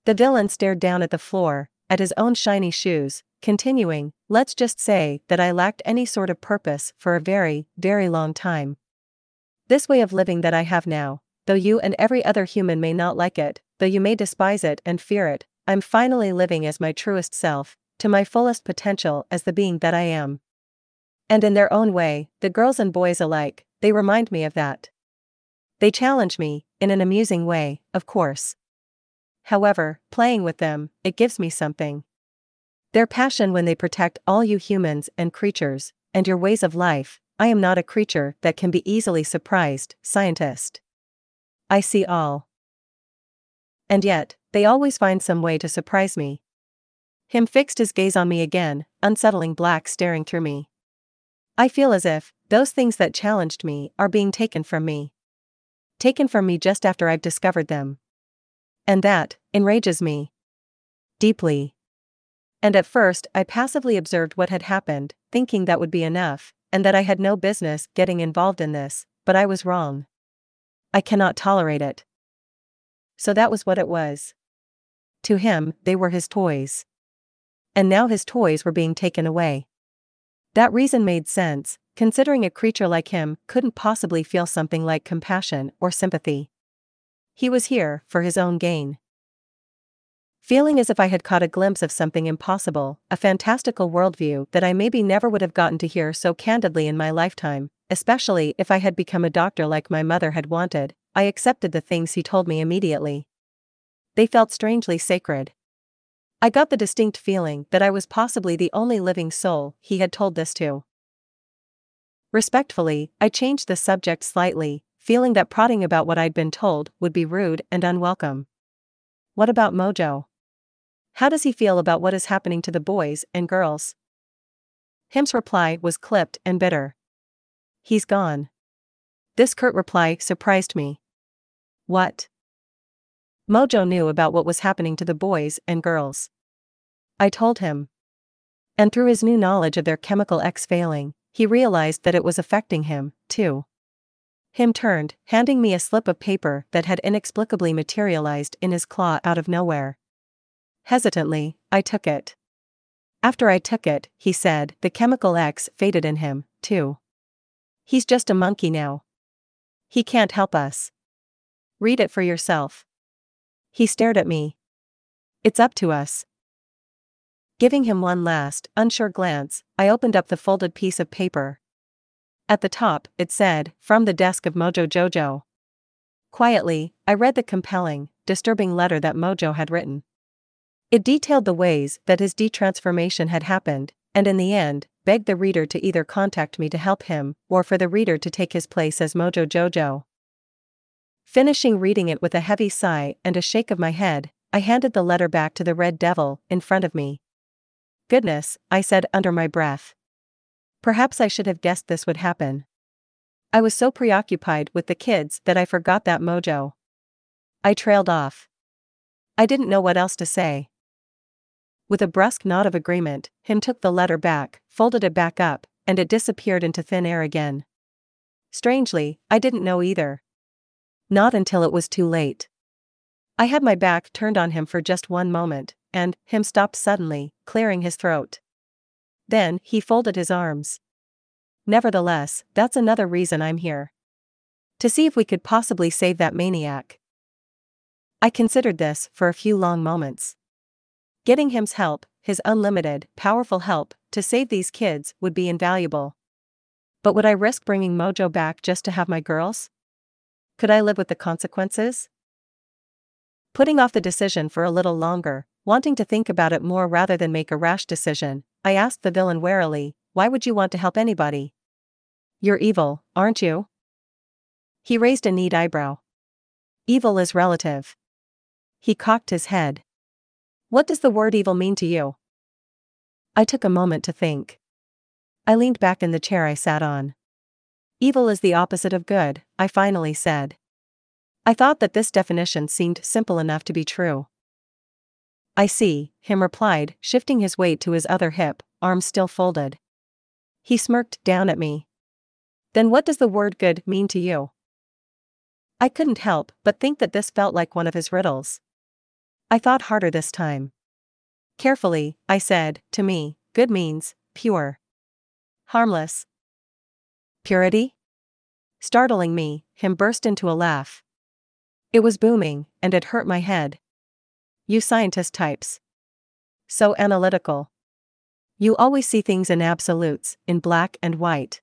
The villain stared down at the floor, at his own shiny shoes, continuing, Let's just say that I lacked any sort of purpose for a very, very long time. This way of living that I have now, though you and every other human may not like it, though you may despise it and fear it, I'm finally living as my truest self, to my fullest potential as the being that I am. And in their own way, the girls and boys alike, they remind me of that. They challenge me, in an amusing way, of course. However, playing with them, it gives me something. Their passion when they protect all you humans and creatures, and your ways of life, I am not a creature that can be easily surprised, scientist. I see all. And yet, they always find some way to surprise me. Him fixed his gaze on me again, unsettling black staring through me. I feel as if, those things that challenged me are being taken from me. Taken from me just after I've discovered them. And that enrages me. Deeply. And at first, I passively observed what had happened, thinking that would be enough, and that I had no business getting involved in this, but I was wrong. I cannot tolerate it. So that was what it was. To him, they were his toys. And now his toys were being taken away. That reason made sense, considering a creature like him couldn't possibly feel something like compassion or sympathy. He was here for his own gain. feeling as if I had caught a glimpse of something impossible, a fantastical worldview that I maybe never would have gotten to hear so candidly in my lifetime, especially if I had become a doctor like my mother had wanted. I accepted the things he told me immediately. They felt strangely sacred. I got the distinct feeling that I was possibly the only living soul he had told this to. Respectfully, I changed the subject slightly, feeling that prodding about what I'd been told would be rude and unwelcome. What about Mojo? How does he feel about what is happening to the boys and girls? Him's reply was clipped and bitter. He's gone. This curt reply surprised me. What? Mojo knew about what was happening to the boys and girls. I told him. And through his new knowledge of their chemical X failing, he realized that it was affecting him, too. Him turned, handing me a slip of paper that had inexplicably materialized in his claw out of nowhere. Hesitantly, I took it. After I took it, he said, the chemical X faded in him, too. He's just a monkey now. He can't help us. Read it for yourself. He stared at me. It's up to us. Giving him one last, unsure glance, I opened up the folded piece of paper. At the top, it said, From the desk of Mojo Jojo. Quietly, I read the compelling, disturbing letter that Mojo had written. It detailed the ways that his detransformation had happened, and in the end, begged the reader to either contact me to help him or for the reader to take his place as Mojo Jojo. Finishing reading it with a heavy sigh and a shake of my head, I handed the letter back to the red devil in front of me. Goodness, I said under my breath. Perhaps I should have guessed this would happen. I was so preoccupied with the kids that I forgot that mojo. I trailed off. I didn't know what else to say. With a brusque nod of agreement, him took the letter back, folded it back up, and it disappeared into thin air again. Strangely, I didn't know either. Not until it was too late. I had my back turned on him for just one moment, and him stopped suddenly, clearing his throat. Then he folded his arms. Nevertheless, that's another reason I'm here. To see if we could possibly save that maniac. I considered this for a few long moments. Getting him's help, his unlimited, powerful help, to save these kids would be invaluable. But would I risk bringing Mojo back just to have my girls? Could I live with the consequences? Putting off the decision for a little longer, Wanting to think about it more rather than make a rash decision, I asked the villain warily, Why would you want to help anybody? You're evil, aren't you? He raised a neat eyebrow. Evil is relative. He cocked his head. What does the word evil mean to you? I took a moment to think. I leaned back in the chair I sat on. Evil is the opposite of good, I finally said. I thought that this definition seemed simple enough to be true. I see, him replied, shifting his weight to his other hip, arms still folded. He smirked down at me. Then what does the word good mean to you? I couldn't help but think that this felt like one of his riddles. I thought harder this time. Carefully, I said, to me, good means, pure. Harmless. Purity? Startling me, him burst into a laugh. It was booming, and it hurt my head. You scientist types. So analytical. You always see things in absolutes, in black and white.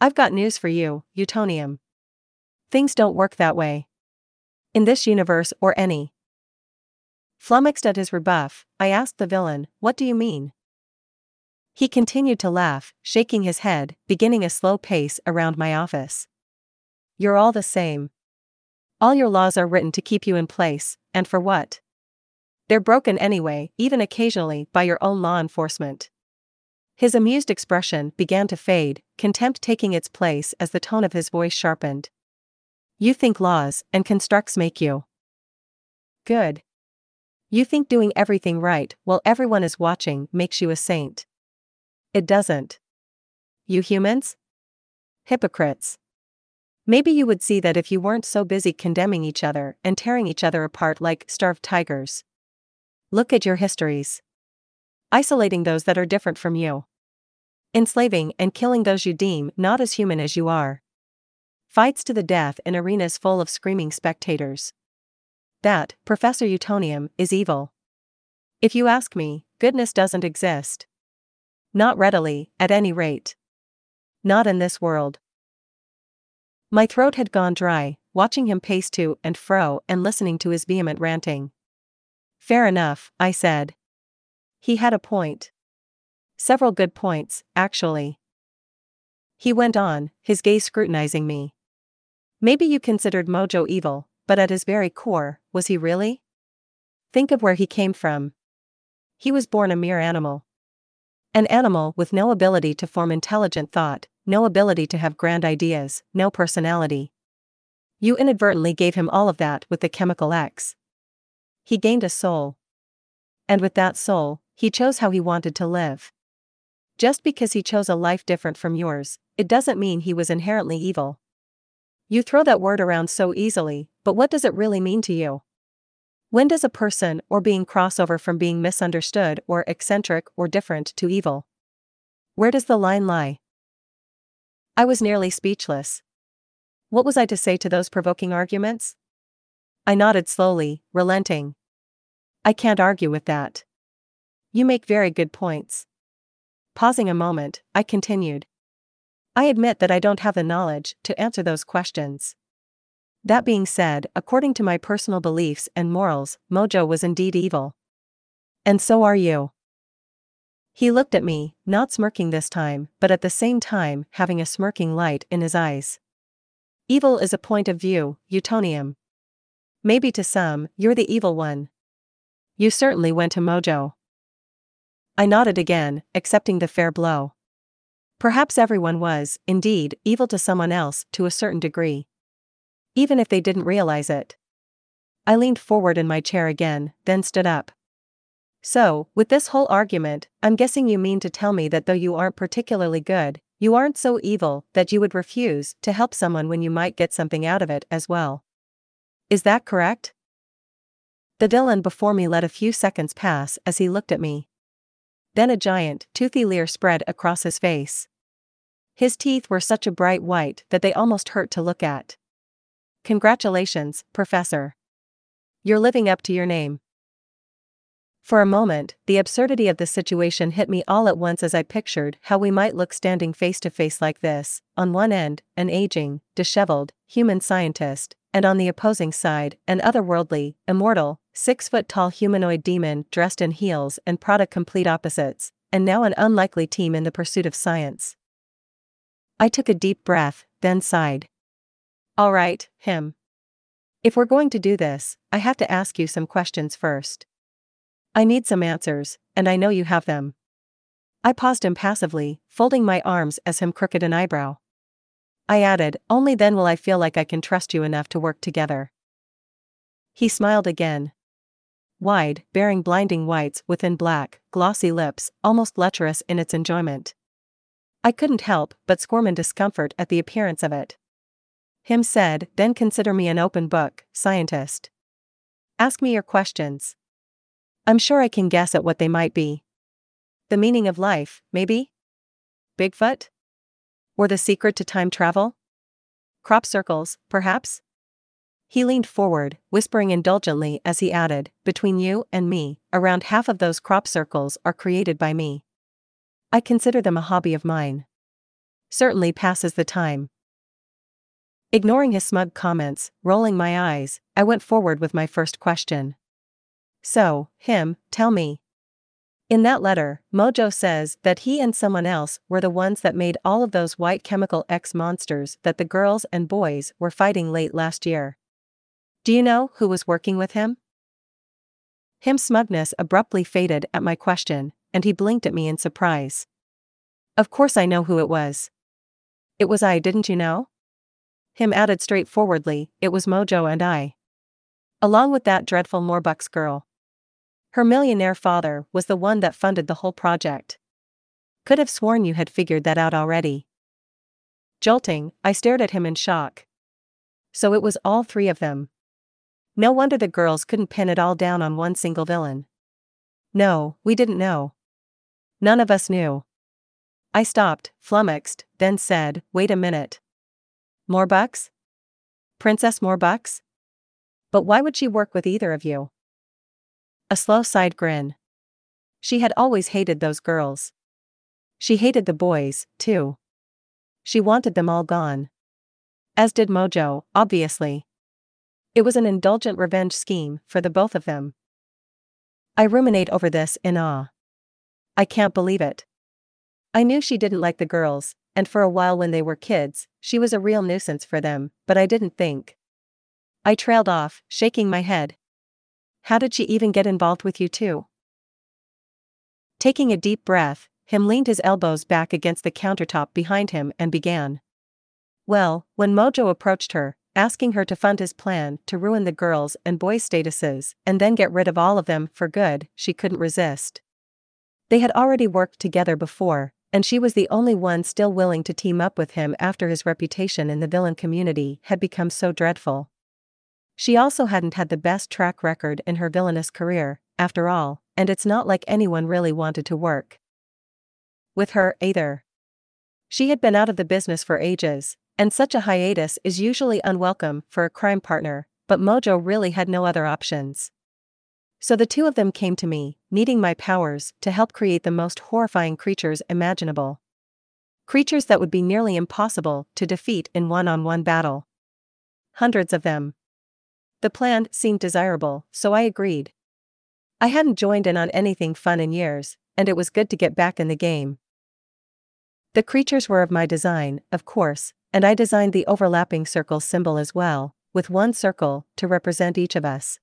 I've got news for you, Utonium. Things don't work that way. In this universe or any. Flummoxed at his rebuff, I asked the villain, What do you mean? He continued to laugh, shaking his head, beginning a slow pace around my office. You're all the same. All your laws are written to keep you in place, and for what? They're broken anyway, even occasionally, by your own law enforcement. His amused expression began to fade, contempt taking its place as the tone of his voice sharpened. You think laws and constructs make you good. You think doing everything right while everyone is watching makes you a saint. It doesn't. You humans? Hypocrites. Maybe you would see that if you weren't so busy condemning each other and tearing each other apart like starved tigers. Look at your histories. Isolating those that are different from you. Enslaving and killing those you deem not as human as you are. Fights to the death in arenas full of screaming spectators. That, Professor Utonium, is evil. If you ask me, goodness doesn't exist. Not readily, at any rate. Not in this world. My throat had gone dry, watching him pace to and fro and listening to his vehement ranting. Fair enough, I said. He had a point. Several good points, actually. He went on, his gaze scrutinizing me. Maybe you considered Mojo evil, but at his very core, was he really? Think of where he came from. He was born a mere animal. An animal with no ability to form intelligent thought, no ability to have grand ideas, no personality. You inadvertently gave him all of that with the chemical X. He gained a soul. And with that soul, he chose how he wanted to live. Just because he chose a life different from yours, it doesn't mean he was inherently evil. You throw that word around so easily, but what does it really mean to you? When does a person or being cross over from being misunderstood or eccentric or different to evil? Where does the line lie? I was nearly speechless. What was I to say to those provoking arguments? I nodded slowly, relenting. I can't argue with that. You make very good points. Pausing a moment, I continued. I admit that I don't have the knowledge to answer those questions. That being said, according to my personal beliefs and morals, Mojo was indeed evil. And so are you. He looked at me, not smirking this time, but at the same time having a smirking light in his eyes. Evil is a point of view, Utonium. Maybe to some, you're the evil one. You certainly went to Mojo. I nodded again, accepting the fair blow. Perhaps everyone was, indeed, evil to someone else to a certain degree. Even if they didn't realize it. I leaned forward in my chair again, then stood up. So, with this whole argument, I'm guessing you mean to tell me that though you aren't particularly good, you aren't so evil that you would refuse to help someone when you might get something out of it as well. Is that correct? The Dylan before me let a few seconds pass as he looked at me. Then a giant, toothy leer spread across his face. His teeth were such a bright white that they almost hurt to look at. Congratulations, Professor. You're living up to your name. For a moment, the absurdity of the situation hit me all at once as I pictured how we might look standing face to face like this on one end, an aging, disheveled, human scientist, and on the opposing side, an otherworldly, immortal, six foot tall humanoid demon dressed in heels and product complete opposites, and now an unlikely team in the pursuit of science. I took a deep breath, then sighed. All right, him. If we're going to do this, I have to ask you some questions first. I need some answers, and I know you have them. I paused impassively, folding my arms as him crooked an eyebrow. I added, Only then will I feel like I can trust you enough to work together. He smiled again. Wide, bearing blinding whites within black, glossy lips, almost lecherous in its enjoyment. I couldn't help but squirm in discomfort at the appearance of it. Him said, Then consider me an open book, scientist. Ask me your questions. I'm sure I can guess at what they might be. The meaning of life, maybe? Bigfoot? Or the secret to time travel? Crop circles, perhaps? He leaned forward, whispering indulgently as he added, Between you and me, around half of those crop circles are created by me. I consider them a hobby of mine. Certainly passes the time. Ignoring his smug comments, rolling my eyes, I went forward with my first question. So, him, tell me. In that letter, Mojo says that he and someone else were the ones that made all of those white chemical X monsters that the girls and boys were fighting late last year. Do you know who was working with him? Him's smugness abruptly faded at my question, and he blinked at me in surprise. Of course I know who it was. It was I, didn't you know? Him added straightforwardly, it was Mojo and I. Along with that dreadful Morbucks girl. Her millionaire father was the one that funded the whole project. Could have sworn you had figured that out already. Jolting, I stared at him in shock. So it was all three of them. No wonder the girls couldn't pin it all down on one single villain. No, we didn't know. None of us knew. I stopped, flummoxed, then said, Wait a minute. Morbucks? Princess Morbucks? But why would she work with either of you? A slow side grin. She had always hated those girls. She hated the boys, too. She wanted them all gone. As did Mojo, obviously. It was an indulgent revenge scheme for the both of them. I ruminate over this in awe. I can't believe it. I knew she didn't like the girls, and for a while when they were kids, she was a real nuisance for them, but I didn't think. I trailed off, shaking my head. How did she even get involved with you too? Taking a deep breath, him leaned his elbows back against the countertop behind him and began. Well, when Mojo approached her, asking her to fund his plan to ruin the girls' and boys' statuses and then get rid of all of them for good, she couldn't resist. They had already worked together before, and she was the only one still willing to team up with him after his reputation in the villain community had become so dreadful. She also hadn't had the best track record in her villainous career, after all, and it's not like anyone really wanted to work with her, either. She had been out of the business for ages, and such a hiatus is usually unwelcome for a crime partner, but Mojo really had no other options. So the two of them came to me, needing my powers to help create the most horrifying creatures imaginable. Creatures that would be nearly impossible to defeat in one on one battle. Hundreds of them. The plan seemed desirable, so I agreed. I hadn't joined in on anything fun in years, and it was good to get back in the game. The creatures were of my design, of course, and I designed the overlapping circle symbol as well, with one circle to represent each of us.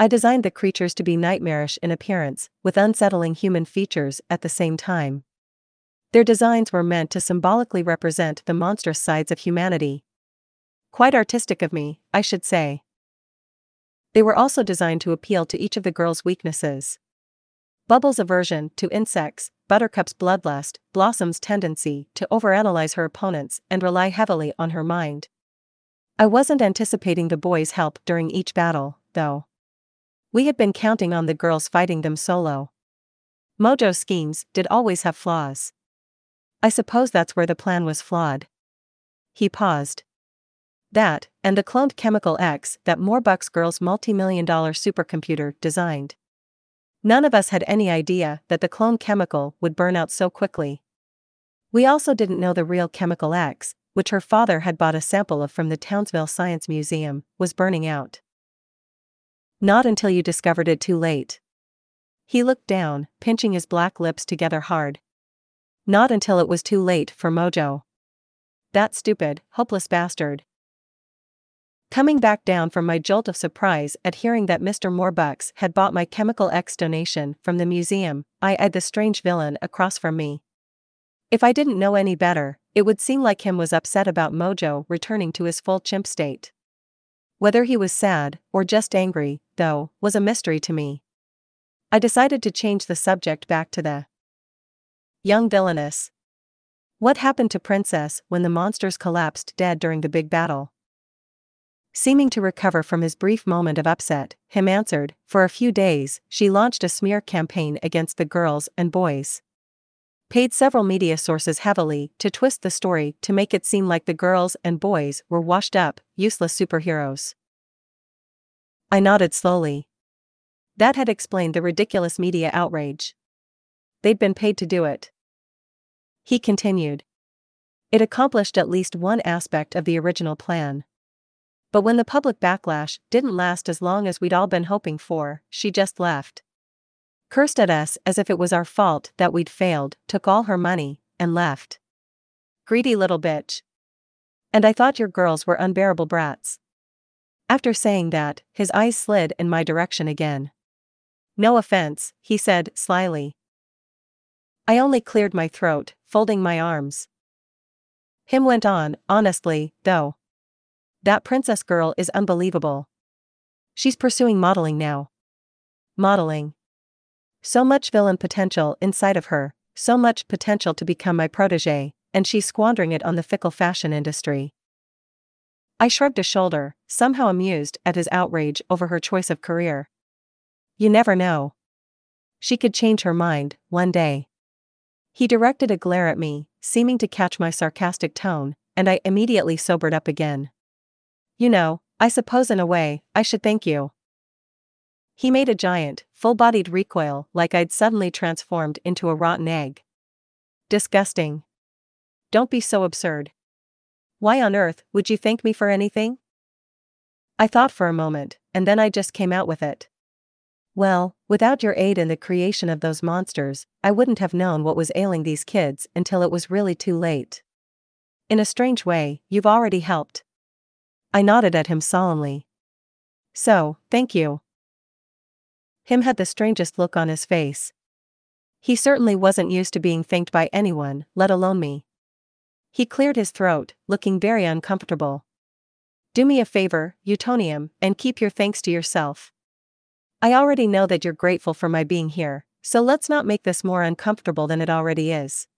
I designed the creatures to be nightmarish in appearance, with unsettling human features at the same time. Their designs were meant to symbolically represent the monstrous sides of humanity. Quite artistic of me, I should say. They were also designed to appeal to each of the girls' weaknesses. Bubbles' aversion to insects, Buttercup's bloodlust, Blossom's tendency to overanalyze her opponents and rely heavily on her mind. I wasn't anticipating the boys' help during each battle, though. We had been counting on the girls fighting them solo. Mojo's schemes did always have flaws. I suppose that's where the plan was flawed. He paused. That, and the cloned chemical X that Morbucks' girl's multi-million dollar supercomputer designed. None of us had any idea that the clone chemical would burn out so quickly. We also didn't know the real chemical X, which her father had bought a sample of from the Townsville Science Museum, was burning out. Not until you discovered it too late. He looked down, pinching his black lips together hard. Not until it was too late for Mojo. That stupid, hopeless bastard. Coming back down from my jolt of surprise at hearing that Mr. Morbucks had bought my Chemical X donation from the museum, I eyed the strange villain across from me. If I didn't know any better, it would seem like him was upset about Mojo returning to his full chimp state. Whether he was sad, or just angry, though, was a mystery to me. I decided to change the subject back to the young villainess. What happened to Princess when the monsters collapsed dead during the big battle? Seeming to recover from his brief moment of upset, him answered, For a few days, she launched a smear campaign against the girls and boys. Paid several media sources heavily to twist the story to make it seem like the girls and boys were washed up, useless superheroes. I nodded slowly. That had explained the ridiculous media outrage. They'd been paid to do it. He continued. It accomplished at least one aspect of the original plan. But when the public backlash didn't last as long as we'd all been hoping for, she just left. Cursed at us as if it was our fault that we'd failed, took all her money, and left. Greedy little bitch. And I thought your girls were unbearable brats. After saying that, his eyes slid in my direction again. No offense, he said slyly. I only cleared my throat, folding my arms. Him went on, honestly, though. That princess girl is unbelievable. She's pursuing modeling now. Modeling. So much villain potential inside of her, so much potential to become my protege, and she's squandering it on the fickle fashion industry. I shrugged a shoulder, somehow amused at his outrage over her choice of career. You never know. She could change her mind, one day. He directed a glare at me, seeming to catch my sarcastic tone, and I immediately sobered up again. You know, I suppose in a way, I should thank you. He made a giant, full bodied recoil like I'd suddenly transformed into a rotten egg. Disgusting. Don't be so absurd. Why on earth would you thank me for anything? I thought for a moment, and then I just came out with it. Well, without your aid in the creation of those monsters, I wouldn't have known what was ailing these kids until it was really too late. In a strange way, you've already helped. I nodded at him solemnly. So, thank you. Him had the strangest look on his face. He certainly wasn't used to being thanked by anyone, let alone me. He cleared his throat, looking very uncomfortable. Do me a favor, Utonium, and keep your thanks to yourself. I already know that you're grateful for my being here, so let's not make this more uncomfortable than it already is.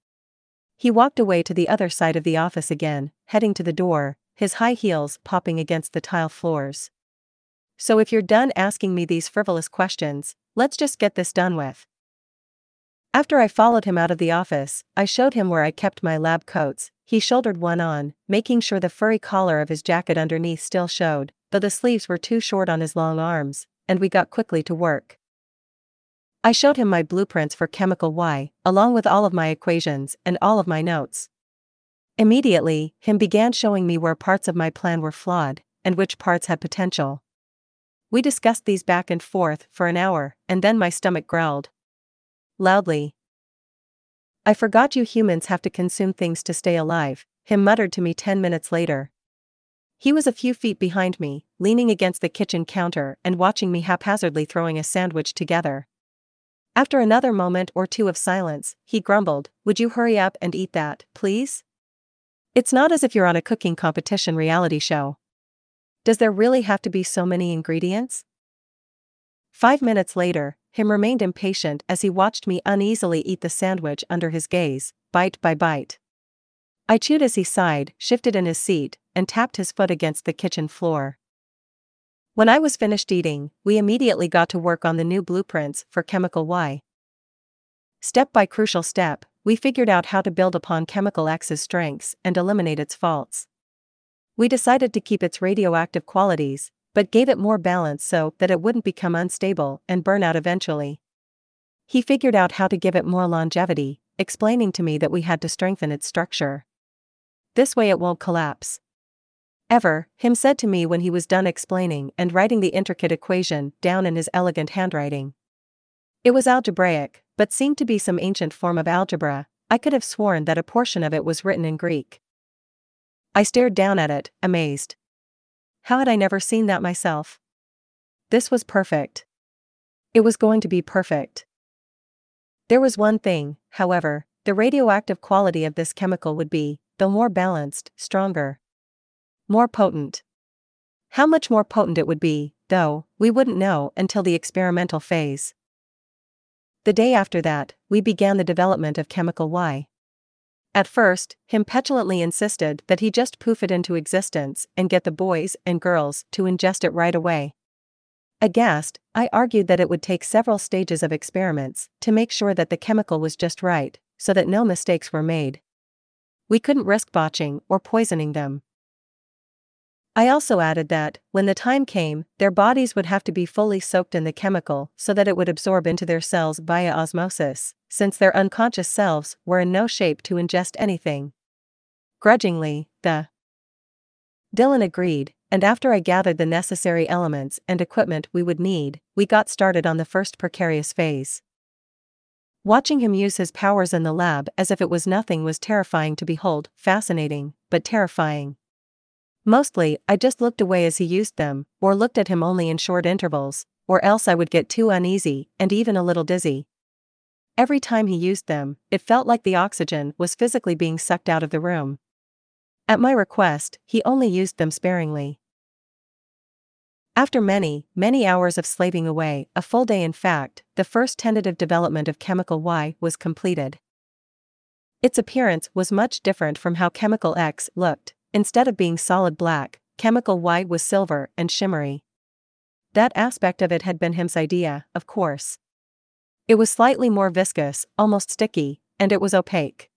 He walked away to the other side of the office again, heading to the door, his high heels popping against the tile floors. So if you're done asking me these frivolous questions, let's just get this done with. After I followed him out of the office, I showed him where I kept my lab coats. He shouldered one on, making sure the furry collar of his jacket underneath still showed, though the sleeves were too short on his long arms, and we got quickly to work. I showed him my blueprints for chemical Y, along with all of my equations and all of my notes. Immediately, him began showing me where parts of my plan were flawed, and which parts had potential. We discussed these back and forth for an hour, and then my stomach growled, loudly. I forgot you humans have to consume things to stay alive, him muttered to me ten minutes later. He was a few feet behind me, leaning against the kitchen counter and watching me haphazardly throwing a sandwich together. After another moment or two of silence, he grumbled, Would you hurry up and eat that, please? It's not as if you're on a cooking competition reality show. Does there really have to be so many ingredients? Five minutes later, him remained impatient as he watched me uneasily eat the sandwich under his gaze, bite by bite. I chewed as he sighed, shifted in his seat, and tapped his foot against the kitchen floor. When I was finished eating, we immediately got to work on the new blueprints for Chemical Y. Step by crucial step, we figured out how to build upon Chemical X's strengths and eliminate its faults. We decided to keep its radioactive qualities, but gave it more balance so that it wouldn't become unstable and burn out eventually. He figured out how to give it more longevity, explaining to me that we had to strengthen its structure. This way it won't collapse. Ever, him said to me when he was done explaining and writing the intricate equation down in his elegant handwriting. It was algebraic, but seemed to be some ancient form of algebra, I could have sworn that a portion of it was written in Greek. I stared down at it, amazed. How had I never seen that myself? This was perfect. It was going to be perfect. There was one thing, however, the radioactive quality of this chemical would be, though more balanced, stronger. More potent. How much more potent it would be, though, we wouldn't know until the experimental phase. The day after that, we began the development of Chemical Y. At first, him petulantly insisted that he just poof it into existence and get the boys and girls to ingest it right away. Aghast, I argued that it would take several stages of experiments to make sure that the chemical was just right, so that no mistakes were made. We couldn't risk botching or poisoning them. I also added that, when the time came, their bodies would have to be fully soaked in the chemical so that it would absorb into their cells via osmosis, since their unconscious selves were in no shape to ingest anything. Grudgingly, the villain agreed, and after I gathered the necessary elements and equipment we would need, we got started on the first precarious phase. Watching him use his powers in the lab as if it was nothing was terrifying to behold, fascinating, but terrifying. Mostly, I just looked away as he used them, or looked at him only in short intervals, or else I would get too uneasy and even a little dizzy. Every time he used them, it felt like the oxygen was physically being sucked out of the room. At my request, he only used them sparingly. After many, many hours of slaving away, a full day in fact, the first tentative development of Chemical Y was completed. Its appearance was much different from how Chemical X looked, Instead of being solid black, chemical Y was silver and shimmery. That aspect of it had been him's idea, of course. It was slightly more viscous, almost sticky, and it was opaque.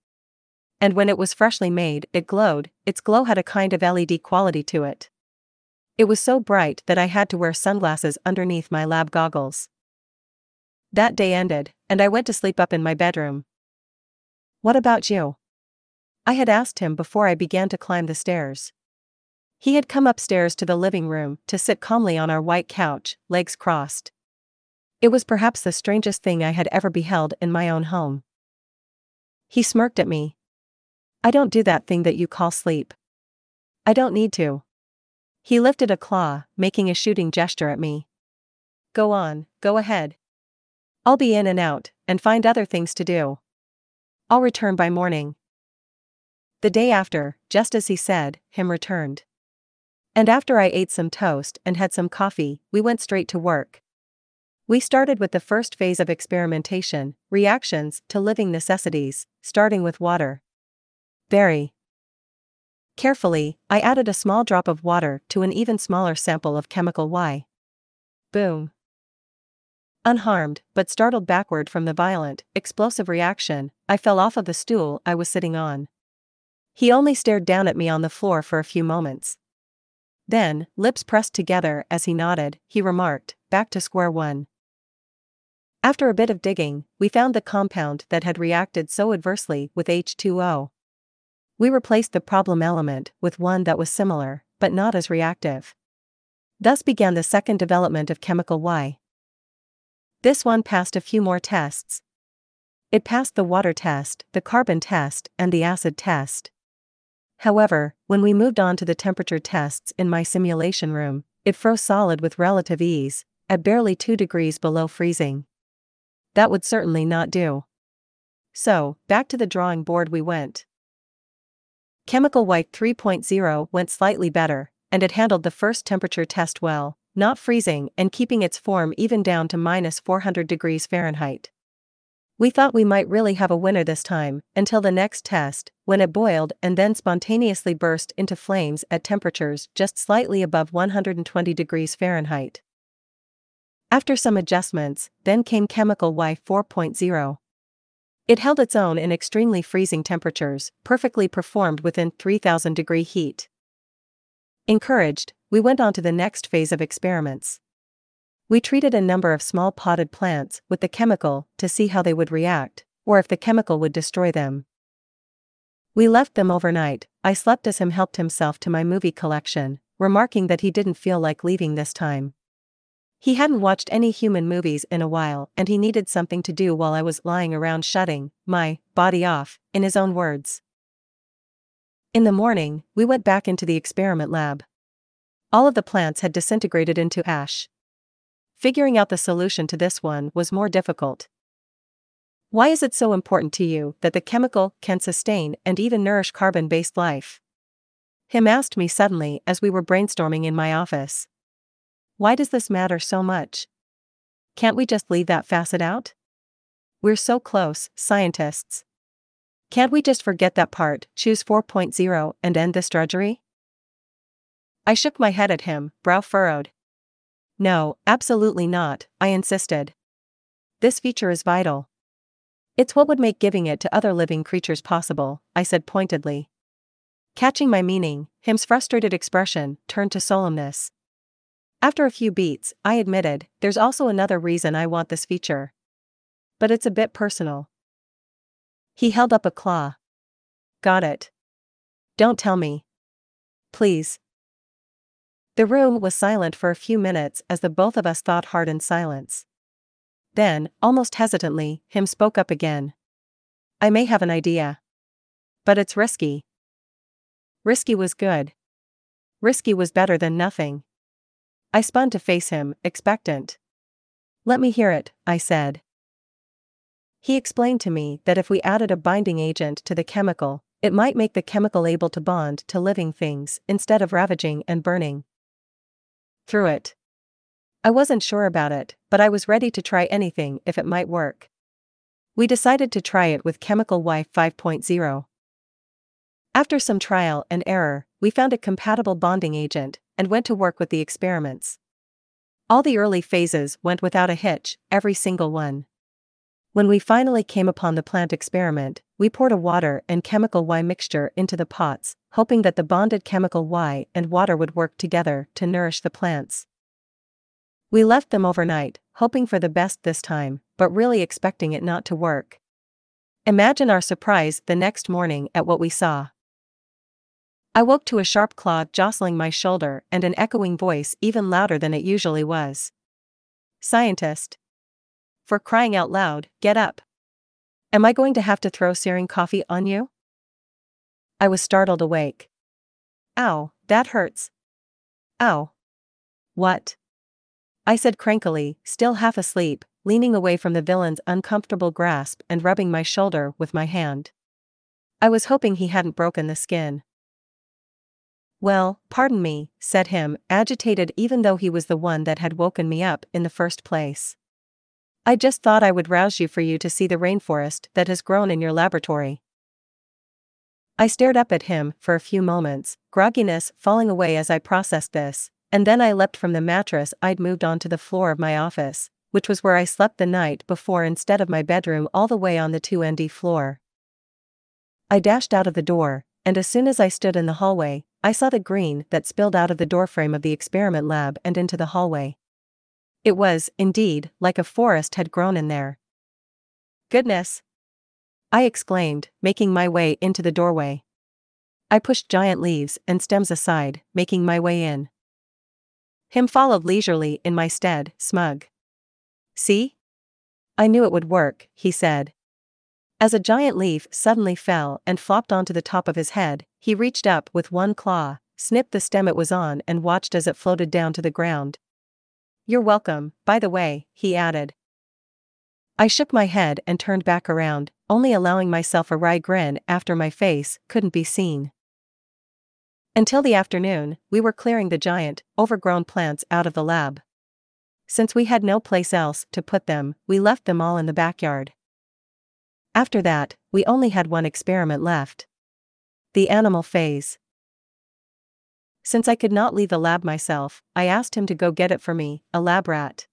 And when it was freshly made, it glowed, its glow had a kind of LED quality to it. It was so bright that I had to wear sunglasses underneath my lab goggles. That day ended, and I went to sleep up in my bedroom. What about you? I had asked him before I began to climb the stairs. He had come upstairs to the living room to sit calmly on our white couch, legs crossed. It was perhaps the strangest thing I had ever beheld in my own home. He smirked at me. I don't do that thing that you call sleep. I don't need to. He lifted a claw, making a shooting gesture at me. Go on, go ahead. I'll be in and out, and find other things to do. I'll return by morning. The day after, just as he said, him returned. And after I ate some toast and had some coffee, we went straight to work. We started with the first phase of experimentation reactions to living necessities, starting with water. Very carefully, I added a small drop of water to an even smaller sample of chemical Y. Boom. Unharmed, but startled backward from the violent, explosive reaction, I fell off of the stool I was sitting on. He only stared down at me on the floor for a few moments. Then, lips pressed together as he nodded, he remarked, back to square one. After a bit of digging, we found the compound that had reacted so adversely with H2O. We replaced the problem element with one that was similar, but not as reactive. Thus began the second development of chemical Y. This one passed a few more tests. It passed the water test, the carbon test, and the acid test. However, when we moved on to the temperature tests in my simulation room, it froze solid with relative ease, at barely 2 degrees below freezing that would certainly not do. So, back to the drawing board we went. Chemical Y 3.0 went slightly better, and it handled the first temperature test well, not freezing and keeping its form even down to minus 400 degrees Fahrenheit. We thought we might really have a winner this time, until the next test, when it boiled and then spontaneously burst into flames at temperatures just slightly above 120 degrees Fahrenheit. After some adjustments, then came Chemical Y 4.0. It held its own in extremely freezing temperatures, perfectly performed within 3000 degree heat. Encouraged, we went on to the next phase of experiments. We treated a number of small potted plants with the chemical to see how they would react, or if the chemical would destroy them. We left them overnight. I slept as him helped himself to my movie collection, remarking that he didn't feel like leaving this time. He hadn't watched any human movies in a while and he needed something to do while I was lying around shutting my body off, in his own words. In the morning, we went back into the experiment lab. All of the plants had disintegrated into ash. Figuring out the solution to this one was more difficult. Why is it so important to you that the chemical can sustain and even nourish carbon based life? Him asked me suddenly as we were brainstorming in my office. Why does this matter so much? Can't we just leave that facet out? We're so close, scientists. Can't we just forget that part, choose 4.0, and end this drudgery? I shook my head at him, brow furrowed. No, absolutely not, I insisted. This feature is vital. It's what would make giving it to other living creatures possible, I said pointedly. Catching my meaning, him's frustrated expression turned to solemnness. After a few beats, I admitted, there's also another reason I want this feature. But it's a bit personal. He held up a claw. Got it. Don't tell me. Please. The room was silent for a few minutes as the both of us thought hard in silence. Then, almost hesitantly, him spoke up again. I may have an idea. But it's risky. Risky was good. Risky was better than nothing. I spun to face him, expectant. Let me hear it, I said. He explained to me that if we added a binding agent to the chemical, it might make the chemical able to bond to living things instead of ravaging and burning. Through it. I wasn't sure about it, but I was ready to try anything if it might work. We decided to try it with Chemical Y 5.0. After some trial and error, we found a compatible bonding agent, and went to work with the experiments. All the early phases went without a hitch, every single one. When we finally came upon the plant experiment, we poured a water and chemical Y mixture into the pots, hoping that the bonded chemical Y and water would work together to nourish the plants. We left them overnight, hoping for the best this time, but really expecting it not to work. Imagine our surprise the next morning at what we saw. I woke to a sharp claw jostling my shoulder and an echoing voice even louder than it usually was. Scientist. For crying out loud, get up. Am I going to have to throw searing coffee on you? I was startled awake. Ow, that hurts. Ow. What? I said crankily, still half asleep, leaning away from the villain's uncomfortable grasp and rubbing my shoulder with my hand. I was hoping he hadn't broken the skin. Well, pardon me, said him, agitated even though he was the one that had woken me up in the first place. I just thought I would rouse you for you to see the rainforest that has grown in your laboratory. I stared up at him for a few moments, grogginess falling away as I processed this, and then I leapt from the mattress I'd moved onto the floor of my office, which was where I slept the night before instead of my bedroom all the way on the 2ND floor. I dashed out of the door, and as soon as I stood in the hallway, I saw the green that spilled out of the doorframe of the experiment lab and into the hallway. It was, indeed, like a forest had grown in there. Goodness! I exclaimed, making my way into the doorway. I pushed giant leaves and stems aside, making my way in. Him followed leisurely in my stead, smug. See? I knew it would work, he said. As a giant leaf suddenly fell and flopped onto the top of his head, he reached up with one claw, snipped the stem it was on, and watched as it floated down to the ground. You're welcome, by the way, he added. I shook my head and turned back around, only allowing myself a wry grin after my face couldn't be seen. Until the afternoon, we were clearing the giant, overgrown plants out of the lab. Since we had no place else to put them, we left them all in the backyard. After that, we only had one experiment left. The animal phase. Since I could not leave the lab myself, I asked him to go get it for me, a lab rat.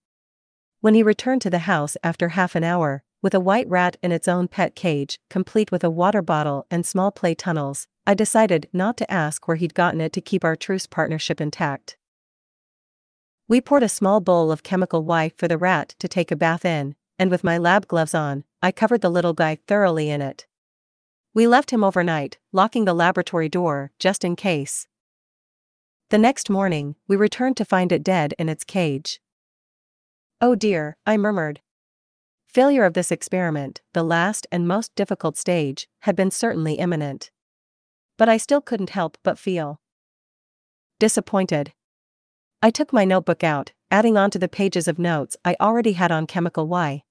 When he returned to the house after half an hour, with a white rat in its own pet cage, complete with a water bottle and small play tunnels, I decided not to ask where he'd gotten it to keep our truce partnership intact. We poured a small bowl of chemical Y for the rat to take a bath in, and with my lab gloves on, I covered the little guy thoroughly in it. We left him overnight, locking the laboratory door, just in case. The next morning, we returned to find it dead in its cage. Oh dear, I murmured. Failure of this experiment, the last and most difficult stage, had been certainly imminent. But I still couldn't help but feel disappointed. I took my notebook out, adding on to the pages of notes I already had on chemical Y.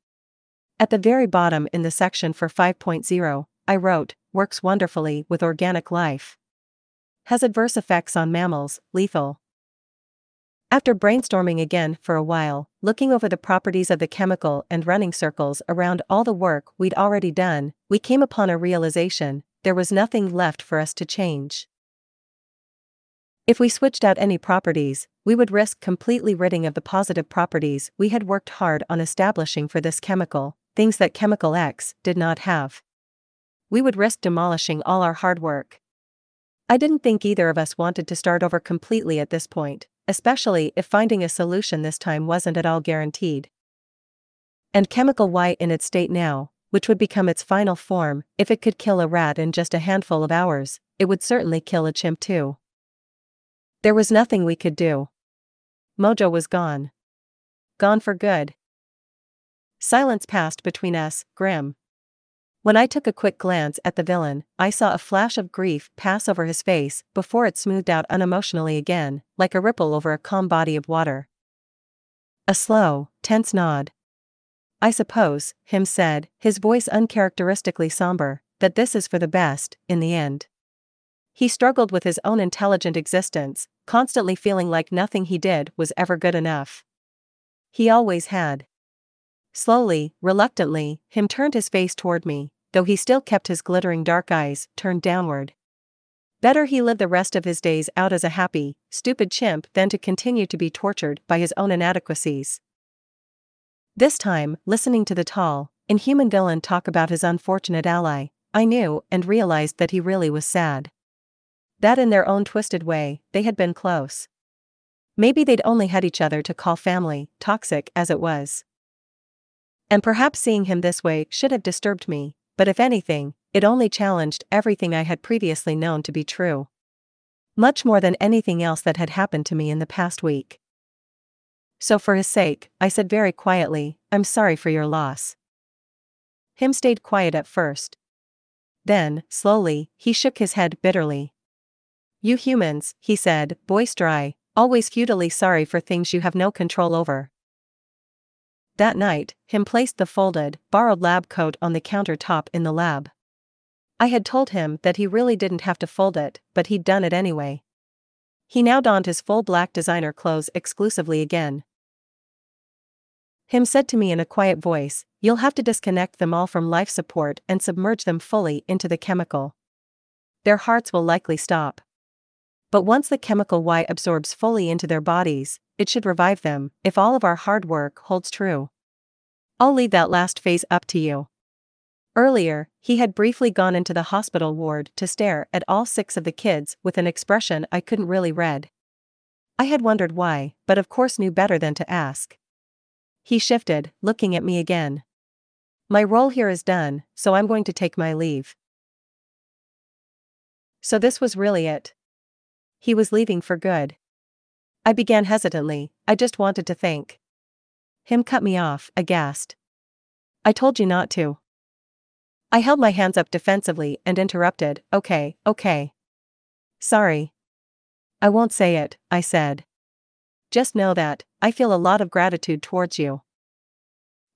At the very bottom in the section for 5.0, I wrote, works wonderfully with organic life. Has adverse effects on mammals, lethal. After brainstorming again for a while, looking over the properties of the chemical and running circles around all the work we'd already done, we came upon a realization there was nothing left for us to change. If we switched out any properties, we would risk completely ridding of the positive properties we had worked hard on establishing for this chemical, things that chemical X did not have. We would risk demolishing all our hard work. I didn't think either of us wanted to start over completely at this point, especially if finding a solution this time wasn't at all guaranteed. And chemical Y in its state now, which would become its final form, if it could kill a rat in just a handful of hours, it would certainly kill a chimp too. There was nothing we could do. Mojo was gone. Gone for good. Silence passed between us, grim. When I took a quick glance at the villain, I saw a flash of grief pass over his face before it smoothed out unemotionally again, like a ripple over a calm body of water. A slow, tense nod, I suppose, him said, his voice uncharacteristically somber, that this is for the best, in the end. He struggled with his own intelligent existence, constantly feeling like nothing he did was ever good enough. He always had. Slowly, reluctantly, him turned his face toward me, though he still kept his glittering dark eyes turned downward. Better he live the rest of his days out as a happy, stupid chimp than to continue to be tortured by his own inadequacies. This time, listening to the tall, Inhuman villain talk about his unfortunate ally, I knew and realized that he really was sad. That in their own twisted way, they had been close. Maybe they'd only had each other to call family, toxic as it was. And perhaps seeing him this way should have disturbed me, but if anything, it only challenged everything I had previously known to be true. Much more than anything else that had happened to me in the past week. So for his sake, I said very quietly, I'm sorry for your loss. Him stayed quiet at first. Then, slowly, he shook his head bitterly. You humans, he said, voice dry, always futilely sorry for things you have no control over. That night, him placed the folded, borrowed lab coat on the countertop in the lab. I had told him that he really didn't have to fold it, but he'd done it anyway. He now donned his full black designer clothes exclusively again. Him said to me in a quiet voice, You'll have to disconnect them all from life support and submerge them fully into the chemical. Their hearts will likely stop. But once the chemical Y absorbs fully into their bodies, it should revive them, if all of our hard work holds true. I'll leave that last phase up to you. Earlier, he had briefly gone into the hospital ward to stare at all six of the kids with an expression I couldn't really read. I had wondered why, but of course knew better than to ask. He shifted, looking at me again. My role here is done, so I'm going to take my leave. So this was really it. He was leaving for good. I began hesitantly, I just wanted to think. Him cut me off, aghast. I told you not to. I held my hands up defensively and interrupted, okay, okay. Sorry. I won't say it, I said. Just know that, I feel a lot of gratitude towards you.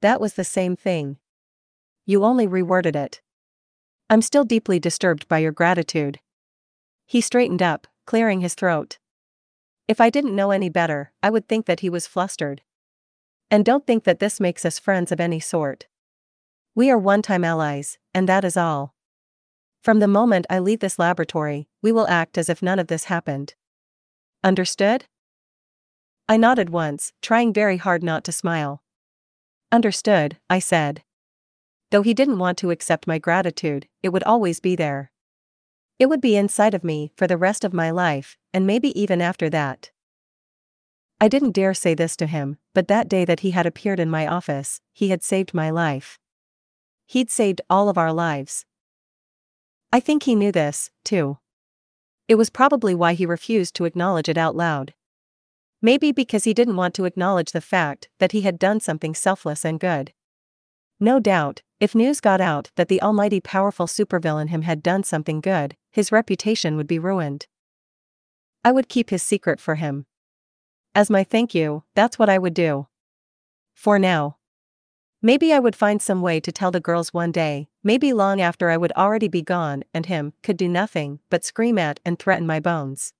That was the same thing. You only reworded it. I'm still deeply disturbed by your gratitude. He straightened up, clearing his throat. If I didn't know any better, I would think that he was flustered. And don't think that this makes us friends of any sort. We are one time allies, and that is all. From the moment I leave this laboratory, we will act as if none of this happened. Understood? I nodded once, trying very hard not to smile. Understood, I said. Though he didn't want to accept my gratitude, it would always be there. It would be inside of me for the rest of my life, and maybe even after that. I didn't dare say this to him, but that day that he had appeared in my office, he had saved my life. He'd saved all of our lives. I think he knew this, too. It was probably why he refused to acknowledge it out loud. Maybe because he didn't want to acknowledge the fact that he had done something selfless and good. No doubt, if news got out that the almighty powerful supervillain him had done something good, his reputation would be ruined. I would keep his secret for him. As my thank you, that's what I would do. For now. Maybe I would find some way to tell the girls one day, maybe long after I would already be gone and him could do nothing but scream at and threaten my bones.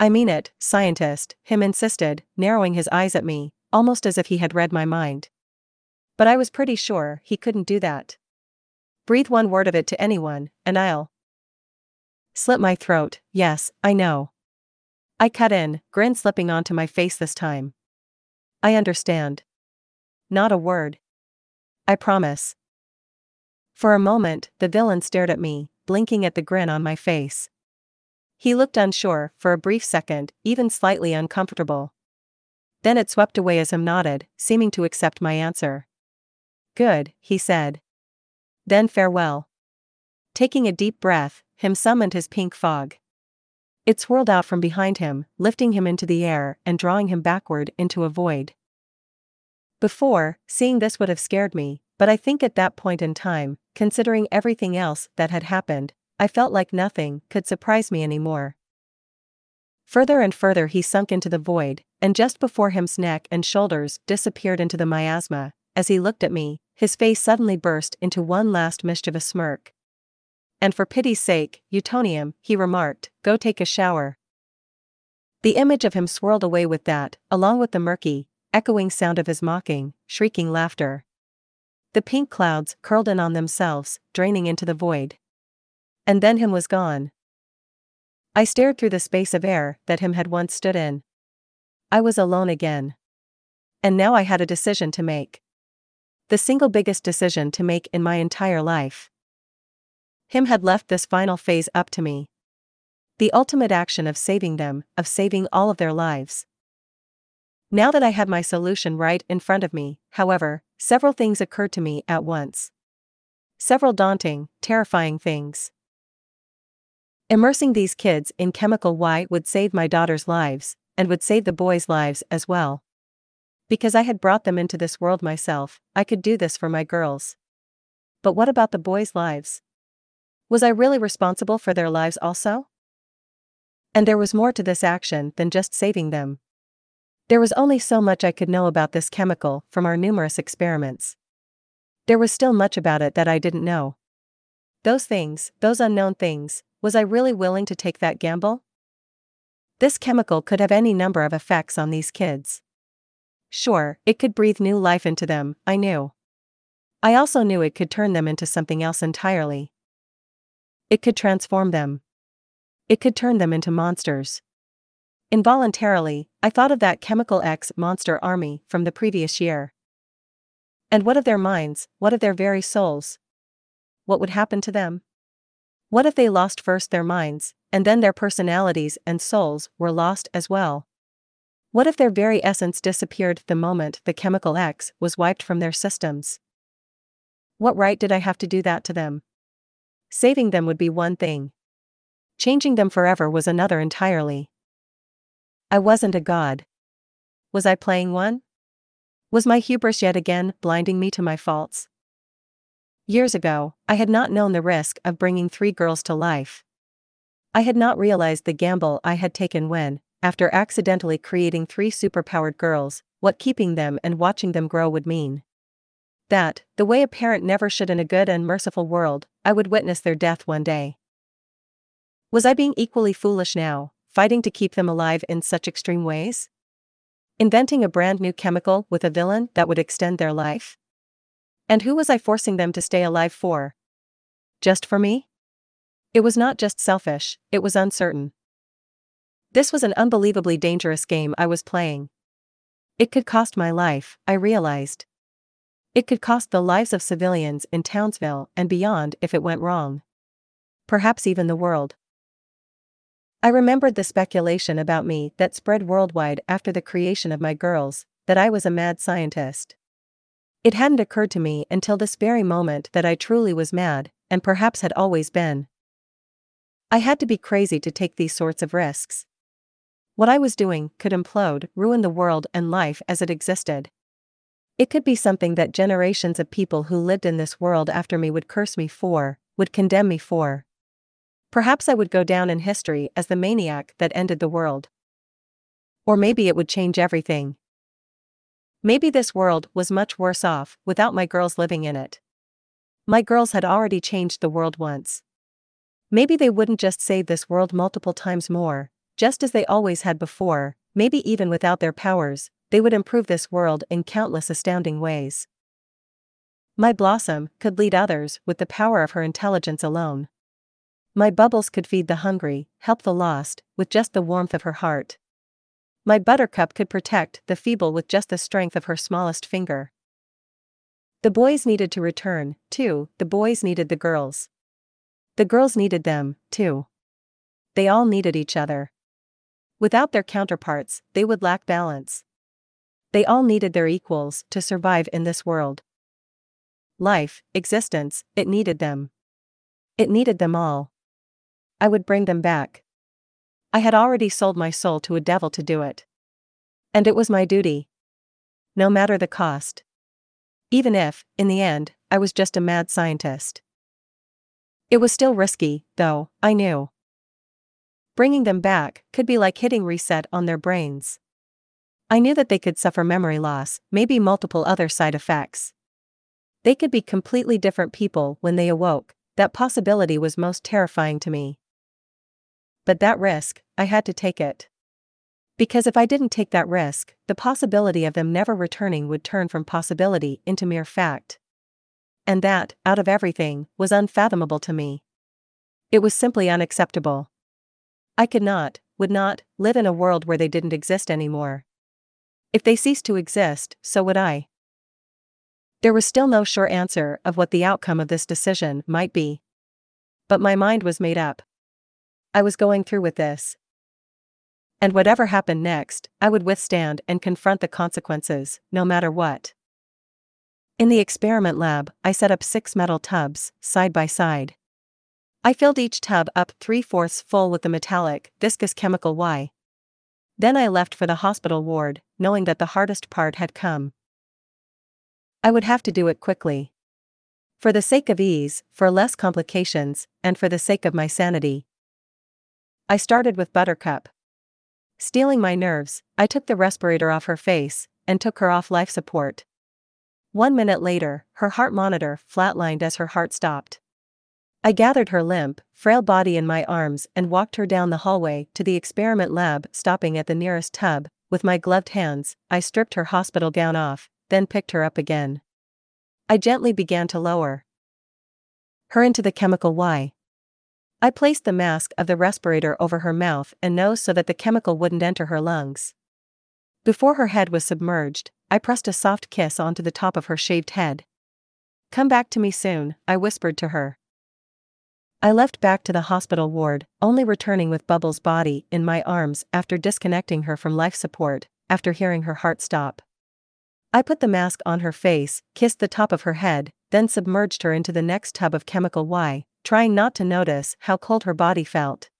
I mean it, scientist, him insisted, narrowing his eyes at me, almost as if he had read my mind. But I was pretty sure he couldn't do that. Breathe one word of it to anyone, and I'll. Slit my throat, yes, I know. I cut in, grin slipping onto my face this time. I understand. Not a word. I promise. For a moment, the villain stared at me, blinking at the grin on my face. He looked unsure, for a brief second, even slightly uncomfortable. Then it swept away as him nodded, seeming to accept my answer. Good, he said. Then farewell. Taking a deep breath, him summoned his pink fog. It swirled out from behind him, lifting him into the air and drawing him backward into a void. Before, seeing this would have scared me, but I think at that point in time, considering everything else that had happened, I felt like nothing could surprise me anymore. Further and further he sunk into the void, and just before him's neck and shoulders disappeared into the miasma, as he looked at me, his face suddenly burst into one last mischievous smirk. And for pity's sake, Utonium, he remarked, go take a shower. The image of him swirled away with that, along with the murky, echoing sound of his mocking, shrieking laughter. The pink clouds curled in on themselves, draining into the void. And then him was gone. I stared through the space of air that him had once stood in. I was alone again. And now I had a decision to make. The single biggest decision to make in my entire life. Him had left this final phase up to me. The ultimate action of saving them, of saving all of their lives. Now that I had my solution right in front of me, however, several things occurred to me at once. Several daunting, terrifying things. Immersing these kids in chemical Y would save my daughter's lives, and would save the boys' lives as well. Because I had brought them into this world myself, I could do this for my girls. But what about the boys' lives? Was I really responsible for their lives also? And there was more to this action than just saving them. There was only so much I could know about this chemical from our numerous experiments. There was still much about it that I didn't know. Those things, those unknown things, was I really willing to take that gamble? This chemical could have any number of effects on these kids. Sure, it could breathe new life into them, I knew. I also knew it could turn them into something else entirely. It could transform them. It could turn them into monsters. Involuntarily, I thought of that Chemical X monster army from the previous year. And what of their minds, what of their very souls? What would happen to them? What if they lost first their minds, and then their personalities and souls were lost as well? What if their very essence disappeared the moment the Chemical X was wiped from their systems? What right did I have to do that to them? Saving them would be one thing. Changing them forever was another entirely. I wasn't a god. Was I playing one? Was my hubris yet again blinding me to my faults? Years ago, I had not known the risk of bringing three girls to life. I had not realized the gamble I had taken when, after accidentally creating three superpowered girls, what keeping them and watching them grow would mean. That, the way a parent never should in a good and merciful world, I would witness their death one day. Was I being equally foolish now, fighting to keep them alive in such extreme ways? Inventing a brand new chemical with a villain that would extend their life? And who was I forcing them to stay alive for? Just for me? It was not just selfish, it was uncertain. This was an unbelievably dangerous game I was playing. It could cost my life, I realized. It could cost the lives of civilians in Townsville and beyond if it went wrong. Perhaps even the world. I remembered the speculation about me that spread worldwide after the creation of my girls, that I was a mad scientist. It hadn't occurred to me until this very moment that I truly was mad, and perhaps had always been. I had to be crazy to take these sorts of risks. What I was doing could implode, ruin the world and life as it existed. It could be something that generations of people who lived in this world after me would curse me for, would condemn me for. Perhaps I would go down in history as the maniac that ended the world. Or maybe it would change everything. Maybe this world was much worse off without my girls living in it. My girls had already changed the world once. Maybe they wouldn't just save this world multiple times more, just as they always had before, maybe even without their powers, they would improve this world in countless astounding ways. My Blossom could lead others with the power of her intelligence alone. My Bubbles could feed the hungry, help the lost, with just the warmth of her heart. My Buttercup could protect the feeble with just the strength of her smallest finger. The boys needed to return, too, the boys needed the girls. The girls needed them, too. They all needed each other. Without their counterparts, they would lack balance. They all needed their equals to survive in this world. Life, existence, it needed them. It needed them all. I would bring them back. I had already sold my soul to a devil to do it. And it was my duty. No matter the cost. Even if, in the end, I was just a mad scientist. It was still risky, though, I knew. Bringing them back could be like hitting reset on their brains. I knew that they could suffer memory loss, maybe multiple other side effects. They could be completely different people when they awoke, that possibility was most terrifying to me. But that risk, I had to take it. Because if I didn't take that risk, the possibility of them never returning would turn from possibility into mere fact. And that, out of everything, was unfathomable to me. It was simply unacceptable. I could not, would not, live in a world where they didn't exist anymore. If they ceased to exist, so would I. There was still no sure answer of what the outcome of this decision might be. But my mind was made up. I was going through with this. And whatever happened next, I would withstand and confront the consequences, no matter what. In the experiment lab, I set up six metal tubs, side by side. I filled each tub up three fourths full with the metallic, viscous chemical Y. Then I left for the hospital ward, knowing that the hardest part had come. I would have to do it quickly. For the sake of ease, for less complications, and for the sake of my sanity. I started with Buttercup. Steeling my nerves, I took the respirator off her face and took her off life support. One minute later, her heart monitor flatlined as her heart stopped. I gathered her limp, frail body in my arms and walked her down the hallway to the experiment lab, stopping at the nearest tub. With my gloved hands, I stripped her hospital gown off, then picked her up again. I gently began to lower her into the chemical Y. I placed the mask of the respirator over her mouth and nose so that the chemical wouldn't enter her lungs. Before her head was submerged, I pressed a soft kiss onto the top of her shaved head. Come back to me soon, I whispered to her. I left back to the hospital ward, only returning with Bubbles' body in my arms after disconnecting her from life support, after hearing her heart stop. I put the mask on her face, kissed the top of her head, then submerged her into the next tub of chemical Y, trying not to notice how cold her body felt.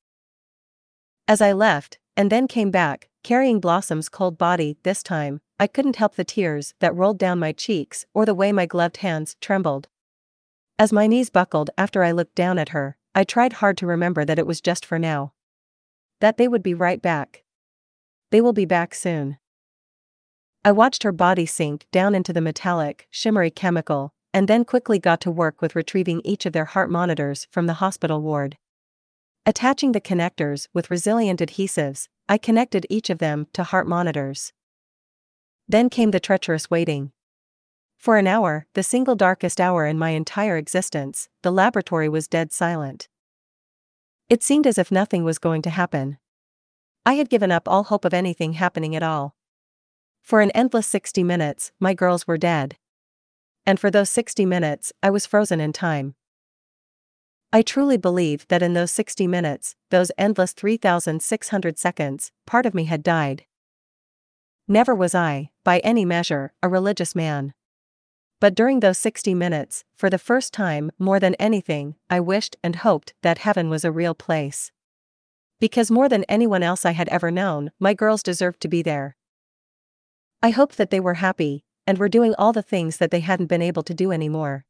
As I left, and then came back, carrying Blossom's cold body, this time, I couldn't help the tears that rolled down my cheeks or the way my gloved hands trembled. As my knees buckled after I looked down at her, I tried hard to remember that it was just for now. That they would be right back. They will be back soon. I watched her body sink down into the metallic, shimmery chemical, and then quickly got to work with retrieving each of their heart monitors from the hospital ward. Attaching the connectors with resilient adhesives, I connected each of them to heart monitors. Then came the treacherous waiting. For an hour, the single darkest hour in my entire existence, the laboratory was dead silent. It seemed as if nothing was going to happen. I had given up all hope of anything happening at all. For an endless 60 minutes, my girls were dead and for those 60 minutes, I was frozen in time. I truly believe that in those 60 minutes, those endless 3,600 seconds, part of me had died. Never was I, by any measure, a religious man. But during those 60 minutes, for the first time, more than anything, I wished and hoped that heaven was a real place. Because more than anyone else I had ever known, my girls deserved to be there. I hoped that they were happy, and were doing all the things that they hadn't been able to do anymore.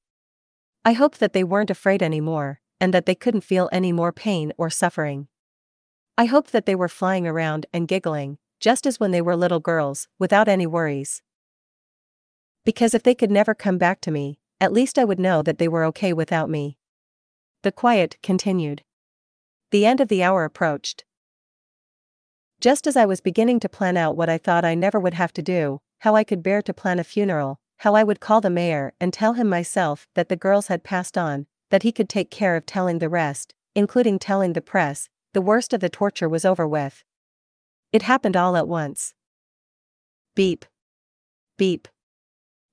I hoped that they weren't afraid anymore, and that they couldn't feel any more pain or suffering. I hoped that they were flying around and giggling, just as when they were little girls, without any worries. Because if they could never come back to me, at least I would know that they were okay without me. The quiet continued. The end of the hour approached. Just as I was beginning to plan out what I thought I never would have to do, how I could bear to plan a funeral, how I would call the mayor and tell him myself that the girls had passed on, that he could take care of telling the rest, including telling the press, the worst of the torture was over with. It happened all at once. Beep. Beep.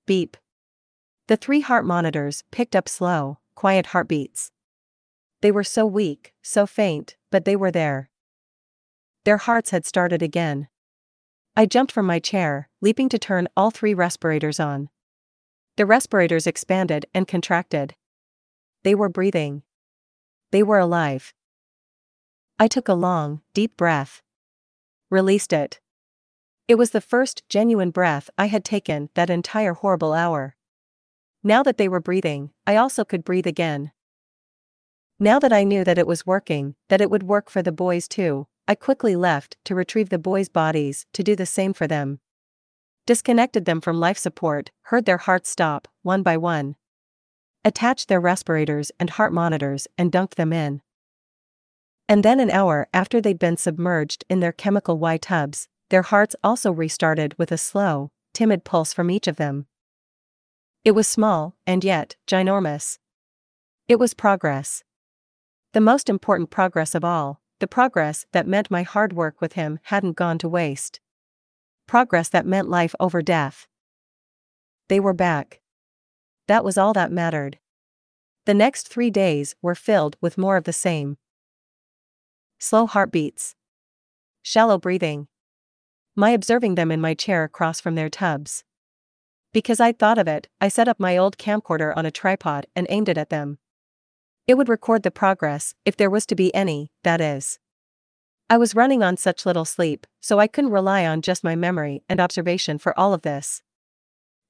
Beep. The three heart monitors picked up slow, quiet heartbeats. They were so weak, so faint, but they were there. Their hearts had started again. I jumped from my chair, leaping to turn all three respirators on. The respirators expanded and contracted. They were breathing. They were alive. I took a long, deep breath. Released it. It was the first genuine breath I had taken that entire horrible hour. Now that they were breathing, I also could breathe again. Now that I knew that it was working, that it would work for the boys too, I quickly left to retrieve the boys' bodies to do the same for them. Disconnected them from life support, heard their hearts stop, one by one. Attached their respirators and heart monitors and dunked them in. And then an hour after they'd been submerged in their chemical Y tubs, their hearts also restarted with a slow, timid pulse from each of them. It was small, and yet, ginormous. It was progress. The most important progress of all, the progress that meant my hard work with him hadn't gone to waste. Progress that meant life over death. They were back. that was all that mattered. The next three days were filled with more of the same. Slow heartbeats. Shallow breathing. My observing them in my chair across from their tubs. Because I'd thought of it, I set up my old camcorder on a tripod and aimed it at them. It would record the progress, if there was to be any, that is. I was running on such little sleep, so I couldn't rely on just my memory and observation for all of this.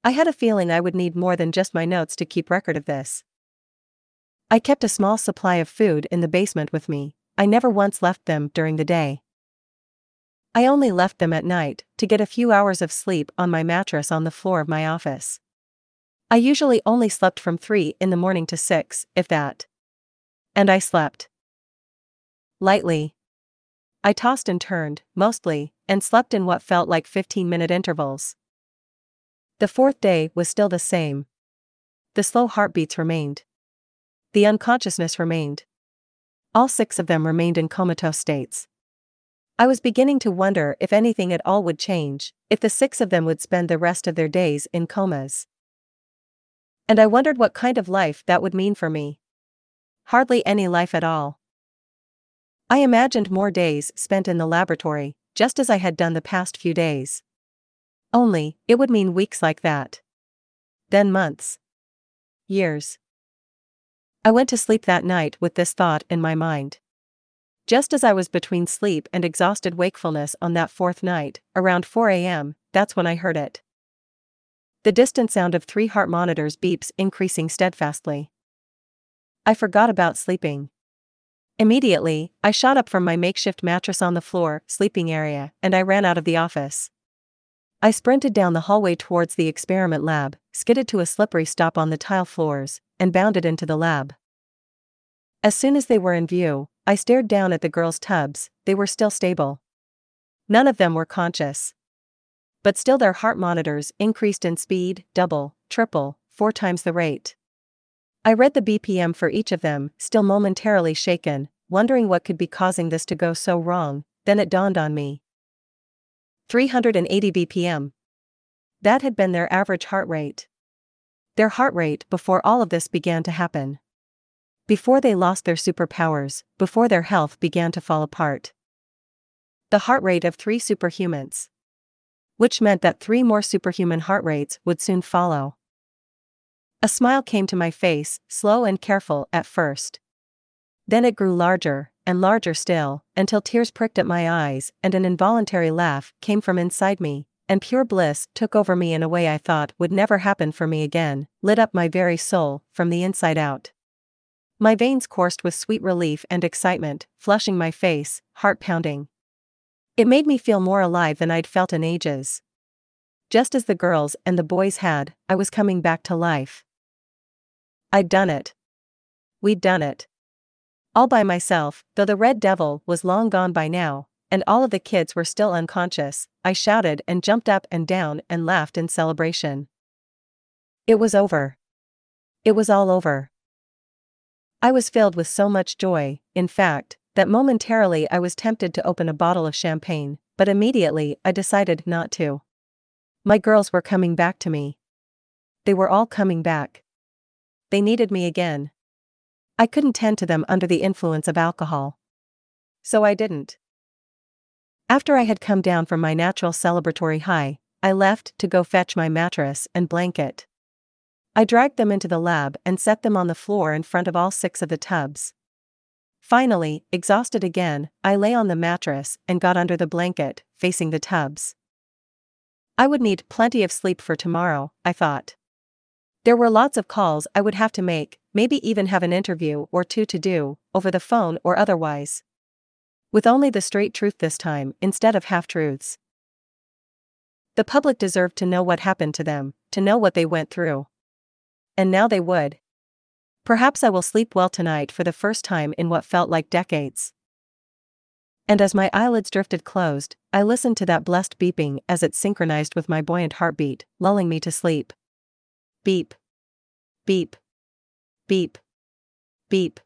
I had a feeling I would need more than just my notes to keep record of this. I kept a small supply of food in the basement with me, I never once left them during the day. I only left them at night to get a few hours of sleep on my mattress on the floor of my office. I usually only slept from 3 in the morning to 6, if that. And I slept. Lightly. I tossed and turned, mostly, and slept in what felt like 15 minute intervals. The fourth day was still the same. The slow heartbeats remained. The unconsciousness remained. All six of them remained in comatose states. I was beginning to wonder if anything at all would change, if the six of them would spend the rest of their days in comas. And I wondered what kind of life that would mean for me. Hardly any life at all. I imagined more days spent in the laboratory, just as I had done the past few days. Only, it would mean weeks like that. Then months. Years. I went to sleep that night with this thought in my mind. Just as I was between sleep and exhausted wakefulness on that fourth night, around 4 a.m., that's when I heard it. The distant sound of three heart monitors beeps increasing steadfastly. I forgot about sleeping. Immediately, I shot up from my makeshift mattress on the floor, sleeping area, and I ran out of the office. I sprinted down the hallway towards the experiment lab, skidded to a slippery stop on the tile floors, and bounded into the lab. As soon as they were in view, I stared down at the girls' tubs, they were still stable. None of them were conscious. But still, their heart monitors increased in speed, double, triple, four times the rate. I read the BPM for each of them, still momentarily shaken, wondering what could be causing this to go so wrong, then it dawned on me. 380 BPM. That had been their average heart rate. Their heart rate before all of this began to happen. Before they lost their superpowers, before their health began to fall apart. The heart rate of three superhumans. Which meant that three more superhuman heart rates would soon follow. A smile came to my face, slow and careful at first. Then it grew larger, and larger still, until tears pricked at my eyes and an involuntary laugh came from inside me, and pure bliss took over me in a way I thought would never happen for me again, lit up my very soul, from the inside out. My veins coursed with sweet relief and excitement, flushing my face, heart pounding. It made me feel more alive than I'd felt in ages. Just as the girls and the boys had, I was coming back to life. I'd done it. We'd done it. All by myself, though the Red Devil was long gone by now, and all of the kids were still unconscious, I shouted and jumped up and down and laughed in celebration. It was over. It was all over. I was filled with so much joy, in fact, that momentarily I was tempted to open a bottle of champagne, but immediately I decided not to. My girls were coming back to me. They were all coming back. They needed me again. I couldn't tend to them under the influence of alcohol. So I didn't. After I had come down from my natural celebratory high, I left to go fetch my mattress and blanket. I dragged them into the lab and set them on the floor in front of all six of the tubs. Finally, exhausted again, I lay on the mattress and got under the blanket, facing the tubs. I would need plenty of sleep for tomorrow, I thought. There were lots of calls I would have to make, maybe even have an interview or two to do, over the phone or otherwise. With only the straight truth this time, instead of half truths. The public deserved to know what happened to them, to know what they went through. And now they would. Perhaps I will sleep well tonight for the first time in what felt like decades. And as my eyelids drifted closed, I listened to that blessed beeping as it synchronized with my buoyant heartbeat, lulling me to sleep. Beep. Beep. Beep. Beep.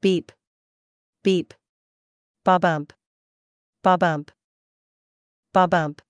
Beep. Beep. Ba bump. Ba bump. Ba bump.